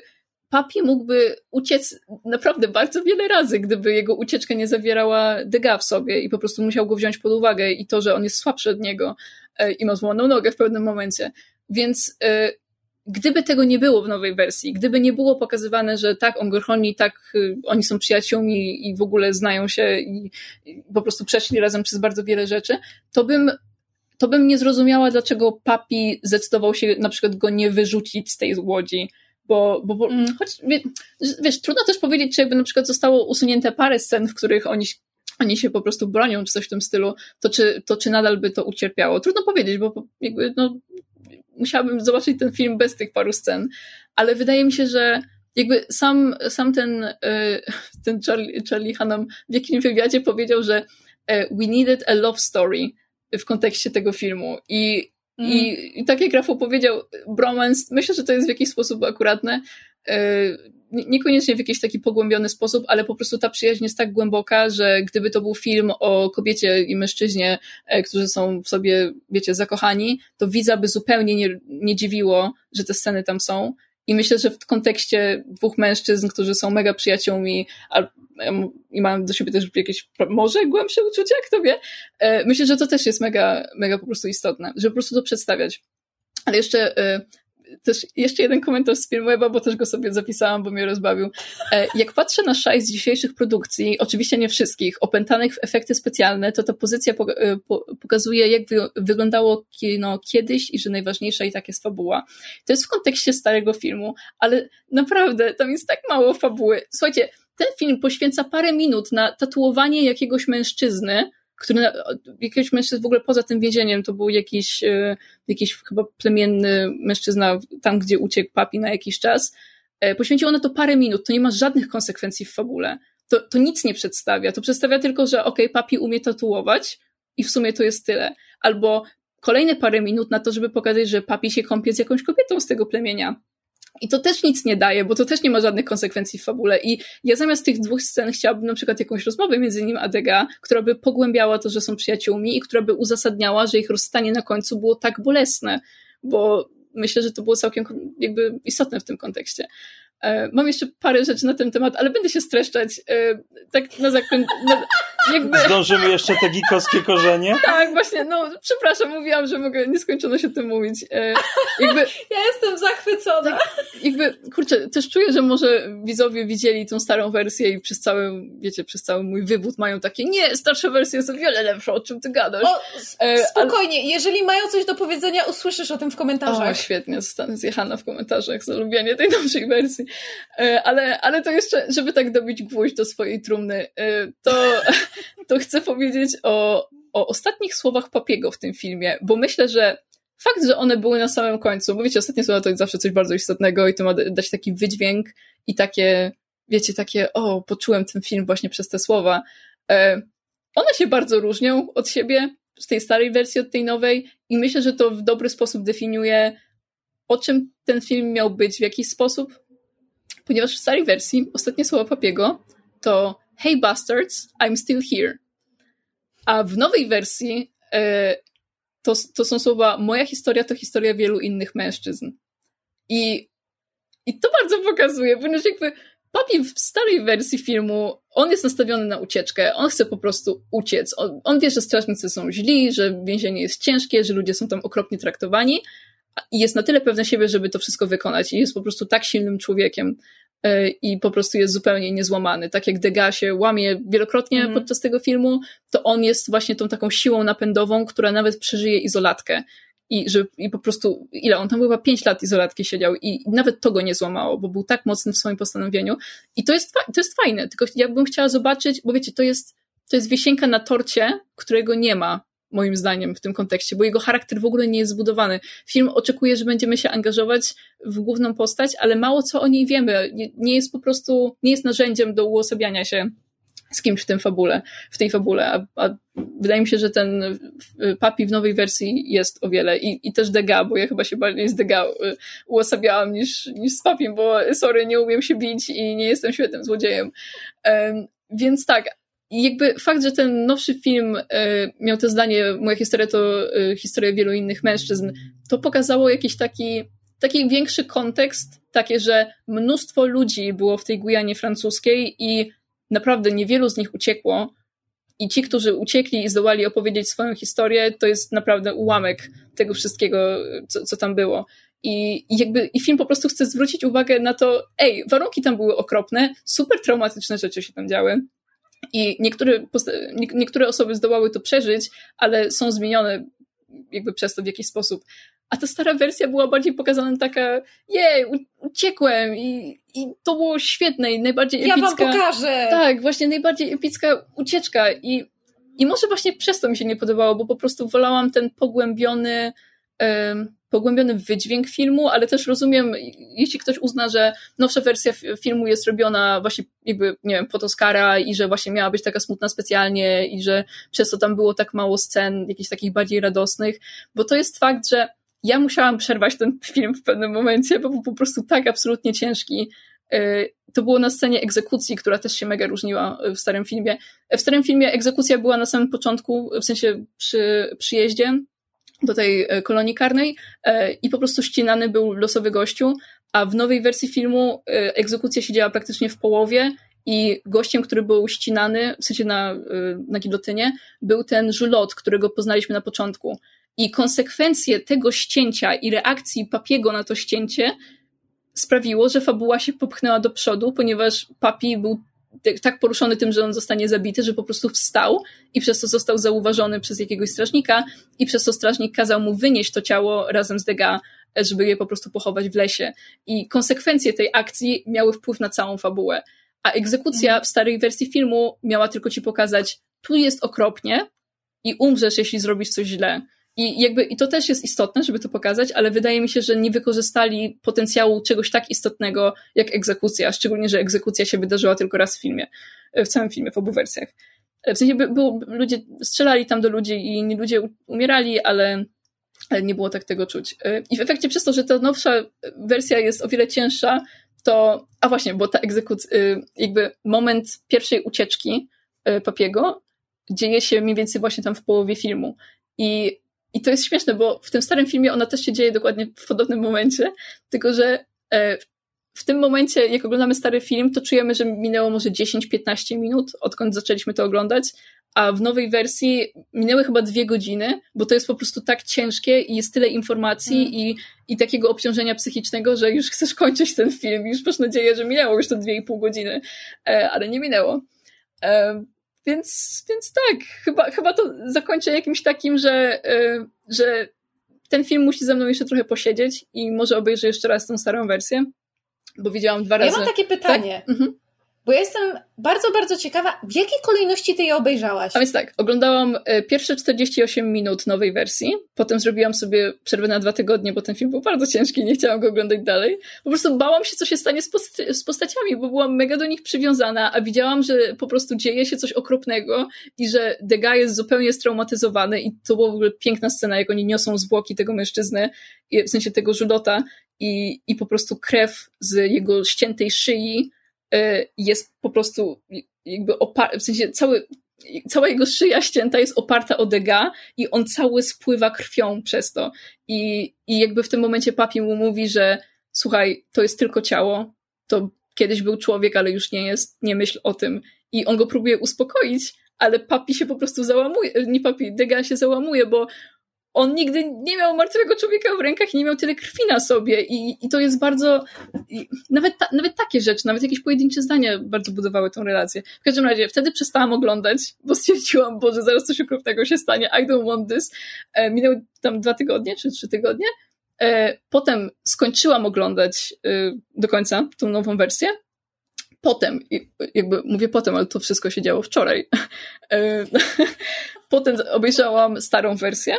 Papi mógłby uciec naprawdę bardzo wiele razy, gdyby jego ucieczka nie zawierała Dega w sobie i po prostu musiał go wziąć pod uwagę i to, że on jest słabszy od niego e, i ma złamaną nogę w pewnym momencie. Więc y, gdyby tego nie było w nowej wersji, gdyby nie było pokazywane, że tak, on go tak, y, oni są przyjaciółmi i w ogóle znają się i, i po prostu przeszli razem przez bardzo wiele rzeczy, to bym to bym nie zrozumiała, dlaczego papi zdecydował się na przykład go nie wyrzucić z tej łodzi, bo, bo, bo mm. choć, wiesz, trudno też powiedzieć, czy jakby na przykład zostało usunięte parę scen, w których oni oni się po prostu bronią, czy coś w tym stylu, to czy, to czy nadal by to ucierpiało? Trudno powiedzieć, bo jakby, no, musiałabym zobaczyć ten film bez tych paru scen, ale wydaje mi się, że jakby sam, sam ten, e, ten Charlie, Charlie Hunnam w jakimś wywiadzie powiedział, że e, we needed a love story w kontekście tego filmu i, mm. i, i tak jak Rafał powiedział, bromance, myślę, że to jest w jakiś sposób akuratne, e, niekoniecznie w jakiś taki pogłębiony sposób, ale po prostu ta przyjaźń jest tak głęboka, że gdyby to był film o kobiecie i mężczyźnie, e, którzy są w sobie, wiecie, zakochani, to widza by zupełnie nie, nie dziwiło, że te sceny tam są. I myślę, że w kontekście dwóch mężczyzn, którzy są mega przyjaciółmi i mają do siebie też jakieś może głębsze uczucia, kto wie, e, myślę, że to też jest mega, mega po prostu istotne, żeby po prostu to przedstawiać. Ale jeszcze e, też jeszcze jeden komentarz z Filmweba, bo też go sobie zapisałam, bo mnie rozbawił. E, jak patrzę na szajs dzisiejszych produkcji, oczywiście nie wszystkich, opętanych w efekty specjalne, to ta pozycja e, pokazuje, jak wyglądało kino kiedyś i że najważniejsza i tak jest fabuła. To jest w kontekście starego filmu, ale naprawdę tam jest tak mało fabuły. Słuchajcie, ten film poświęca parę minut na tatuowanie jakiegoś mężczyzny, który jakiegoś mężczyzn w ogóle poza tym więzieniem, to był jakiś, e, jakiś chyba plemienny mężczyzna tam, gdzie uciekł papi na jakiś czas. E, poświęciło na to parę minut, to nie ma żadnych konsekwencji w fabule. To, to nic nie przedstawia. To przedstawia tylko, że okej, okay, papi umie tatuować i w sumie to jest tyle. Albo kolejne parę minut na to, żeby pokazać, że papi się kąpie z jakąś kobietą z tego plemienia. I to też nic nie daje, bo to też nie ma żadnych konsekwencji w fabule. I ja zamiast tych dwóch scen chciałabym na przykład jakąś rozmowę między nim a Dega, która by pogłębiała to, że są przyjaciółmi i która by uzasadniała, że ich rozstanie na końcu było tak bolesne, bo myślę, że to było całkiem jakby istotne w tym kontekście. E, mam jeszcze parę rzeczy na ten temat, ale będę się streszczać. E, tak na zakończenie. Jakby... Zdążymy jeszcze te gikowskie korzenie? Tak, właśnie, no przepraszam, mówiłam, że mogę nieskończoność o tym mówić. E, jakby... Ja jestem zachwycona. Tak, jakby, kurczę, też czuję, że może widzowie widzieli tą starą wersję i przez cały, wiecie, przez cały mój wywód mają takie, nie, starsza wersja jest o wiele lepsza, o czym ty gadasz. O, spokojnie, ale... jeżeli mają coś do powiedzenia, usłyszysz o tym w komentarzach. O, świetnie, zostanę zjechana w komentarzach za lubienie tej nowszej wersji. E, ale, ale to jeszcze, żeby tak dobić gwóźdź do swojej trumny, e, to, to chcę powiedzieć o, o ostatnich słowach Papiego w tym filmie, bo myślę, że fakt, że one były na samym końcu, bo wiecie, ostatnie słowa to jest zawsze coś bardzo istotnego i to ma dać taki wydźwięk i takie, wiecie, takie, o, poczułem ten film właśnie przez te słowa. E, one się bardzo różnią od siebie, z tej starej wersji od tej nowej i myślę, że to w dobry sposób definiuje, o czym ten film miał być, w jakiś sposób, ponieważ w starej wersji ostatnie słowa Papiego to Hey bastards, I'm still here. A w nowej wersji e, to, to są słowa Moja historia to historia wielu innych mężczyzn. I, I to bardzo pokazuje, ponieważ jakby Papi w starej wersji filmu, on jest nastawiony na ucieczkę, on chce po prostu uciec. On, on wie, że strażnicy są źli, że więzienie jest ciężkie, że ludzie są tam okropnie traktowani, i jest na tyle pewny siebie, żeby to wszystko wykonać i jest po prostu tak silnym człowiekiem i po prostu jest zupełnie niezłamany. Tak jak Degas się łamie wielokrotnie mm. podczas tego filmu, to on jest właśnie tą taką siłą napędową, która nawet przeżyje izolatkę. i że i po prostu, ile on tam chyba pięć lat izolatki siedział i nawet to go nie złamało, bo był tak mocny w swoim postanowieniu i to jest, to jest fajne, tylko ja bym chciała zobaczyć, bo wiecie, to jest, to jest wisienka na torcie, którego nie ma moim zdaniem w tym kontekście, bo jego charakter w ogóle nie jest zbudowany. Film oczekuje, że będziemy się angażować w główną postać, ale mało co o niej wiemy. Nie, jest po prostu, nie jest narzędziem do uosabiania się z kimś w tym fabule, w tej fabule, a, a wydaje mi się, że ten papi w nowej wersji jest o wiele i, i też Dega, bo ja chyba się bardziej z Dega y, uosabiałam niż, niż z papim, bo sorry, nie umiem się bić i nie jestem świetnym złodziejem. Um, więc tak, i jakby fakt, że ten nowszy film y, miał to zdanie, moja historia to y, historia wielu innych mężczyzn, to pokazało jakiś taki, taki większy kontekst, takie, że mnóstwo ludzi było w tej Gujanie francuskiej i naprawdę niewielu z nich uciekło. I ci, którzy uciekli i zdołali opowiedzieć swoją historię, to jest naprawdę ułamek tego wszystkiego, co, co tam było. I, I, jakby i film po prostu chce zwrócić uwagę na to, ej, warunki tam były okropne, super traumatyczne rzeczy się tam działy. I niektóre, niektóre osoby zdołały to przeżyć, ale są zmienione jakby przez to w jakiś sposób. A ta stara wersja była bardziej pokazana taka, jej, uciekłem i, i to było świetne i najbardziej epicka. Ja wam pokażę! Tak, właśnie najbardziej epicka ucieczka i, i może właśnie przez to mi się nie podobało, bo po prostu wolałam ten pogłębiony pogłębiony wydźwięk filmu, ale też rozumiem, jeśli ktoś uzna, że nowsza wersja filmu jest robiona właśnie jakby, nie wiem, pod Oscara i że właśnie miała być taka smutna specjalnie i że przez to tam było tak mało scen, jakichś takich bardziej radosnych, bo to jest fakt, że ja musiałam przerwać ten film w pewnym momencie, bo był po prostu tak absolutnie ciężki. Y, to było na scenie egzekucji, która też się mega różniła w starym filmie. W starym filmie egzekucja była na samym początku, w sensie przy przyjeździe do tej e, kolonii karnej e, i po prostu ścinany był losowy gościu, a w nowej wersji filmu e, egzekucja się działa praktycznie w połowie i gościem, który był ścinany, w sensie na, na gilotynie, był ten żulot, którego poznaliśmy na początku. I konsekwencje tego ścięcia i reakcji Papiego na to ścięcie sprawiło, że fabuła się popchnęła do przodu, ponieważ Papi był tak poruszony tym, że on zostanie zabity, że po prostu wstał i przez to został zauważony przez jakiegoś strażnika i przez to strażnik kazał mu wynieść to ciało razem z Dega, żeby je po prostu pochować w lesie. I konsekwencje tej akcji miały wpływ na całą fabułę. A egzekucja mhm. w starej wersji filmu miała tylko ci pokazać, tu jest okropnie i umrzesz, jeśli zrobisz coś źle. I jakby, i to też jest istotne, żeby to pokazać, ale wydaje mi się, że nie wykorzystali potencjału czegoś tak istotnego jak egzekucja, szczególnie, że egzekucja się wydarzyła tylko raz w filmie, w całym filmie, w obu wersjach. W sensie by, ludzie strzelali tam do ludzi i inni ludzie umierali, ale, ale nie było tak tego czuć. I w efekcie przez to, że ta nowsza wersja jest o wiele cięższa, to, a właśnie, bo ta egzekucja, jakby moment pierwszej ucieczki y, Papiego dzieje się mniej więcej właśnie tam w połowie filmu. I i to jest śmieszne, bo w tym starym filmie ona też się dzieje dokładnie w podobnym momencie, tylko że e, w tym momencie, jak oglądamy stary film, to czujemy, że minęło może 10-15 minut, odkąd zaczęliśmy to oglądać, a w nowej wersji minęły chyba dwie godziny, bo to jest po prostu tak ciężkie i jest tyle informacji mm. i, i takiego obciążenia psychicznego, że już chcesz kończyć ten film, już masz nadzieję, że minęło już to dwie i pół godziny, e, ale nie minęło. Więc, więc tak, chyba, chyba to zakończę jakimś takim, że, yy, że ten film musi ze mną jeszcze trochę posiedzieć i może obejrzę jeszcze raz tą starą wersję, bo widziałam dwa razy. Ja mam takie pytanie. Tak? Mhm. Bo ja jestem bardzo, bardzo ciekawa, w jakiej kolejności ty je obejrzałaś? A więc tak, oglądałam e, pierwsze 48 minut nowej wersji, potem zrobiłam sobie przerwę na dwa tygodnie, bo ten film był bardzo ciężki, nie chciałam go oglądać dalej. Po prostu bałam się, co się stanie z, post- z postaciami, bo byłam mega do nich przywiązana, a widziałam, że po prostu dzieje się coś okropnego i że Dega jest zupełnie straumatyzowany i to była w ogóle piękna scena, jak oni niosą zwłoki tego mężczyzny, w sensie tego żulota i, i po prostu krew z jego ściętej szyi jest po prostu jakby oparty, w sensie cały, cała jego szyja ścięta jest oparta o dega i on cały spływa krwią przez to. I, i jakby w tym momencie papi mu mówi, że słuchaj, to jest tylko ciało, to kiedyś był człowiek, ale już nie jest, nie myśl o tym. I on go próbuje uspokoić, ale papi się po prostu załamuje, nie papi, dega się załamuje, bo on nigdy nie miał martwego człowieka w rękach nie miał tyle krwi na sobie i, i to jest bardzo, nawet, ta, nawet takie rzeczy, nawet jakieś pojedyncze zdania bardzo budowały tą relację. W każdym razie, wtedy przestałam oglądać, bo stwierdziłam, Boże, zaraz coś okropnego się stanie, I don't want this. E, minęły tam dwa tygodnie, czy trzy tygodnie. E, potem skończyłam oglądać e, do końca tą nową wersję. Potem, jakby mówię potem, ale to wszystko się działo wczoraj. E, potem obejrzałam starą wersję,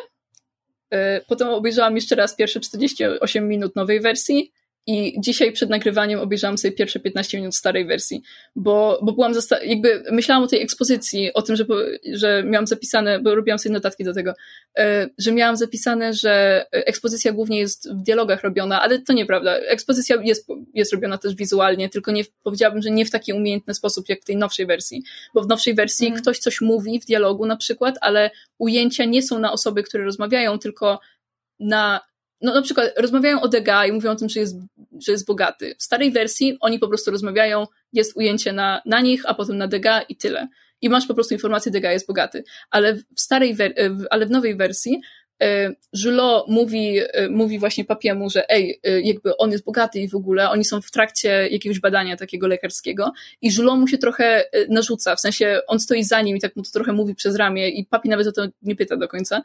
potem obejrzałam jeszcze raz pierwsze 48 minut nowej wersji i dzisiaj przed nagrywaniem obejrzałam sobie pierwsze 15 minut starej wersji, bo, bo byłam zasta- jakby myślałam o tej ekspozycji, o tym, że, że miałam zapisane, bo robiłam sobie notatki do tego, e, że miałam zapisane, że ekspozycja głównie jest w dialogach robiona, ale to nieprawda. Ekspozycja jest, jest robiona też wizualnie, tylko nie, powiedziałabym, że nie w taki umiejętny sposób jak w tej nowszej wersji, bo w nowszej wersji mm. ktoś coś mówi w dialogu na przykład, ale ujęcia nie są na osoby, które rozmawiają, tylko na no na przykład rozmawiają o Degas i mówią o tym, że jest, że jest bogaty. W starej wersji oni po prostu rozmawiają, jest ujęcie na, na nich, a potem na Degas i tyle. I masz po prostu informację, Degas jest bogaty. Ale w starej, ale w nowej wersji Julot mówi, mówi właśnie papiemu, że ej, jakby on jest bogaty i w ogóle, oni są w trakcie jakiegoś badania takiego lekarskiego i Julot mu się trochę narzuca, w sensie on stoi za nim i tak mu to trochę mówi przez ramię i papi nawet o to nie pyta do końca,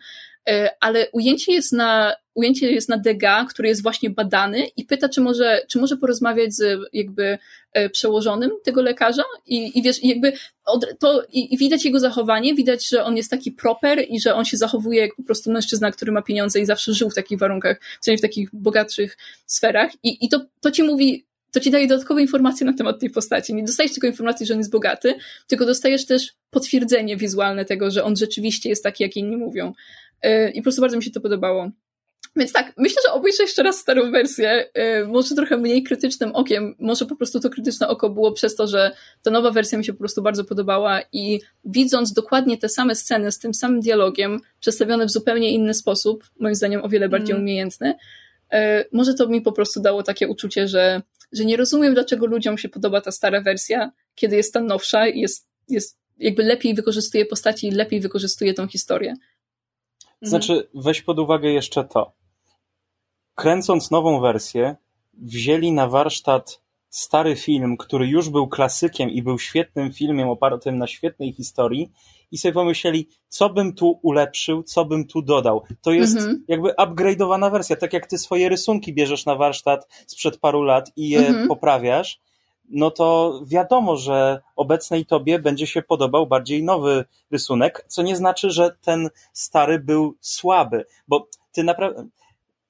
ale ujęcie jest na, ujęcie jest na Degas, który jest właśnie badany i pyta, czy może, czy może porozmawiać z jakby przełożonym tego lekarza i, i wiesz, jakby od, to, i, i, widać jego zachowanie, widać, że on jest taki proper i że on się zachowuje jak po prostu mężczyzna, który ma pieniądze i zawsze żył w takich warunkach, sensie w takich bogatszych sferach i, i to, to ci mówi, to ci daje dodatkowe informacje na temat tej postaci. Nie dostajesz tylko informacji, że on jest bogaty, tylko dostajesz też potwierdzenie wizualne tego, że on rzeczywiście jest taki, jak inni mówią. I po prostu bardzo mi się to podobało. Więc tak, myślę, że obejrzę jeszcze raz starą wersję, może trochę mniej krytycznym okiem, może po prostu to krytyczne oko było przez to, że ta nowa wersja mi się po prostu bardzo podobała i widząc dokładnie te same sceny z tym samym dialogiem, przedstawione w zupełnie inny sposób, moim zdaniem o wiele bardziej mm. umiejętny, może to mi po prostu dało takie uczucie, że, że nie rozumiem, dlaczego ludziom się podoba ta stara wersja, kiedy jest ta nowsza i jest, jest jakby lepiej wykorzystuje postaci i lepiej wykorzystuje tą historię. Znaczy, weź pod uwagę jeszcze to. Kręcąc nową wersję, wzięli na warsztat stary film, który już był klasykiem i był świetnym filmem opartym na świetnej historii i sobie pomyśleli, co bym tu ulepszył, co bym tu dodał. To jest mhm. jakby upgrade'owana wersja, tak jak ty swoje rysunki bierzesz na warsztat sprzed paru lat i je mhm. poprawiasz, no to wiadomo, że obecnej tobie będzie się podobał bardziej nowy rysunek, co nie znaczy, że ten stary był słaby, bo ty naprawdę,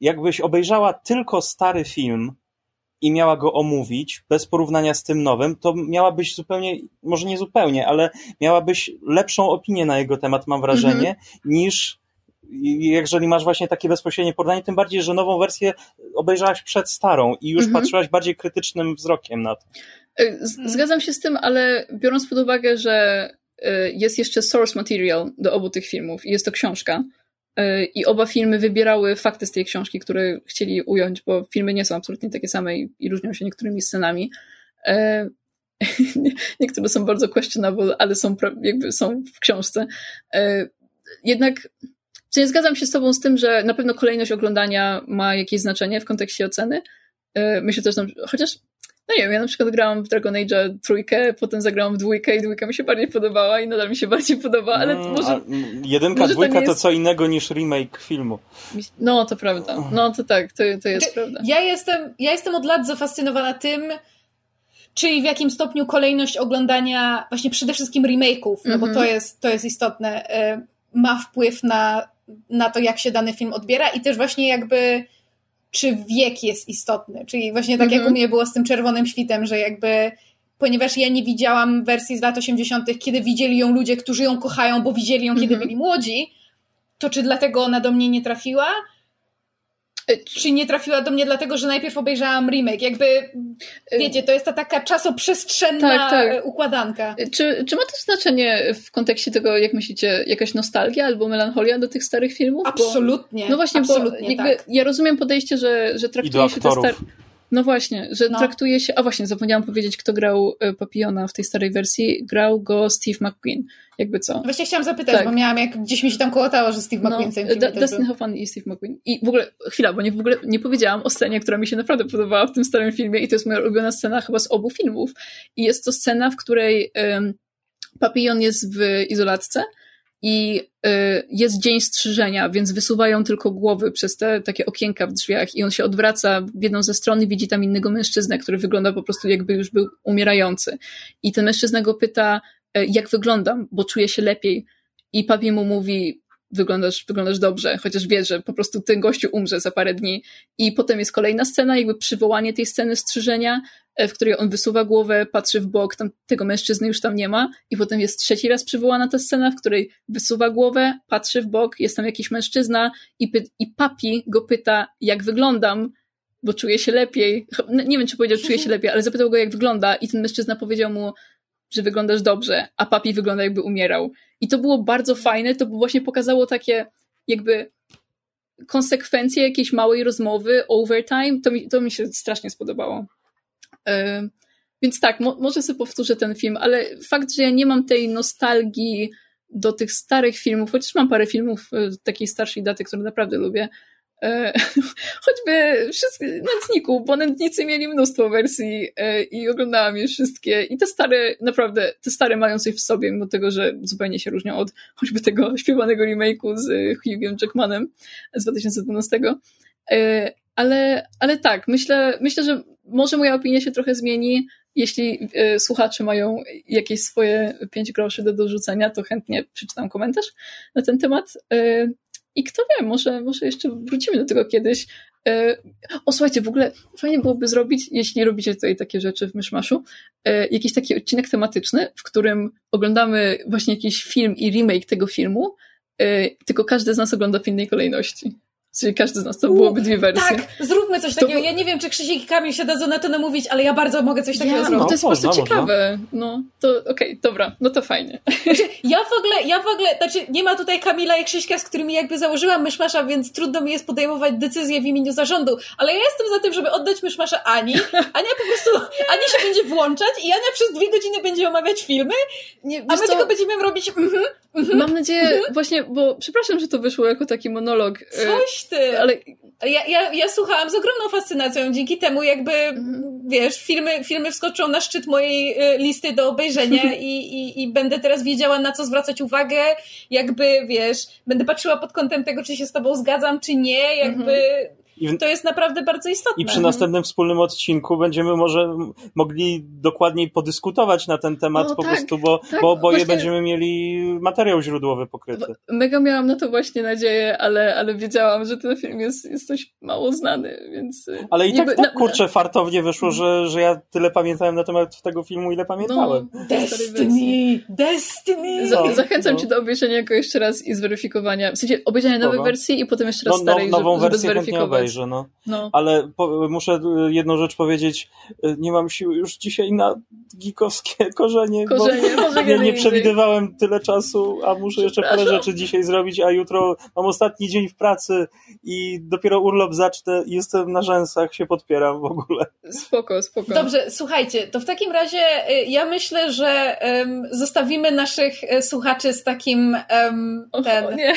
jakbyś obejrzała tylko stary film i miała go omówić bez porównania z tym nowym, to miałabyś zupełnie, może nie zupełnie, ale miałabyś lepszą opinię na jego temat, mam wrażenie, mm -hmm. niż jeżeli masz właśnie takie bezpośrednie porównanie, tym bardziej, że nową wersję obejrzałaś przed starą i już mhm. patrzyłaś bardziej krytycznym wzrokiem na to. Y, zgadzam się z tym, ale biorąc pod uwagę, że y, jest jeszcze source material do obu tych filmów i jest to książka, y, i oba filmy wybierały fakty z tej książki, które chcieli ująć, bo filmy nie są absolutnie takie same i, i różnią się niektórymi scenami. Niektóre są bardzo questionable, ale są, jakby są w książce. Jednak nie zgadzam się z Tobą z tym, że na pewno kolejność oglądania ma jakieś znaczenie w kontekście oceny. Myślę też, chociaż no nie wiem, ja na przykład grałam w Dragon Age trójkę, potem zagrałam w dwójkę i dwójka mi się bardziej podobała i nadal mi się bardziej podoba, ale no, może... jedynka, może dwójka to, jest... to, co innego niż remake filmu. No, to prawda. No, to tak, to, to jest prawda. Ja jestem, ja jestem od lat zafascynowana tym, czyli w jakim stopniu kolejność oglądania właśnie przede wszystkim remake'ów, no mm -hmm. bo to mhm. jest, to jest istotne, y, ma wpływ na, na to, jak się dany film odbiera i też właśnie jakby czy wiek jest istotny. Czyli właśnie tak jak mhm. u mnie było z tym czerwonym świtem, że jakby ponieważ ja nie widziałam wersji z lat 80., kiedy widzieli ją ludzie, którzy ją kochają, bo widzieli ją, kiedy mhm. byli młodzi, to czy dlatego ona do mnie nie trafiła? Czy nie trafiła do mnie dlatego, że najpierw obejrzałam remake. Jakby, wiecie, to jest ta taka czasoprzestrzenna tak, tak. układanka. Czy, czy ma to znaczenie w kontekście tego, jak myślicie, jakaś nostalgia albo melancholia do tych starych filmów? Absolutnie. Bo, no właśnie, absolutnie, bo jakby, tak. ja rozumiem podejście, że, że traktuje się te stare... No właśnie, że No. traktuje się. A właśnie, zapomniałam powiedzieć, kto grał e, Papillona w tej starej wersji. Grał go Steve McQueen. Jakby co. Właśnie chciałam zapytać, Tak. bo miałam, jak gdzieś mi się tam kołatało, że Steve McQueen w tym filmie Da- Dustin. Hoffman i Steve McQueen. I w ogóle, chwila, bo nie, w ogóle nie powiedziałam o scenie, która mi się naprawdę podobała w tym starym filmie i to jest moja ulubiona scena chyba z obu filmów. I jest to scena, w której um, Papillon jest w izolatce i y, jest dzień strzyżenia, więc wysuwają tylko głowy przez te takie okienka w drzwiach i on się odwraca w jedną ze stron i widzi tam innego mężczyznę, który wygląda po prostu jakby już był umierający. I ten mężczyzna go pyta, e, jak wyglądam, bo czuję się lepiej. I papi mu mówi, wyglądasz, wyglądasz dobrze, chociaż wie, że po prostu ten gościu umrze za parę dni. I potem jest kolejna scena, jakby przywołanie tej sceny strzyżenia, w której on wysuwa głowę, patrzy w bok, tam tego mężczyzny już tam nie ma. I potem jest trzeci raz przywołana ta scena, w której wysuwa głowę, patrzy w bok, jest tam jakiś mężczyzna i, i papi go pyta, jak wyglądam, bo czuje się lepiej. Nie wiem, czy powiedział, czuje się lepiej, ale zapytał go, jak wygląda, i ten mężczyzna powiedział mu, że wyglądasz dobrze, a papi wygląda jakby umierał. I to było bardzo fajne, to właśnie pokazało takie jakby konsekwencje jakiejś małej rozmowy, overtime, to mi, to mi się strasznie spodobało. E, więc tak, mo, może sobie powtórzę ten film, ale fakt, że ja nie mam tej nostalgii do tych starych filmów, chociaż mam parę filmów e, takiej starszej daty, które naprawdę lubię, E, choćby Nędzniku, bo Nędznicy mieli mnóstwo wersji i oglądałam je wszystkie i te stare, naprawdę, te stare mają coś w sobie, mimo tego, że zupełnie się różnią od choćby tego śpiewanego remake'u z Hughem Jackmanem z 2012. E, ale, ale tak, myślę, myślę, że może moja opinia się trochę zmieni, jeśli e, słuchacze mają jakieś swoje pięć groszy do dorzucenia, to chętnie przeczytam komentarz na ten temat. E, I kto wie, może, może jeszcze wrócimy do tego kiedyś. E, O, słuchajcie, w ogóle fajnie byłoby zrobić, jeśli robicie tutaj takie rzeczy w Myszmaszu, jakiś taki odcinek tematyczny, w którym oglądamy właśnie jakiś film i remake tego filmu, tylko każdy z nas ogląda w innej kolejności. Czyli każdy z nas, to byłoby dwie wersje. Tak, zróbmy coś To takiego. Ja nie wiem, czy Krzysiek i Kamil się dadzą na to namówić, ale ja bardzo mogę coś takiego Ja, zrobić. no to jest po prostu ciekawe. No, to okej, dobra, no to fajnie. Ja w ogóle, ja w ogóle, znaczy nie ma tutaj Kamila i Krzyśka, z którymi jakby założyłam myszmasza, więc trudno mi jest podejmować decyzje w imieniu zarządu, ale ja jestem za tym, żeby oddać myszmasza Ani. Ania po prostu, Ania się będzie włączać i Ania przez dwie godziny będzie omawiać filmy, Nie, a my co, tylko będziemy robić mhm, Mam nadzieję, właśnie, bo przepraszam, że to wyszło jako taki monolog, e, coś ty. ale Ja, ja, ja słuchałam z ogromną fascynacją, dzięki temu jakby, Mhm. wiesz, filmy, filmy wskoczą na szczyt mojej y, listy do obejrzenia i, i, i będę teraz wiedziała, na co zwracać uwagę, jakby, wiesz, będę patrzyła pod kątem tego, czy się z tobą zgadzam, czy nie, jakby I, to jest naprawdę bardzo istotne. I przy następnym wspólnym odcinku będziemy może mogli dokładniej podyskutować na ten temat O, po tak, prostu, bo, tak, bo oboje właśnie- będziemy mieli materiał źródłowy pokryty. mega miałam na to właśnie nadzieję, ale, ale wiedziałam, że ten film jest, jest dość mało znany, więc... e, Ale i tak, jakby- tak kurczę, fartownie wyszło, że, że ja tyle pamiętałem na temat tego filmu, ile pamiętałem. No. Destiny! Destiny! No, zachęcam no. cię do obejrzenia go jeszcze raz i zweryfikowania. W sensie obejrzenia nowej Dobra. wersji i potem jeszcze No, raz no, starej, nową żeby, żeby wersję zweryfikować. Obejrzę, no. No. Ale po, muszę y, jedną rzecz powiedzieć. Y, Nie mam siły już dzisiaj na gikowskie korzenie, Korzenie, może bo nie, nie przewidywałem tyle czasu, a muszę jeszcze parę rzeczy dzisiaj zrobić, a jutro mam ostatni dzień w pracy i dopiero urlop zacznę i jestem na rzęsach, się podpieram w ogóle. Spoko, spoko. Dobrze, słuchajcie, to w takim razie y, ja myślę, że em, zostawimy naszych słuchaczy z takim Och, ten, o nie.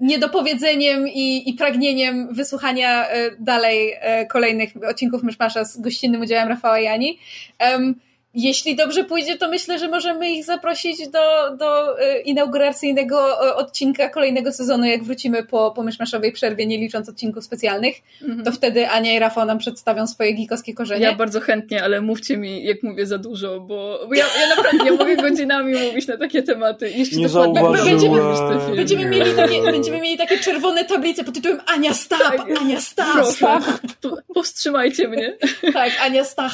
niedopowiedzeniem i, i pragnieniem wysłuchania dalej e, kolejnych odcinków Myszmasza z gościnnym udziałem Rafała Jani. Em, jeśli dobrze pójdzie, to myślę, że możemy ich zaprosić do, do e, inauguracyjnego e, odcinka kolejnego sezonu, jak wrócimy po, po myszmaszowej przerwie, nie licząc odcinków specjalnych. Mhm. To wtedy Ania i Rafał nam przedstawią swoje gikowskie korzenie. Ja bardzo chętnie, ale mówcie mi, jak mówię za dużo, bo, ja, ja naprawdę ja mogę godzinami mówić na takie tematy. Jeszcze Nie zauważyłem. będziemy. Będziemy mieli, takie, będziemy mieli takie czerwone tablice pod tytułem Ania Stap, Tak, Ania Stap. Proszę, po- powstrzymajcie mnie. Tak, Ania Stap.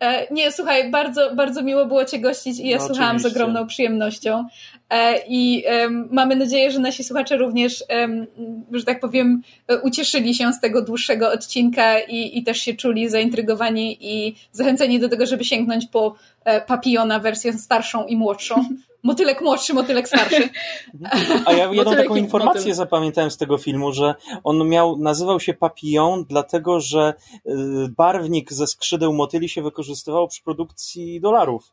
E, Nie, słuchaj, bardzo, bardzo miło było Cię gościć i ja No, słuchałam z oczywiście. ogromną przyjemnością. I mamy nadzieję, że nasi słuchacze również, że tak powiem, ucieszyli się z tego dłuższego odcinka i, i też się czuli zaintrygowani i zachęceni do tego, żeby sięgnąć po Papiona wersję starszą i młodszą. Motylek młodszy, motylek starszy. A ja jedną taką informację motyl. zapamiętałem z tego filmu, że on miał, nazywał się Papillon, dlatego że y, barwnik ze skrzydeł motyli się wykorzystywał przy produkcji dolarów.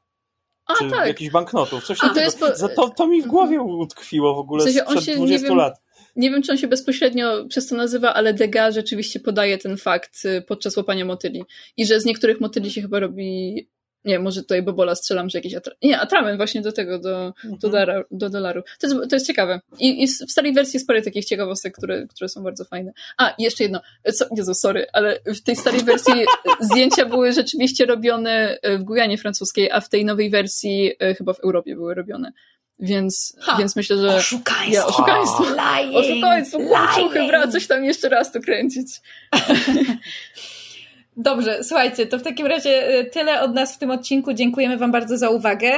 A, czy tak. jakichś banknotów, coś takiego. To, to, to, mi w głowie utkwiło w ogóle w sensie sprzed się, 20 wiem, lat. Nie wiem, czy on się bezpośrednio przez to nazywa, ale Degas rzeczywiście podaje ten fakt y, podczas łapania motyli. I że z niektórych motyli się chyba robi nie, może tutaj Bobola strzelam, że jakiś atra... Nie, atrament właśnie do tego, do, mhm. do, dara, do dolaru. To jest, to jest ciekawe. I, I, w starej wersji jest parę takich ciekawostek, które, które są bardzo fajne. A, jeszcze jedno. Co, Jezu, sorry, ale w tej starej wersji zdjęcia były rzeczywiście robione e, w Gujanie francuskiej, a w tej nowej wersji e, chyba w Europie były robione. Więc, więc myślę, że. Oszukaństwo! Ja, oszukaństwo! Lying, oszukaństwo! Kurczuchy, bra, coś tam jeszcze raz to kręcić. Dobrze, słuchajcie, to w takim razie y, tyle od nas w tym odcinku. Dziękujemy Wam bardzo za uwagę.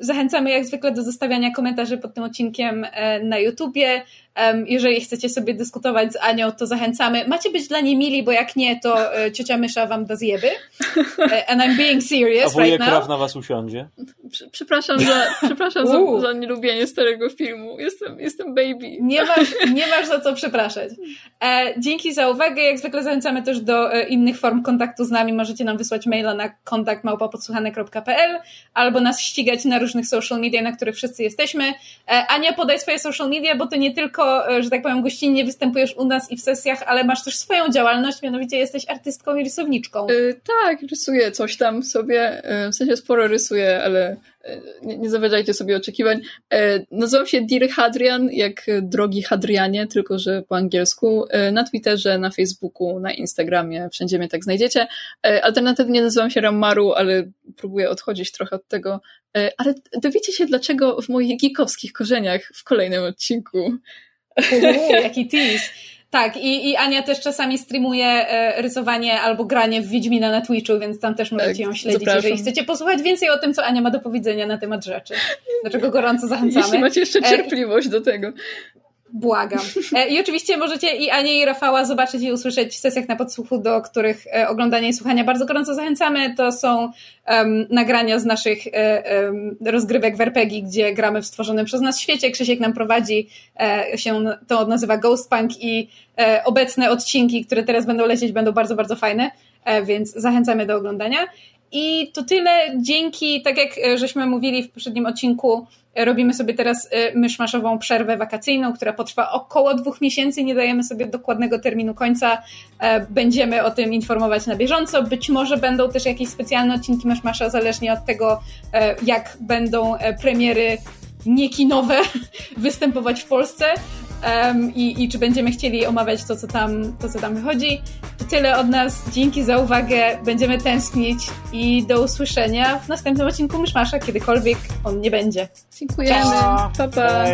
Zachęcamy jak zwykle do zostawiania komentarzy pod tym odcinkiem e, na YouTubie. Um, jeżeli chcecie sobie dyskutować z Anią, to zachęcamy. Macie być dla niej mili, bo jak nie, to e, ciocia Mysza Wam da zjeby. E, and I'm being serious A right now. Kraw na Was usiądzie. Przepraszam za, przepraszam za, za nielubienie starego filmu. Jestem, jestem baby. Nie masz, nie masz za co przepraszać. E, dzięki za uwagę. Jak zwykle zachęcamy też do e, innych form kontaktu z nami. Możecie nam wysłać maila na kontakt.podsłuchane.pl albo nas ścigać na różnych social media, na których wszyscy jesteśmy. E, Ania, podaj swoje social media, bo to nie tylko, e, że tak powiem, gościnnie występujesz u nas i w sesjach, ale masz też swoją działalność, mianowicie jesteś artystką i rysowniczką. E, tak, rysuję coś tam sobie. w sensie sporo rysuję, ale nie, nie sobie oczekiwań. E, nazywam się Dear Hadrian, jak drogi Hadrianie, tylko że po angielsku. E, na Twitterze, na Facebooku, na Instagramie, wszędzie mnie tak znajdziecie. E, alternatywnie nazywam się Ramaru, ale próbuję odchodzić trochę od tego. Ale dowiecie się dlaczego w moich geekowskich korzeniach w kolejnym odcinku. Uuu, jaki tease. Tak, i, i Ania też czasami streamuje e, rysowanie albo granie w Wiedźmina na Twitchu, więc tam też możecie tak, ją śledzić, zapraszam. jeżeli chcecie posłuchać więcej o tym, co Ania ma do powiedzenia na temat rzeczy. Dlaczego gorąco zachęcamy. Jeśli macie jeszcze e, cierpliwość do tego. Błagam. E, I oczywiście możecie i Anię i Rafała zobaczyć i usłyszeć w sesjach na podsłuchu, do których e, oglądania i słuchania bardzo gorąco zachęcamy. To są um, nagrania z naszych um, rozgrywek w RPG, gdzie gramy w stworzonym przez nas świecie. Krzysiek nam prowadzi, e, się to nazywa Ghost Punk i e, obecne odcinki, które teraz będą lecieć, będą bardzo, bardzo fajne, e, więc zachęcamy do oglądania. I to tyle. Dzięki, tak jak żeśmy mówili w poprzednim odcinku, Robimy sobie teraz y, myszmaszową przerwę wakacyjną, która potrwa około dwóch miesięcy. Nie dajemy sobie dokładnego terminu końca. E, będziemy o tym informować na bieżąco. Być może będą też jakieś specjalne odcinki myszmasza, zależnie od tego, e, jak będą e, premiery niekinowe występować w Polsce um, i, i czy będziemy chcieli omawiać to co, tam, to, co tam wychodzi. To tyle od nas. Dzięki za uwagę. Będziemy tęsknić i do usłyszenia w następnym odcinku Myszmasza, kiedykolwiek on nie będzie. Dziękujemy. Pa, pa.